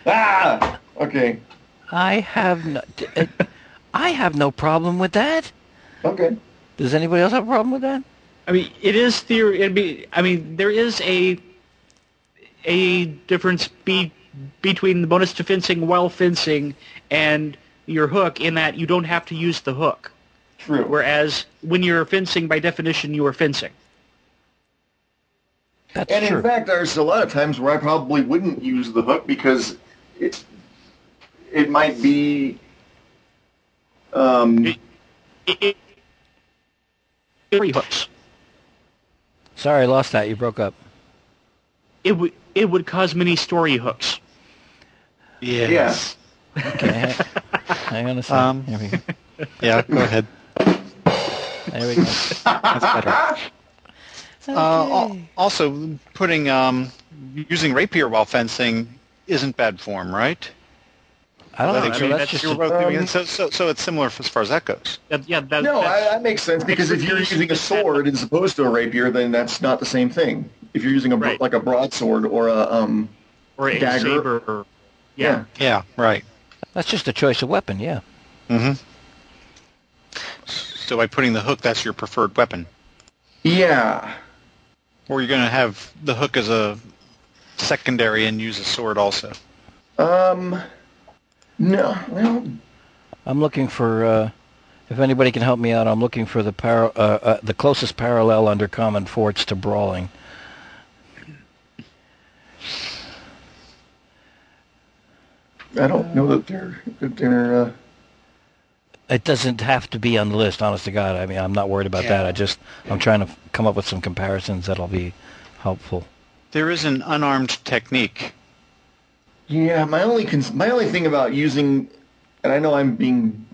Ah. Okay. I have no, uh, I have no problem with that. Okay. Does anybody else have a problem with that? I mean, it is theory. It'd be, I mean, there is a a difference be, between the bonus to fencing while fencing and your hook in that you don't have to use the hook. True. Whereas when you're fencing, by definition, you are fencing. That's And true. in fact, there's a lot of times where I probably wouldn't use the hook because it it might be um, It, it, three hooks. Sorry, I lost that. You broke up. It would it would cause many story hooks. Yes. Okay, hang, hang on a second. Um, Here we go. Yeah, go ahead. There we go. That's better. Uh, also, putting um, using rapier while fencing isn't bad form, right? I don't I think think so. you- That's that's just you were a, both doing Um. So, so, so it's similar as far as that goes. That, yeah, that, no, I, that makes sense because if you're using a sword as opposed to a rapier, then that's not the same thing. If you're using a Right. like a broadsword or a um, or a dagger. saber. Or, yeah. Yeah, right. that's just a choice of weapon. Yeah. Mm-hmm. So by putting the hook, that's your preferred weapon. yeah, Or you're going to have the hook as a secondary and use a sword also. um, no, well, I'm looking for. Uh, if anybody can help me out, I'm looking for the par- uh, uh, the closest parallel under common forts to brawling. I don't know that they're that they're. It doesn't have to be on the list, honest to God. I mean, I'm not worried about that. I just I'm trying to f- come up with some comparisons that'll be helpful. There is an unarmed technique. Yeah, my only cons- my only thing about using, and I know I'm being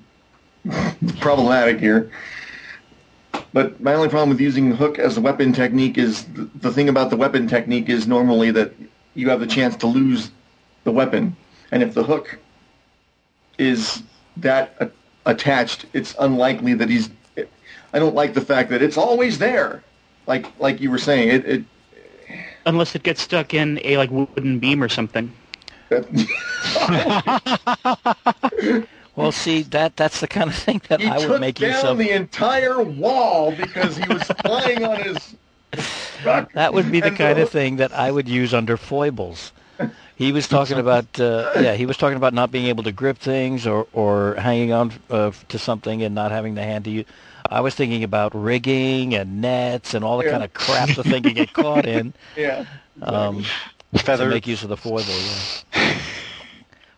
problematic here, but my only problem with using hook as a weapon technique is the, the thing about the weapon technique is normally that you have the chance to lose the weapon, and if the hook is that a- attached, it's unlikely that he's. I don't like the fact that it's always there, like like you were saying. It, it Unless it gets stuck in a like wooden beam or something. Well, see that that's the kind of thing that He I would took make use down of. the entire wall because he was flying on his truck. That would be the And kind the- of thing that I would use under foibles. He was talking about, uh, yeah, he was talking about not being able to grip things or, or hanging on uh, to something and not having the hand to you. I was thinking about rigging and nets and all the Yeah. kind of crap the thing could get caught in Yeah. um, to Feather. make use of the foible. Yeah.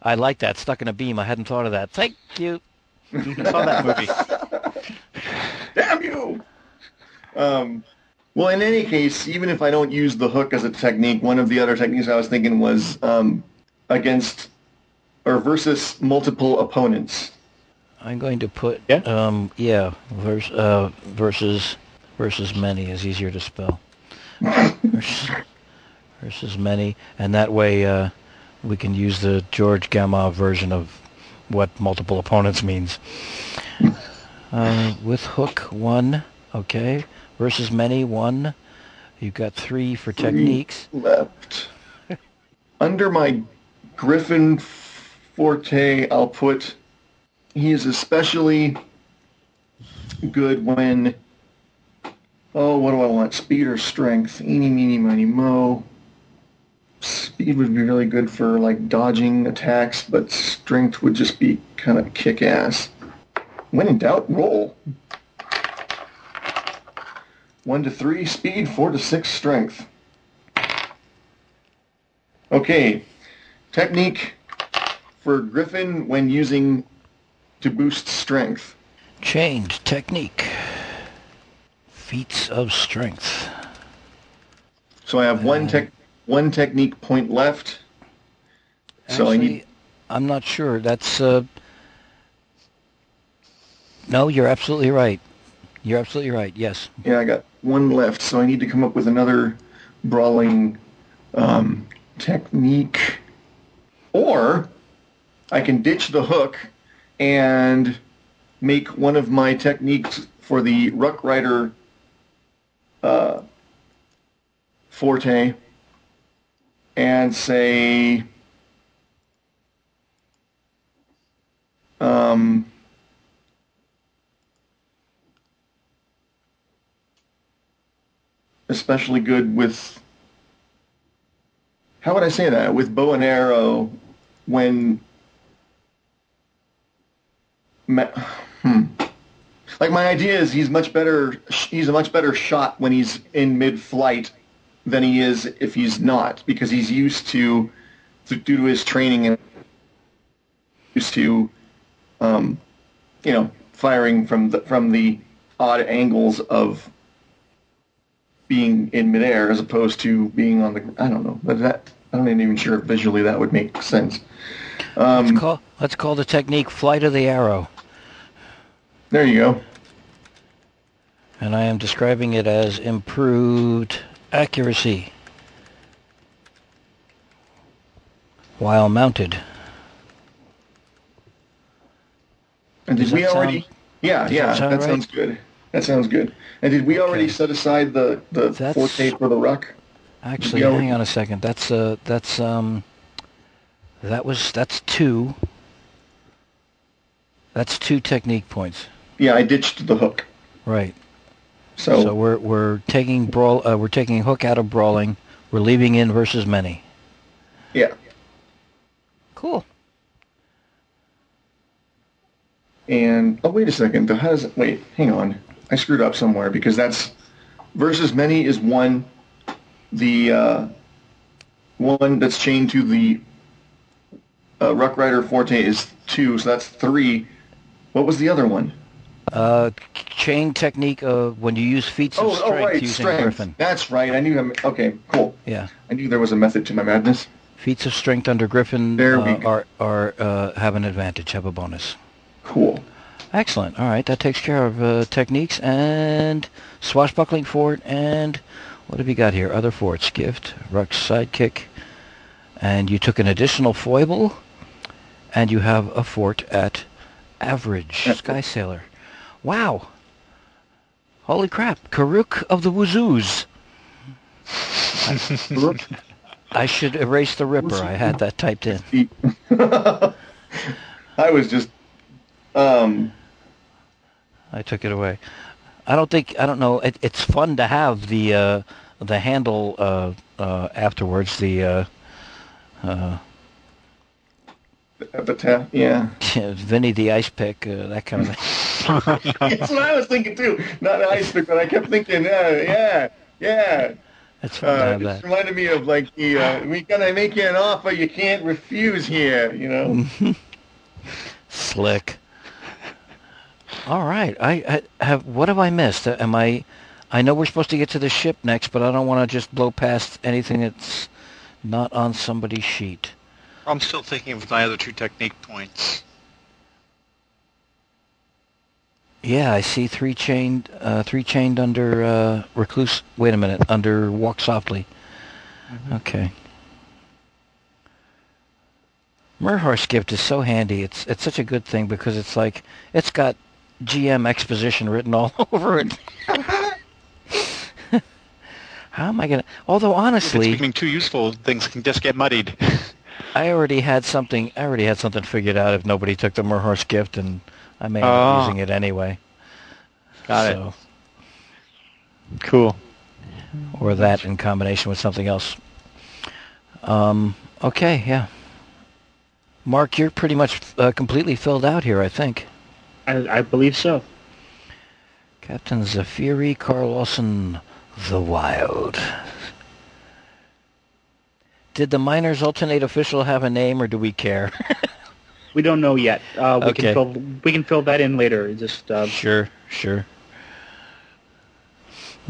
I like that. Stuck in a beam. I hadn't thought of that. Thank you. I saw that movie. Damn you! Um, well, in any case, even if I don't use the hook as a technique, one of the other techniques I was thinking was um, against or versus multiple opponents. I'm going to put, Yeah? um, yeah, vers- uh, versus versus many is easier to spell. versus, versus many, and that way uh, we can use the George Gamow version of what multiple opponents means. Uh, with hook one, okay. Versus many one. You've got three for techniques. Left. under my Griffin forte, I'll put he is especially good when oh, what do I want? Speed or strength? Eeny, meeny, miny, mo. Speed would be really good for like dodging attacks, but strength would just be kind of kick ass. When in doubt, roll. One to three speed, four to six strength. Okay, technique for Griffin when using to boost strength. Chained technique. Feats of strength. So I have one tech one technique point left. So I need I'm not sure. That's uh No, you're absolutely right. You're absolutely right. Yes. yeah, I got one left. So I need to come up with another brawling um, technique, or I can ditch the hook and make one of my techniques for the Ruck Rider uh, forte and say um, especially good with how would I say that with bow and arrow when hmm. like my idea is he's much better he's a much better shot when he's in mid-flight than he is if he's not because he's used to due to his training and used to um, you know firing from the from the odd angles of being in midair as opposed to being on the I don't know but that I'm not even sure if visually that would make sense. Um, Let's call let's call the technique flight of the arrow. there you go. And I am describing it as improved accuracy while mounted. And did Does we already? sound- yeah, yeah, that sound that sounds good. That sounds good. And did we already set aside the the That's- forte for the ruck? Actually, We already- hang on a second. That's uh that's um that was that's two. That's two technique points. Yeah, I ditched the hook. Right. So, So we're we're taking brawl uh, we're taking hook out of brawling. We're leaving in versus many. yeah, Cool. and oh wait a second. How does it? Wait, hang on. I screwed up somewhere because that's versus many is one. The uh, one that's chained to the uh, Ruck Rider Forte is two, so that's three. What was the other one? Uh, chain technique uh, when you use feats of Oh, strength oh, right, using strength. Griffin. That's right. I knew. I'm, okay, cool. Yeah. I knew there was a method to my madness. Feats of strength under Griffin There uh, we go. are are uh, have an advantage, have a bonus. Cool. Excellent. All right, that takes care of uh, techniques and swashbuckling fort and what have you got here? Other forts, gift, Ruck's sidekick, and you took an additional foible, and you have a fort at average. Sky Sailor. Wow. Holy crap! Kuruk of the Wazoos. Look, I should erase the Ripper. I had that typed in. I was just, um, I took it away. I don't think I don't know. It, it's fun to have the uh, the handle uh, uh, afterwards. The uh, uh, epitaph. Yeah, Vinny the ice pick, uh, that kind of thing. that's what I was thinking too. Not an ice pick, but I kept thinking, yeah, yeah, yeah. It's fun Uh, have it that. reminded me of like the uh, we gonna make you an offer you can't refuse here. You know. Slick. All right. I, I have. What have I missed? Uh, Am I? I know we're supposed to get to the ship next, but I don't want to just blow past anything that's not on somebody's sheet. I'm still thinking of my other two technique points. Yeah, I see three chained, uh, three chained under uh, recluse. Wait a minute, under walk softly. Okay. Merhorse gift is so handy. It's it's such a good thing because it's like it's got GM exposition written all over it. How am I gonna? Although If it's honestly, becoming too useful, things can just get muddied. I already had something. I already had something figured out. If nobody took the Merhorse gift, and I may end up Oh. using it anyway. Got it. Cool. Or that in combination with something else. Um. Okay. Yeah. Mark, you're pretty much uh, completely filled out here. I think. I, I believe so. Captain Zafiri Carlson, the Wild. Did the miners alternate official have a name, or do we care? We don't know yet. Uh, we Okay. can fill we can fill that in later. Just uh, Sure, sure.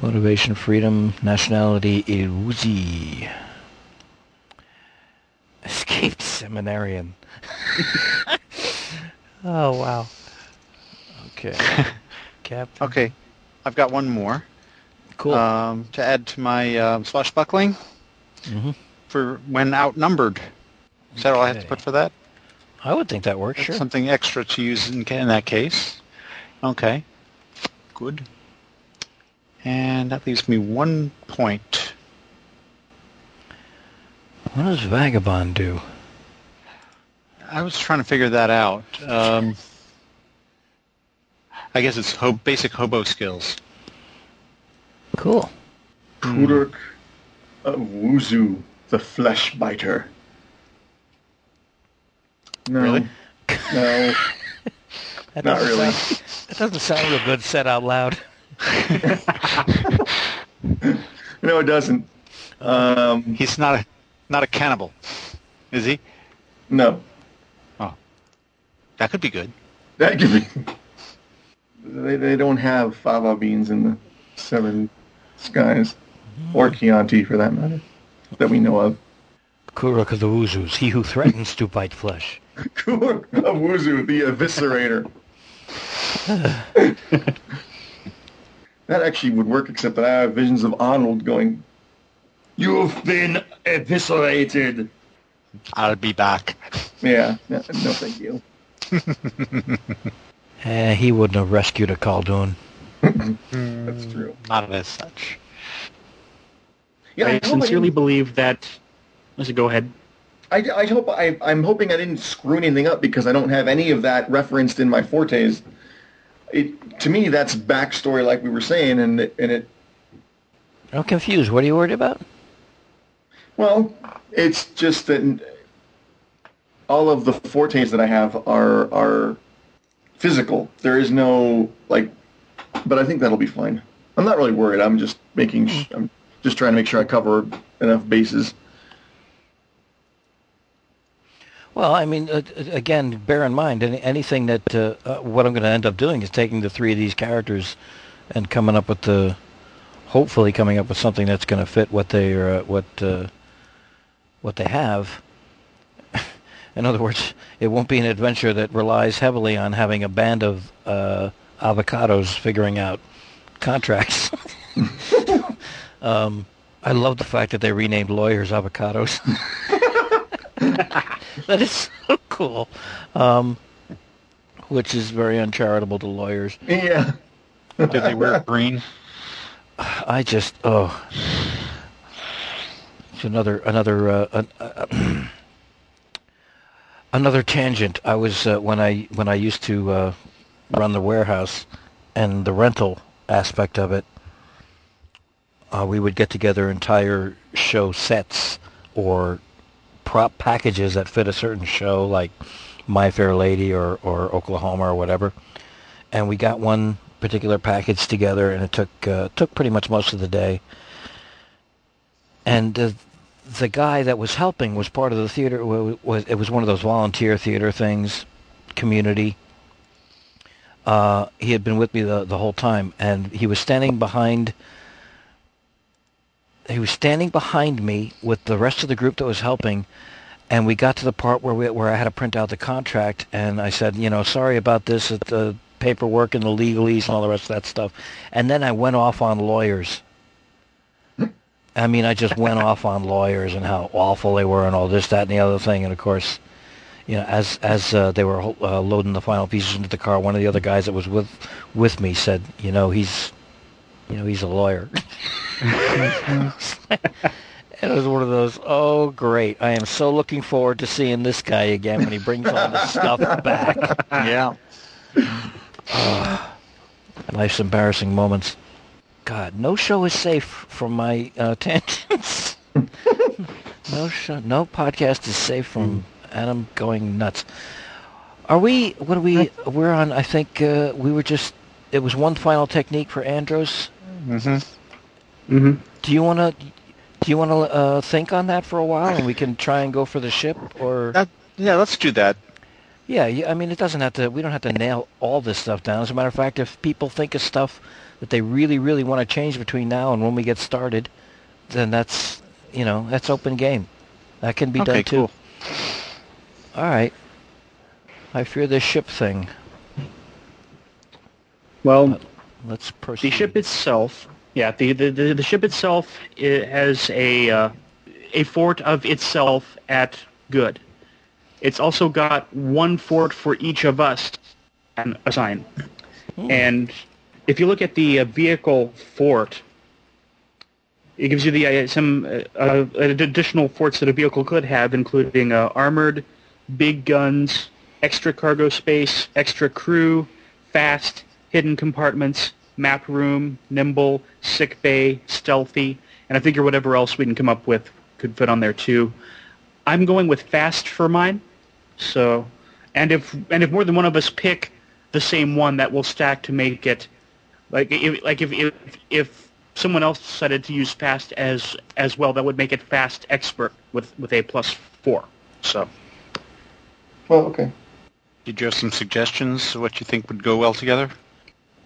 Motivation, freedom, nationality, Iruzi. Escaped seminarian. oh, wow. Okay. Captain. Okay. I've got one more Cool. um, to add to my um, swashbuckling Mhm. for when outnumbered. Is that all I have to put for that? I would think that works, sure. Something extra to use in, in that case. Okay. Good. And that leaves me one point. What does Vagabond do? I was trying to figure that out. Um, I guess it's ho- basic hobo skills. Cool. Kuruk of Wuzu, the flesh biter. No. Really? No. That Not doesn't really. sound- that doesn't sound real good said out loud. No, it doesn't. Um, He's not a not a cannibal, is he? no. Oh, that could be good. That could be. They, they don't have fava beans in the seven skies, or Chianti for that matter, that we know of. Kuruk of the Wuzus, he who threatens to bite flesh. Kuruk of Wuzu, the eviscerator. that actually would work, except that I have visions of Arnold going, "You've been eviscerated." I'll be back. Yeah, no, no thank you. Eh, he wouldn't have rescued a Khaldun. That's true. Not as such. Yeah, I hope sincerely didn't- believe that. Let's go ahead. I, I hope I, I'm hoping I didn't screw anything up because I don't have any of that referenced in my fortes. It, to me, that's backstory, like we were saying, and it, and it. I'm confused. What are you worried about? Well, it's just that all of the fortes that I have are are physical. There is no like, but I think that'll be fine. I'm not really worried. I'm just making. sh- I'm just trying to make sure I cover enough bases. Well, I mean, uh, uh, again, bear in mind, any, anything that uh, uh, what I'm going to end up doing is taking the three of these characters and coming up with the, hopefully coming up with something that's going to fit what they are, uh, what uh, what they have. In other words, it won't be an adventure that relies heavily on having a band of uh, avocados figuring out contracts. um, I love the fact that they renamed lawyers avocados. that is so cool. Um, which is very uncharitable to lawyers. Yeah. Did they wear green? I just oh, it's another another uh, an- uh, another tangent. I was uh, when I when I used to uh, run the warehouse and the rental aspect of it. Uh, we would get together entire show sets or prop packages that fit a certain show, like My Fair Lady or, or Oklahoma or whatever. And we got one particular package together, and it took uh, took pretty much most of the day. And uh, the guy that was helping was part of the theater. It was one of those volunteer theater things, community. Uh, he had been with me the the whole time, and he was standing behind he was standing behind me with the rest of the group that was helping and we got to the part where we, where I had to print out the contract and I said, you know, sorry about this, the paperwork and the legalese and all the rest of that stuff. And then I went off on lawyers. I mean, I just went off on lawyers and how awful they were and all this, that, and the other thing. And of course, you know, as as uh, they were uh, loading the final pieces into the car, one of the other guys that was with with me said, you know, he's, you know, he's a lawyer. It was one of those, oh great, I am so looking forward to seeing this guy again when he brings all this stuff back. Yeah. Life's embarrassing moments. God, no show is safe from my uh, tangents. no show, no podcast is safe from Adam going nuts. Are we? What are we? We're on. I think uh, we were just. It was one final technique for Andros. Mm-hmm. Mm-hmm. Do you want to? Do you want to uh, think on that for a while, and we can try and go for the ship, or? That, yeah, let's do that. Yeah, yeah, I mean, it doesn't have to. We don't have to nail all this stuff down. As a matter of fact, if people think of stuff that they really, really want to change between now and when we get started, then that's you know that's open game. That can be Okay, done too. cool. All right. I fear this ship thing. Well, Let's proceed. the ship itself, yeah, the the, the, the ship itself it has a uh, a fort of itself at good. It's also got one fort for each of us and assign. And if you look at the uh, vehicle fort, it gives you the uh, some uh, uh, additional forts that a vehicle could have, including uh, armored, big guns, extra cargo space, extra crew, fast, hidden compartments, map room, nimble, sick bay, stealthy, and I figure whatever else we can come up with could fit on there too. I'm going with fast for mine. So, and if and if more than one of us pick the same one, that will stack to make it like if like if if, if someone else decided to use fast as as well, that would make it fast expert with with a plus four. So Well, okay. Did you have some suggestions of what you think would go well together?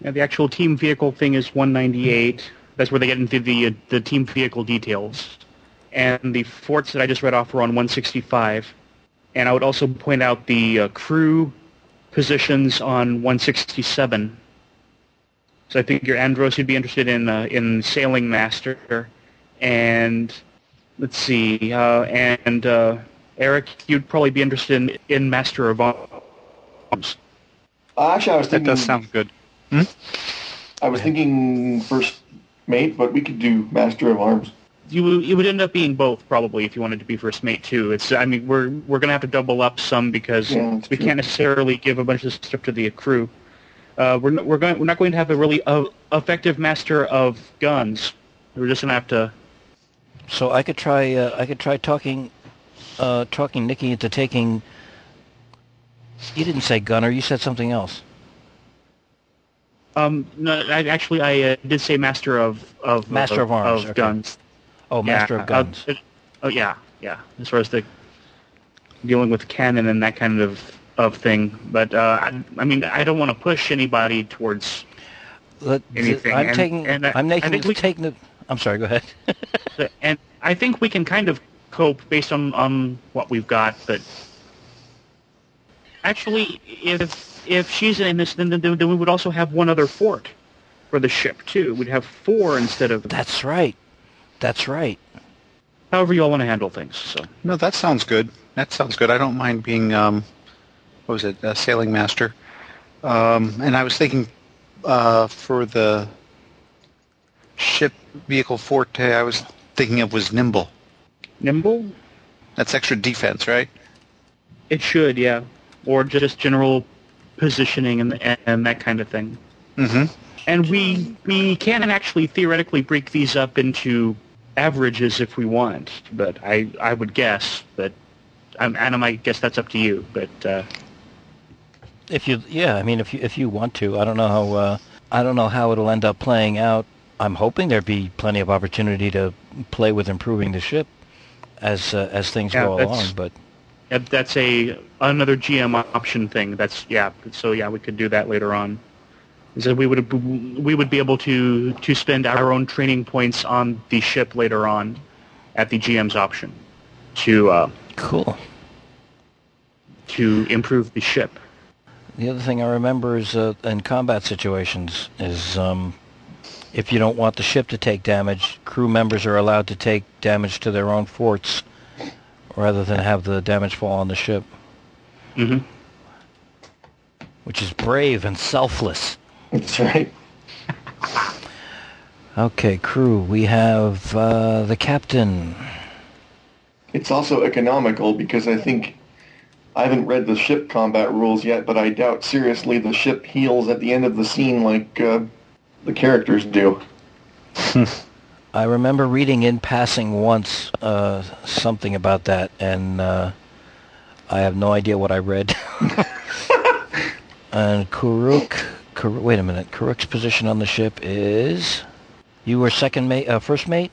yeah, the actual team vehicle thing is 198. That's where they get into the uh, the team vehicle details. And the forts that I just read off were on 165. And I would also point out the uh, crew positions on 167. So I think your Andros would be interested in uh, in sailing master, and let's see, uh, and uh, Eric, you'd probably be interested in, in master of arms. Uh, actually, I was thinking That does sound good. Hmm? I was thinking first mate, but we could do master of arms. You you would end up being both probably if you wanted to be first mate too. It's I mean we're we're gonna have to double up some because Yeah, we true. can't necessarily give a bunch of stuff to the crew. Uh, we're not, we're going we're not going to have a really uh, effective master of guns. We're just gonna have to. So I could try. Uh, I could try talking, uh, talking Nikki into taking. You didn't say gunner. You said something else. Um, no, I, actually I uh, did say master of of Master of arms, of okay. guns. Oh, master Yeah, of guns. uh, oh yeah, yeah. As far as the dealing with cannon and that kind of of thing, but uh, I, I mean I don't want to push anybody towards Let- anything, I'm and- taking. and I- I'm I making. think we- taking the. I'm sorry. Go ahead. and I think we can kind of cope based on, on what we've got, but actually, if if she's in this, then, then then we would also have one other fort for the ship too. We'd have four instead of That's right. That's right. however you all want to handle things. So No, that sounds good. That sounds good. I don't mind being, um, what was it, a sailing master. Um, and I was thinking uh, for the ship vehicle forte, I was thinking of was nimble. nimble, That's extra defense, right? it should, yeah, or just general positioning and and that kind of thing. Mm-hmm. And we we can actually theoretically break these up into averages if we want, but I I would guess, but um, Adam, I guess that's up to you. But uh, If you, yeah, I mean, if you if you want to, I don't know how. Uh, I don't know how it'll end up playing out. I'm hoping there'd be plenty of opportunity to play with improving the ship as uh, as things Yeah, go along. But that's a another GM option thing. That's yeah. So yeah, we could do that later on. So we would we would be able to to spend our own training points on the ship later on, at the GM's option, to uh, cool. to improve the ship. The other thing I remember is uh, in combat situations is um, if you don't want the ship to take damage, crew members are allowed to take damage to their own forts rather than have the damage fall on the ship, hmm which is brave and selfless. That's right. Okay, crew. We have uh, the captain. It's also economical because I think I haven't read the ship combat rules yet, but I doubt seriously the ship heals at the end of the scene like uh, the characters do. I remember reading in passing once uh, something about that, and uh, I have no idea what I read. and Kuruk, Kur- wait a minute. Kuruk's position on the ship is. You were second mate, uh, first mate,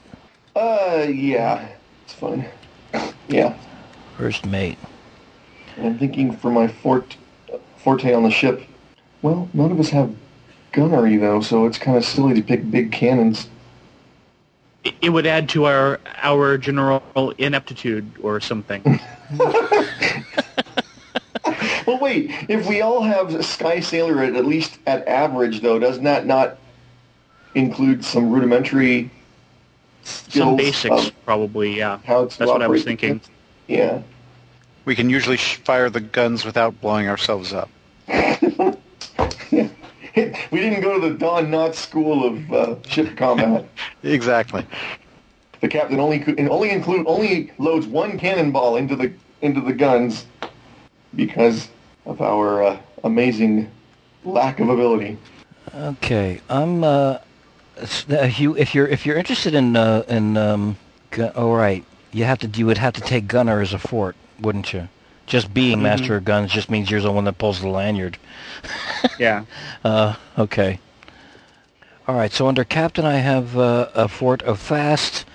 Uh, yeah, it's fine. Yeah, first mate. I'm thinking for my fort, forte on the ship. Well, none of us have gunnery though, so it's kind of silly to pick big cannons. It- would add to our our general ineptitude or something. Well, wait. If we all have Sky Sailor at at least at average, though, doesn't that not include some rudimentary skills? Some basics, probably. Yeah, how that's what I was thinking. Yeah. We can usually sh- fire the guns without blowing ourselves up. we didn't go to the Don Knotts School of uh, Ship Combat. Exactly. the captain only only include only loads one cannonball into the into the guns because of our uh, amazing lack of ability. Okay, I'm. Uh, s- uh, you, if you're if you're interested in uh, in um, gu- oh right, you have to you would have to take gunner as a fort, wouldn't you? Just being master of guns just means you're the one that pulls the lanyard. Yeah. Uh, okay. All right. So under captain, I have uh, a fort of fast.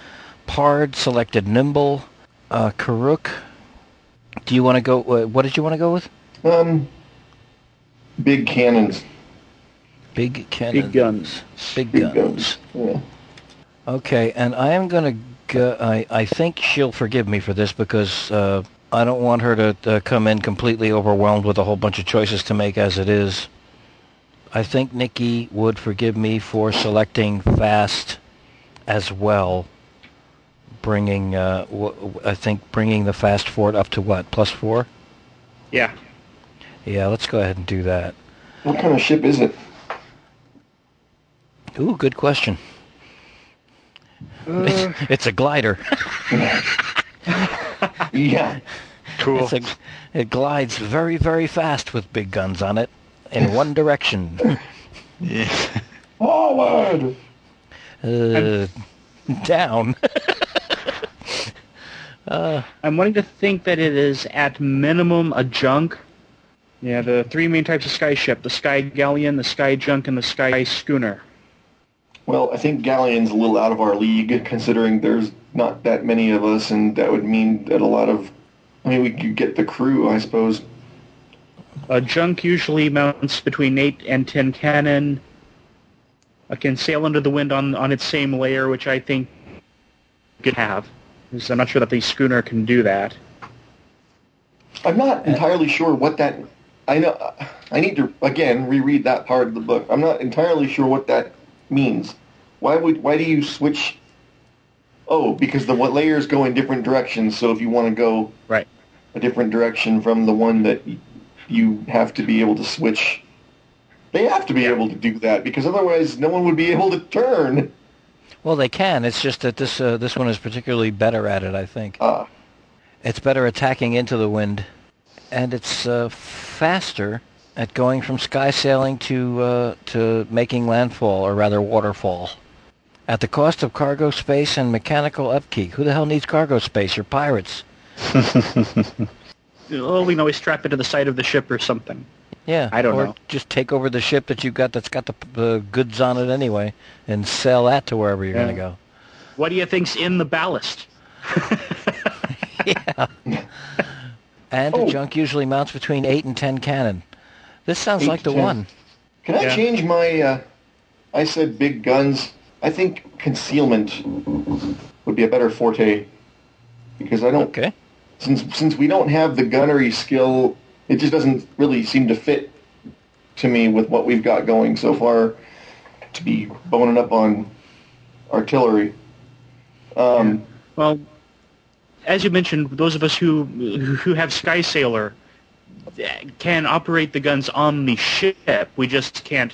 Pard selected nimble. Uh, Kuruk. Do you want to go? Uh, what did you want to go with? Um, big cannons, Big cannons. Big guns. Big, big guns. guns. Yeah. Okay, and I am gonna. Go, I I think she'll forgive me for this because uh, I don't want her to uh, come in completely overwhelmed with a whole bunch of choices to make as it is. I think Nikki would forgive me for selecting fast as well. Bringing, uh, w- w- I think bringing the fast fort up to what plus four. Yeah. Yeah, let's go ahead and do that. What kind of ship is it? Ooh, good question. it's a glider. Yeah. Cool. It's a, it glides very, very fast with big guns on it in one direction. Yeah. Forward. Uh, down. I'm wanting to think that it is at minimum a junk. Yeah, the three main types of sky ship: the sky galleon, the sky junk, and the sky schooner. Well, I think Galleon's a little out of our league, considering there's not that many of us, and that would mean that a lot of. I mean, we could get the crew, I suppose. A junk usually mounts between eight and ten cannon. It can sail under the wind on on its same layer, which I think could have. Because I'm not sure that the schooner can do that. I'm not entirely sure what that. I know. I need to again reread that part of the book. I'm not entirely sure what that means. Why would? Why do you switch? Oh, because the what layers go in different directions. So if you want to go Right. a different direction from the one that you have to be able to switch. They have to be able to do that because otherwise no one would be able to turn. Well, they can. It's just that this uh, this one is particularly better at it. I think Ah, it's better attacking into the wind, and it's uh, faster at going from sky sailing to uh, to making landfall, or rather waterfall, at the cost of cargo space and mechanical upkeep. Who the hell needs cargo space? You're pirates. Oh, we know always strap it to the side of the ship or something. Yeah, I don't or know. just take over the ship that you've got that's got the uh, goods on it anyway, and sell that to wherever you're Yeah. gonna go. What do you think's in the ballast? Yeah. And Oh. a junk usually mounts between eight and ten cannon. This sounds Eight like the 10. one. can I Yeah. change my? Uh, I said big guns. I think concealment would be a better forte because I don't. Okay. Since since we don't have the gunnery skill, it just doesn't really seem to fit to me with what we've got going so far. To be boning up on artillery. Um, Well, as you mentioned, those of us who who have Sky Sailor can operate the guns on the ship. We just can't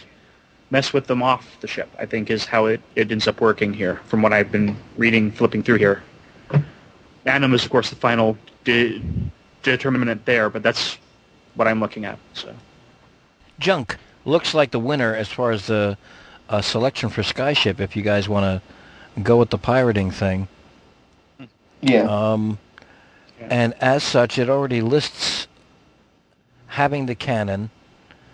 mess with them off the ship. I think is how it, it ends up working here, from what I've been reading, flipping through here. Anim is, of course, the final de- determinant there, but that's what I'm looking at. So Junk looks like the winner as far as the uh, selection for Skyship. If you guys want to go with the pirating thing, Yeah. um, and as such, it already lists having the cannon.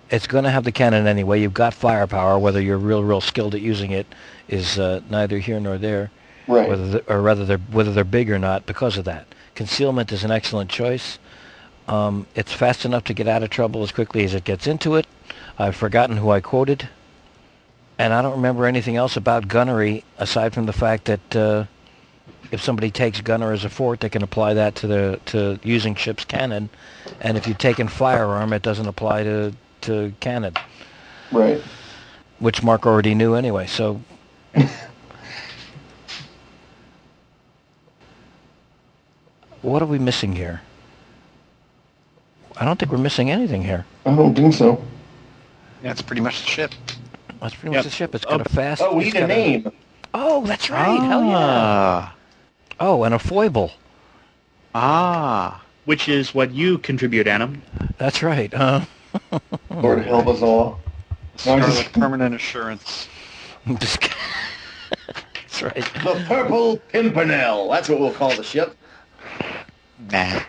It's going to have the cannon anyway. You've got firepower. Whether you're real, real skilled at using it is uh, neither here nor there. right. whether the, or rather they're whether they're big or not because of that. Concealment is an excellent choice. Um, it's fast enough to get out of trouble as quickly as it gets into it. I've forgotten who I quoted, and I don't remember anything else about gunnery aside from the fact that uh, if somebody takes gunner as a fort, they can apply that to the to using ship's cannon, and if you take in firearm, it doesn't apply to to cannon, Right. which Mark already knew anyway. So What are we missing here? I don't think we're missing anything here. I don't think so. That's pretty much the ship. That's pretty Yep. much the ship. It's got a oh. fast. Oh, we need a got name. Oh, that's right. Hell yeah. Ah. Oh, and a foible. Ah. which is what you contribute, Anim. That's right. Uh, Lord help us all. No, I Scarlet just- Permanent Assurance. just- that's right. The Purple Pimpernel. That's what we'll call the ship. Nah.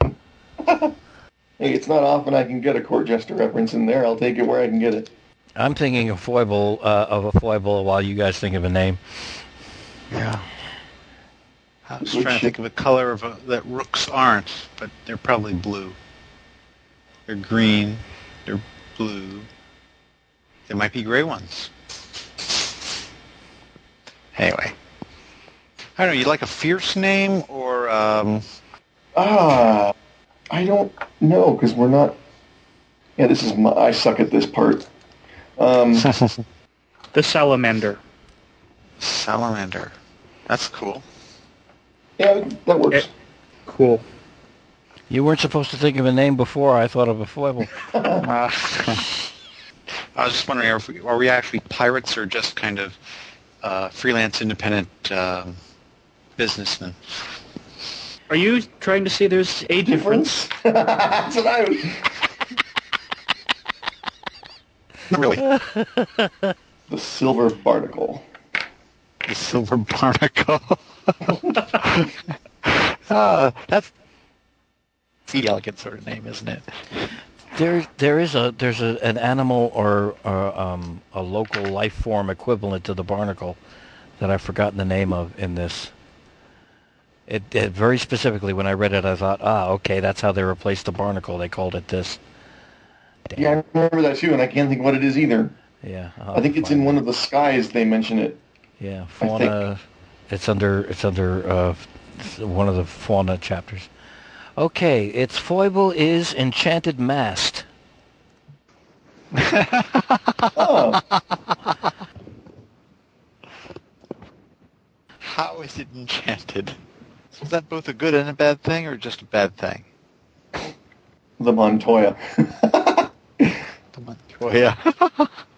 Hey, it's not often I can get a court jester reference in there. I'll take it where I can get it. I'm thinking of foible uh, of a foible while you guys think of a name. Yeah. I was trying to think of a color of a, that rooks aren't, but they're probably blue. They're green. They're blue. There might be gray ones. Anyway. I don't know, you like a fierce name or um, Ah, I don't know because we're not. Yeah, this is my. I suck at this part. Um, The salamander. salamander? That's cool. Yeah, that works. Eh. Cool. You weren't supposed to think of a name before I thought of a foible. Uh, I was just wondering, are we, are we actually pirates or just kind of uh, freelance independent um, businessmen? Are you trying to say there's a difference? Difference? That's what I was. Not really. The silver barnacle. The silver barnacle. uh, that's the elegant sort of name, isn't it? There, there is a there's a, an animal or, or um, a local life form equivalent to the barnacle that I've forgotten the name of in this. It, it very specifically when I read it, I thought, ah, okay, that's how they replaced the barnacle. They called it this. Damn. Yeah, I remember that too, and I can't think what it is either. Yeah. I'll I think it's find in it. one of the skies they mention it. Yeah, fauna. It's under it's under uh, one of the fauna chapters. Okay, its foible is enchanted mast. Oh, How is it enchanted? Is that both a good and a bad thing, or just a bad thing? the Montoya. The Montoya.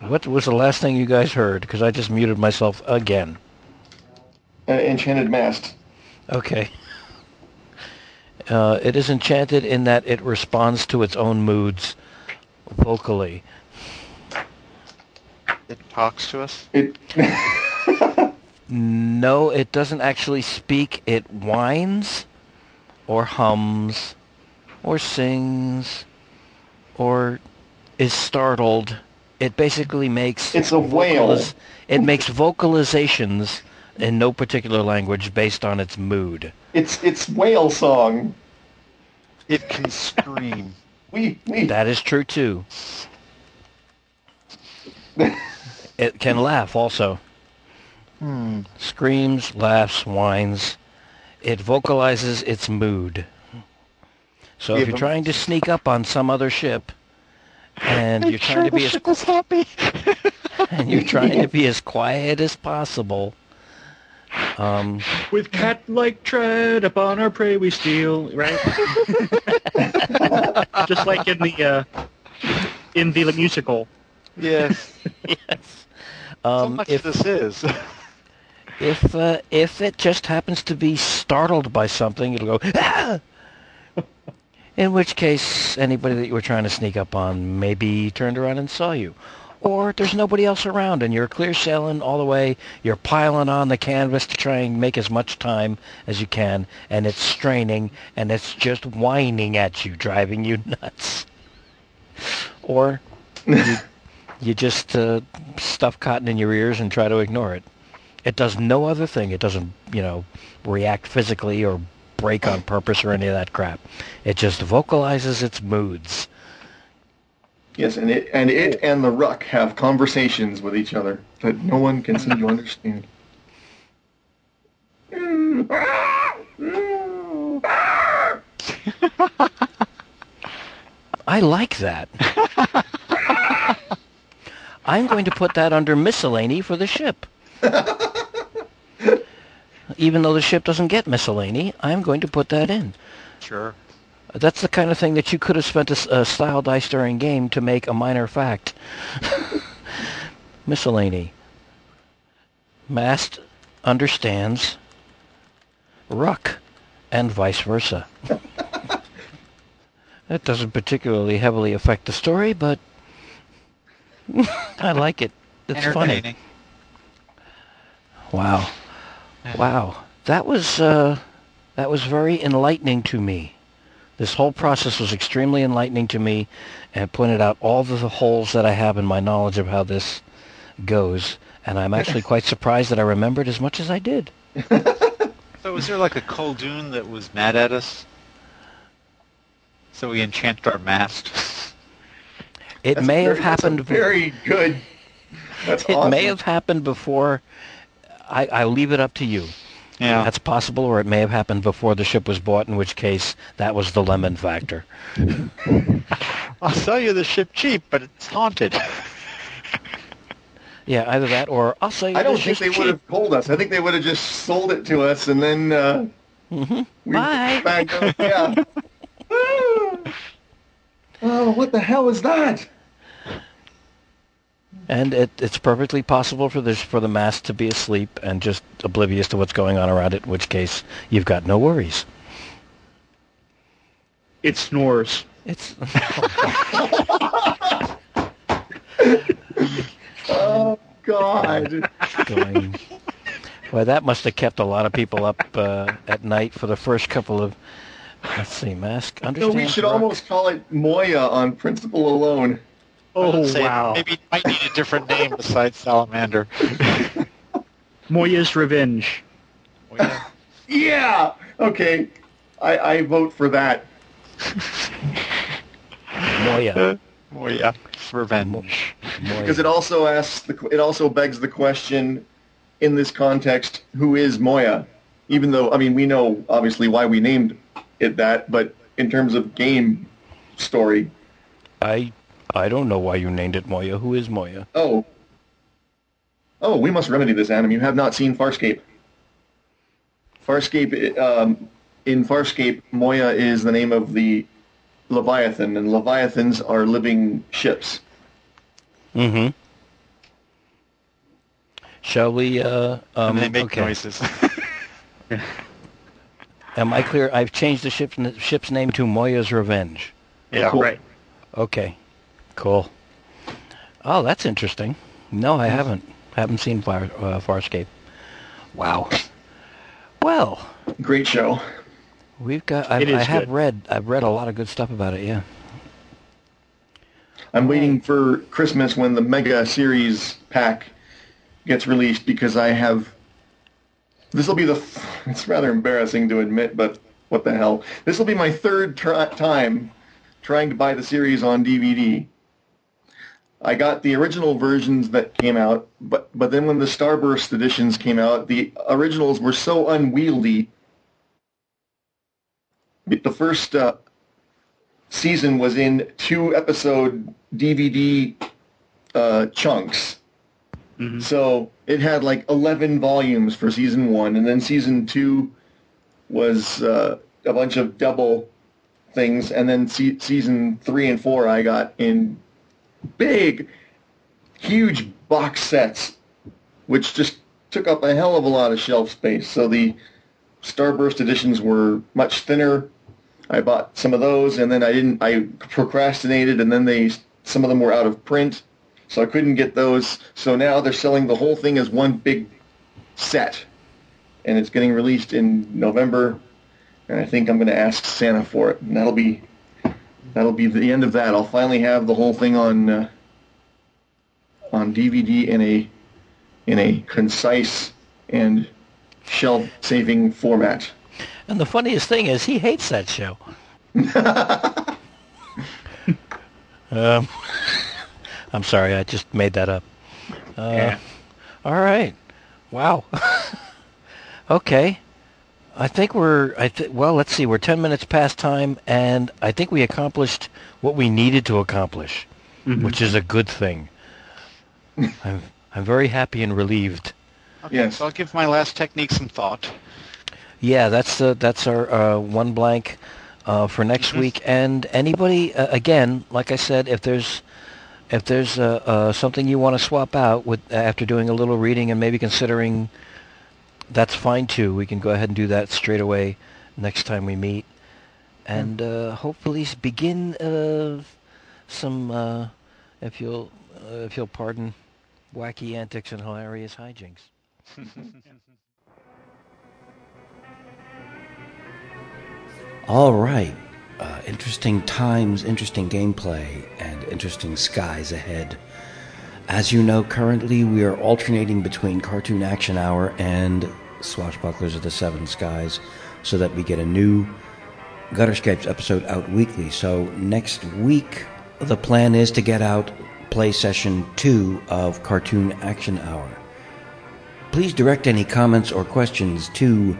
What was the last thing you guys heard? Because I just muted myself again. uh, enchanted mast. Okay. Uh, it is enchanted in that it responds to its own moods vocally. it talks to us. It. No, it doesn't actually speak. It whines, or hums, or sings, or is startled. It basically makes It's a whale. It makes vocalizations in no particular language based on its mood. It's it's whale song. It can scream. We we. That is true too. It can laugh also. Hmm. Screams, laughs, whines. It vocalizes its mood. So if you're trying to sneak up on some other ship, and you're trying to be as was happy. and you're trying to be as quiet as possible, um, With cat-like tread upon our prey we steal, right? Just like in the uh, in the musical. Yes. yes. so Um, much if this is. if uh, if it just happens to be startled by something, it'll go. Ah! In which case, anybody that you were trying to sneak up on maybe turned around and saw you. Or there's nobody else around and you're clear sailing all the way. You're piling on the canvas to try and make as much time as you can. And it's straining and it's just whining at you, driving you nuts. Or you, you just uh, stuff cotton in your ears and try to ignore it. It does no other thing. It doesn't, you know, react physically or break on purpose or any of that crap. It just vocalizes its moods. Yes, and it and it and the ruck have conversations with each other that no one can seem to understand. I like that. I'm going to put that under miscellany for the ship. Even though the ship doesn't get miscellany, I'm going to put that in. Sure. That's the kind of thing that you could have spent a style dice during game to make a minor fact. miscellany. Mast understands ruck and vice versa. that doesn't particularly heavily affect the story, but I like it. It's funny. Wow. Wow. That was uh, that was very enlightening to me. This whole process was extremely enlightening to me and pointed out all the holes that I have in my knowledge of how this goes. And I'm actually quite surprised that I remembered as much as I did. So was there like a Coldoon that was mad at us? So we enchanted our mast. It That's may very- have happened. That's a very good. That's it awesome. may have happened before. I, I leave it up to you. Yeah. That's possible, or it may have happened before the ship was bought, in which case that was the lemon factor. I'll sell you the ship cheap, but it's haunted. Yeah, either that or I'll say I don't think they cheap. would have told us. I think they would have just sold it to us and then uh, Mhm. we Bye. back up. Yeah. oh, what the hell is that? And it, it's perfectly possible for this for the mass to be asleep and just oblivious to what's going on around it. In which case, you've got no worries. It snores. It's Oh God. going. Well, that must have kept a lot of people up uh, at night for the first couple of. Let's see, mask. No, we should almost call it Moya on principle alone. Oh, Say, wow. Maybe it might need a different name besides Salamander. Moya's Revenge. Oh, yeah. Yeah. Okay. I, I vote for that. Moya. Yeah. Revenge. Because it also asks the, it also begs the question in this context who is Moya even though I mean we know obviously why we named it that but in terms of game story I I don't know why you named it Moya. Who is Moya? oh oh we must remedy this Adam you have not seen Farscape Farscape um, in Farscape Moya is the name of the Leviathan and Leviathans are living ships Mm-hmm. Shall we? Uh, um, and they make okay. noises. Am I clear? I've changed the ship's ship's name to Moya's Revenge. yeah. Cool. Right. Okay, cool. Oh, that's interesting. No, I haven't. Haven't seen Far, uh, Farscape. Wow. Well, great show we've got. I've, It is I have good. read. I've read a lot of good stuff about it. Yeah. I'm waiting for Christmas when the Mega Series pack gets released because I have. This will be the. It's rather embarrassing to admit, but what the hell? This will be my third try, time trying to buy the series on DVD. I got the original versions that came out, but but then when the Starburst editions came out, the originals were so unwieldy. The first uh, season was in two episode DVD uh, chunks. Mhm. So it had like 11 volumes for season one, and then season two was uh, a bunch of double things, and then se- season three and four I got in big, huge box sets, which just took up a hell of a lot of shelf space. So the Starburst editions were much thinner. I bought some of those, and then I didn't. I procrastinated, and then they some of them were out of print, so I couldn't get those. So now they're selling the whole thing as one big set, and it's getting released in November. And I think I'm going to ask Santa for it, and that'll be that'll be the end of that. I'll finally have the whole thing on uh, on DVD in a in a concise and shelf-saving format. And the funniest thing is, he hates that show. um, I'm sorry, I just made that up. Uh, Yeah. All right. Wow. okay. I think we're. I th- well, let's see. We're ten minutes past time, and I think we accomplished what we needed to accomplish, which is a good thing. I'm I'm very happy and relieved. Okay, Yes. So I'll give my last technique some thought. Yeah, that's uh, that's our uh, one blank uh, for next week. And anybody, uh, again, like I said, if there's if there's uh, uh, something you want to swap out with after doing a little reading and maybe considering, that's fine too. We can go ahead and do that straight away next time we meet, and uh, hopefully begin uh, some, uh, if you'll uh, if you'll pardon, wacky antics and hilarious hijinks. All right. Uh, interesting times, interesting gameplay, and interesting skies ahead. As you know, currently we are alternating between Cartoon Action Hour and Swashbucklers of the Seven Skies so that we get a new Gutter Skypes episode out weekly. So next week, the plan is to get out play session two of Cartoon Action Hour. Please direct any comments or questions to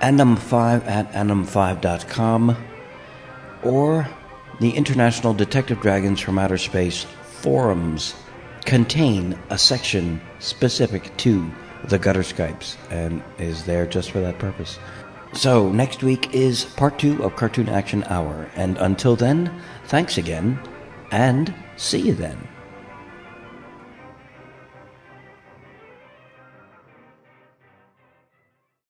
anim5 at anim5.com or the International Detective Dragons from Outer Space forums contain a section specific to the gutter Skypes and is there just for that purpose. So, next week is part two of Cartoon Action Hour, and until then, thanks again, and see you then.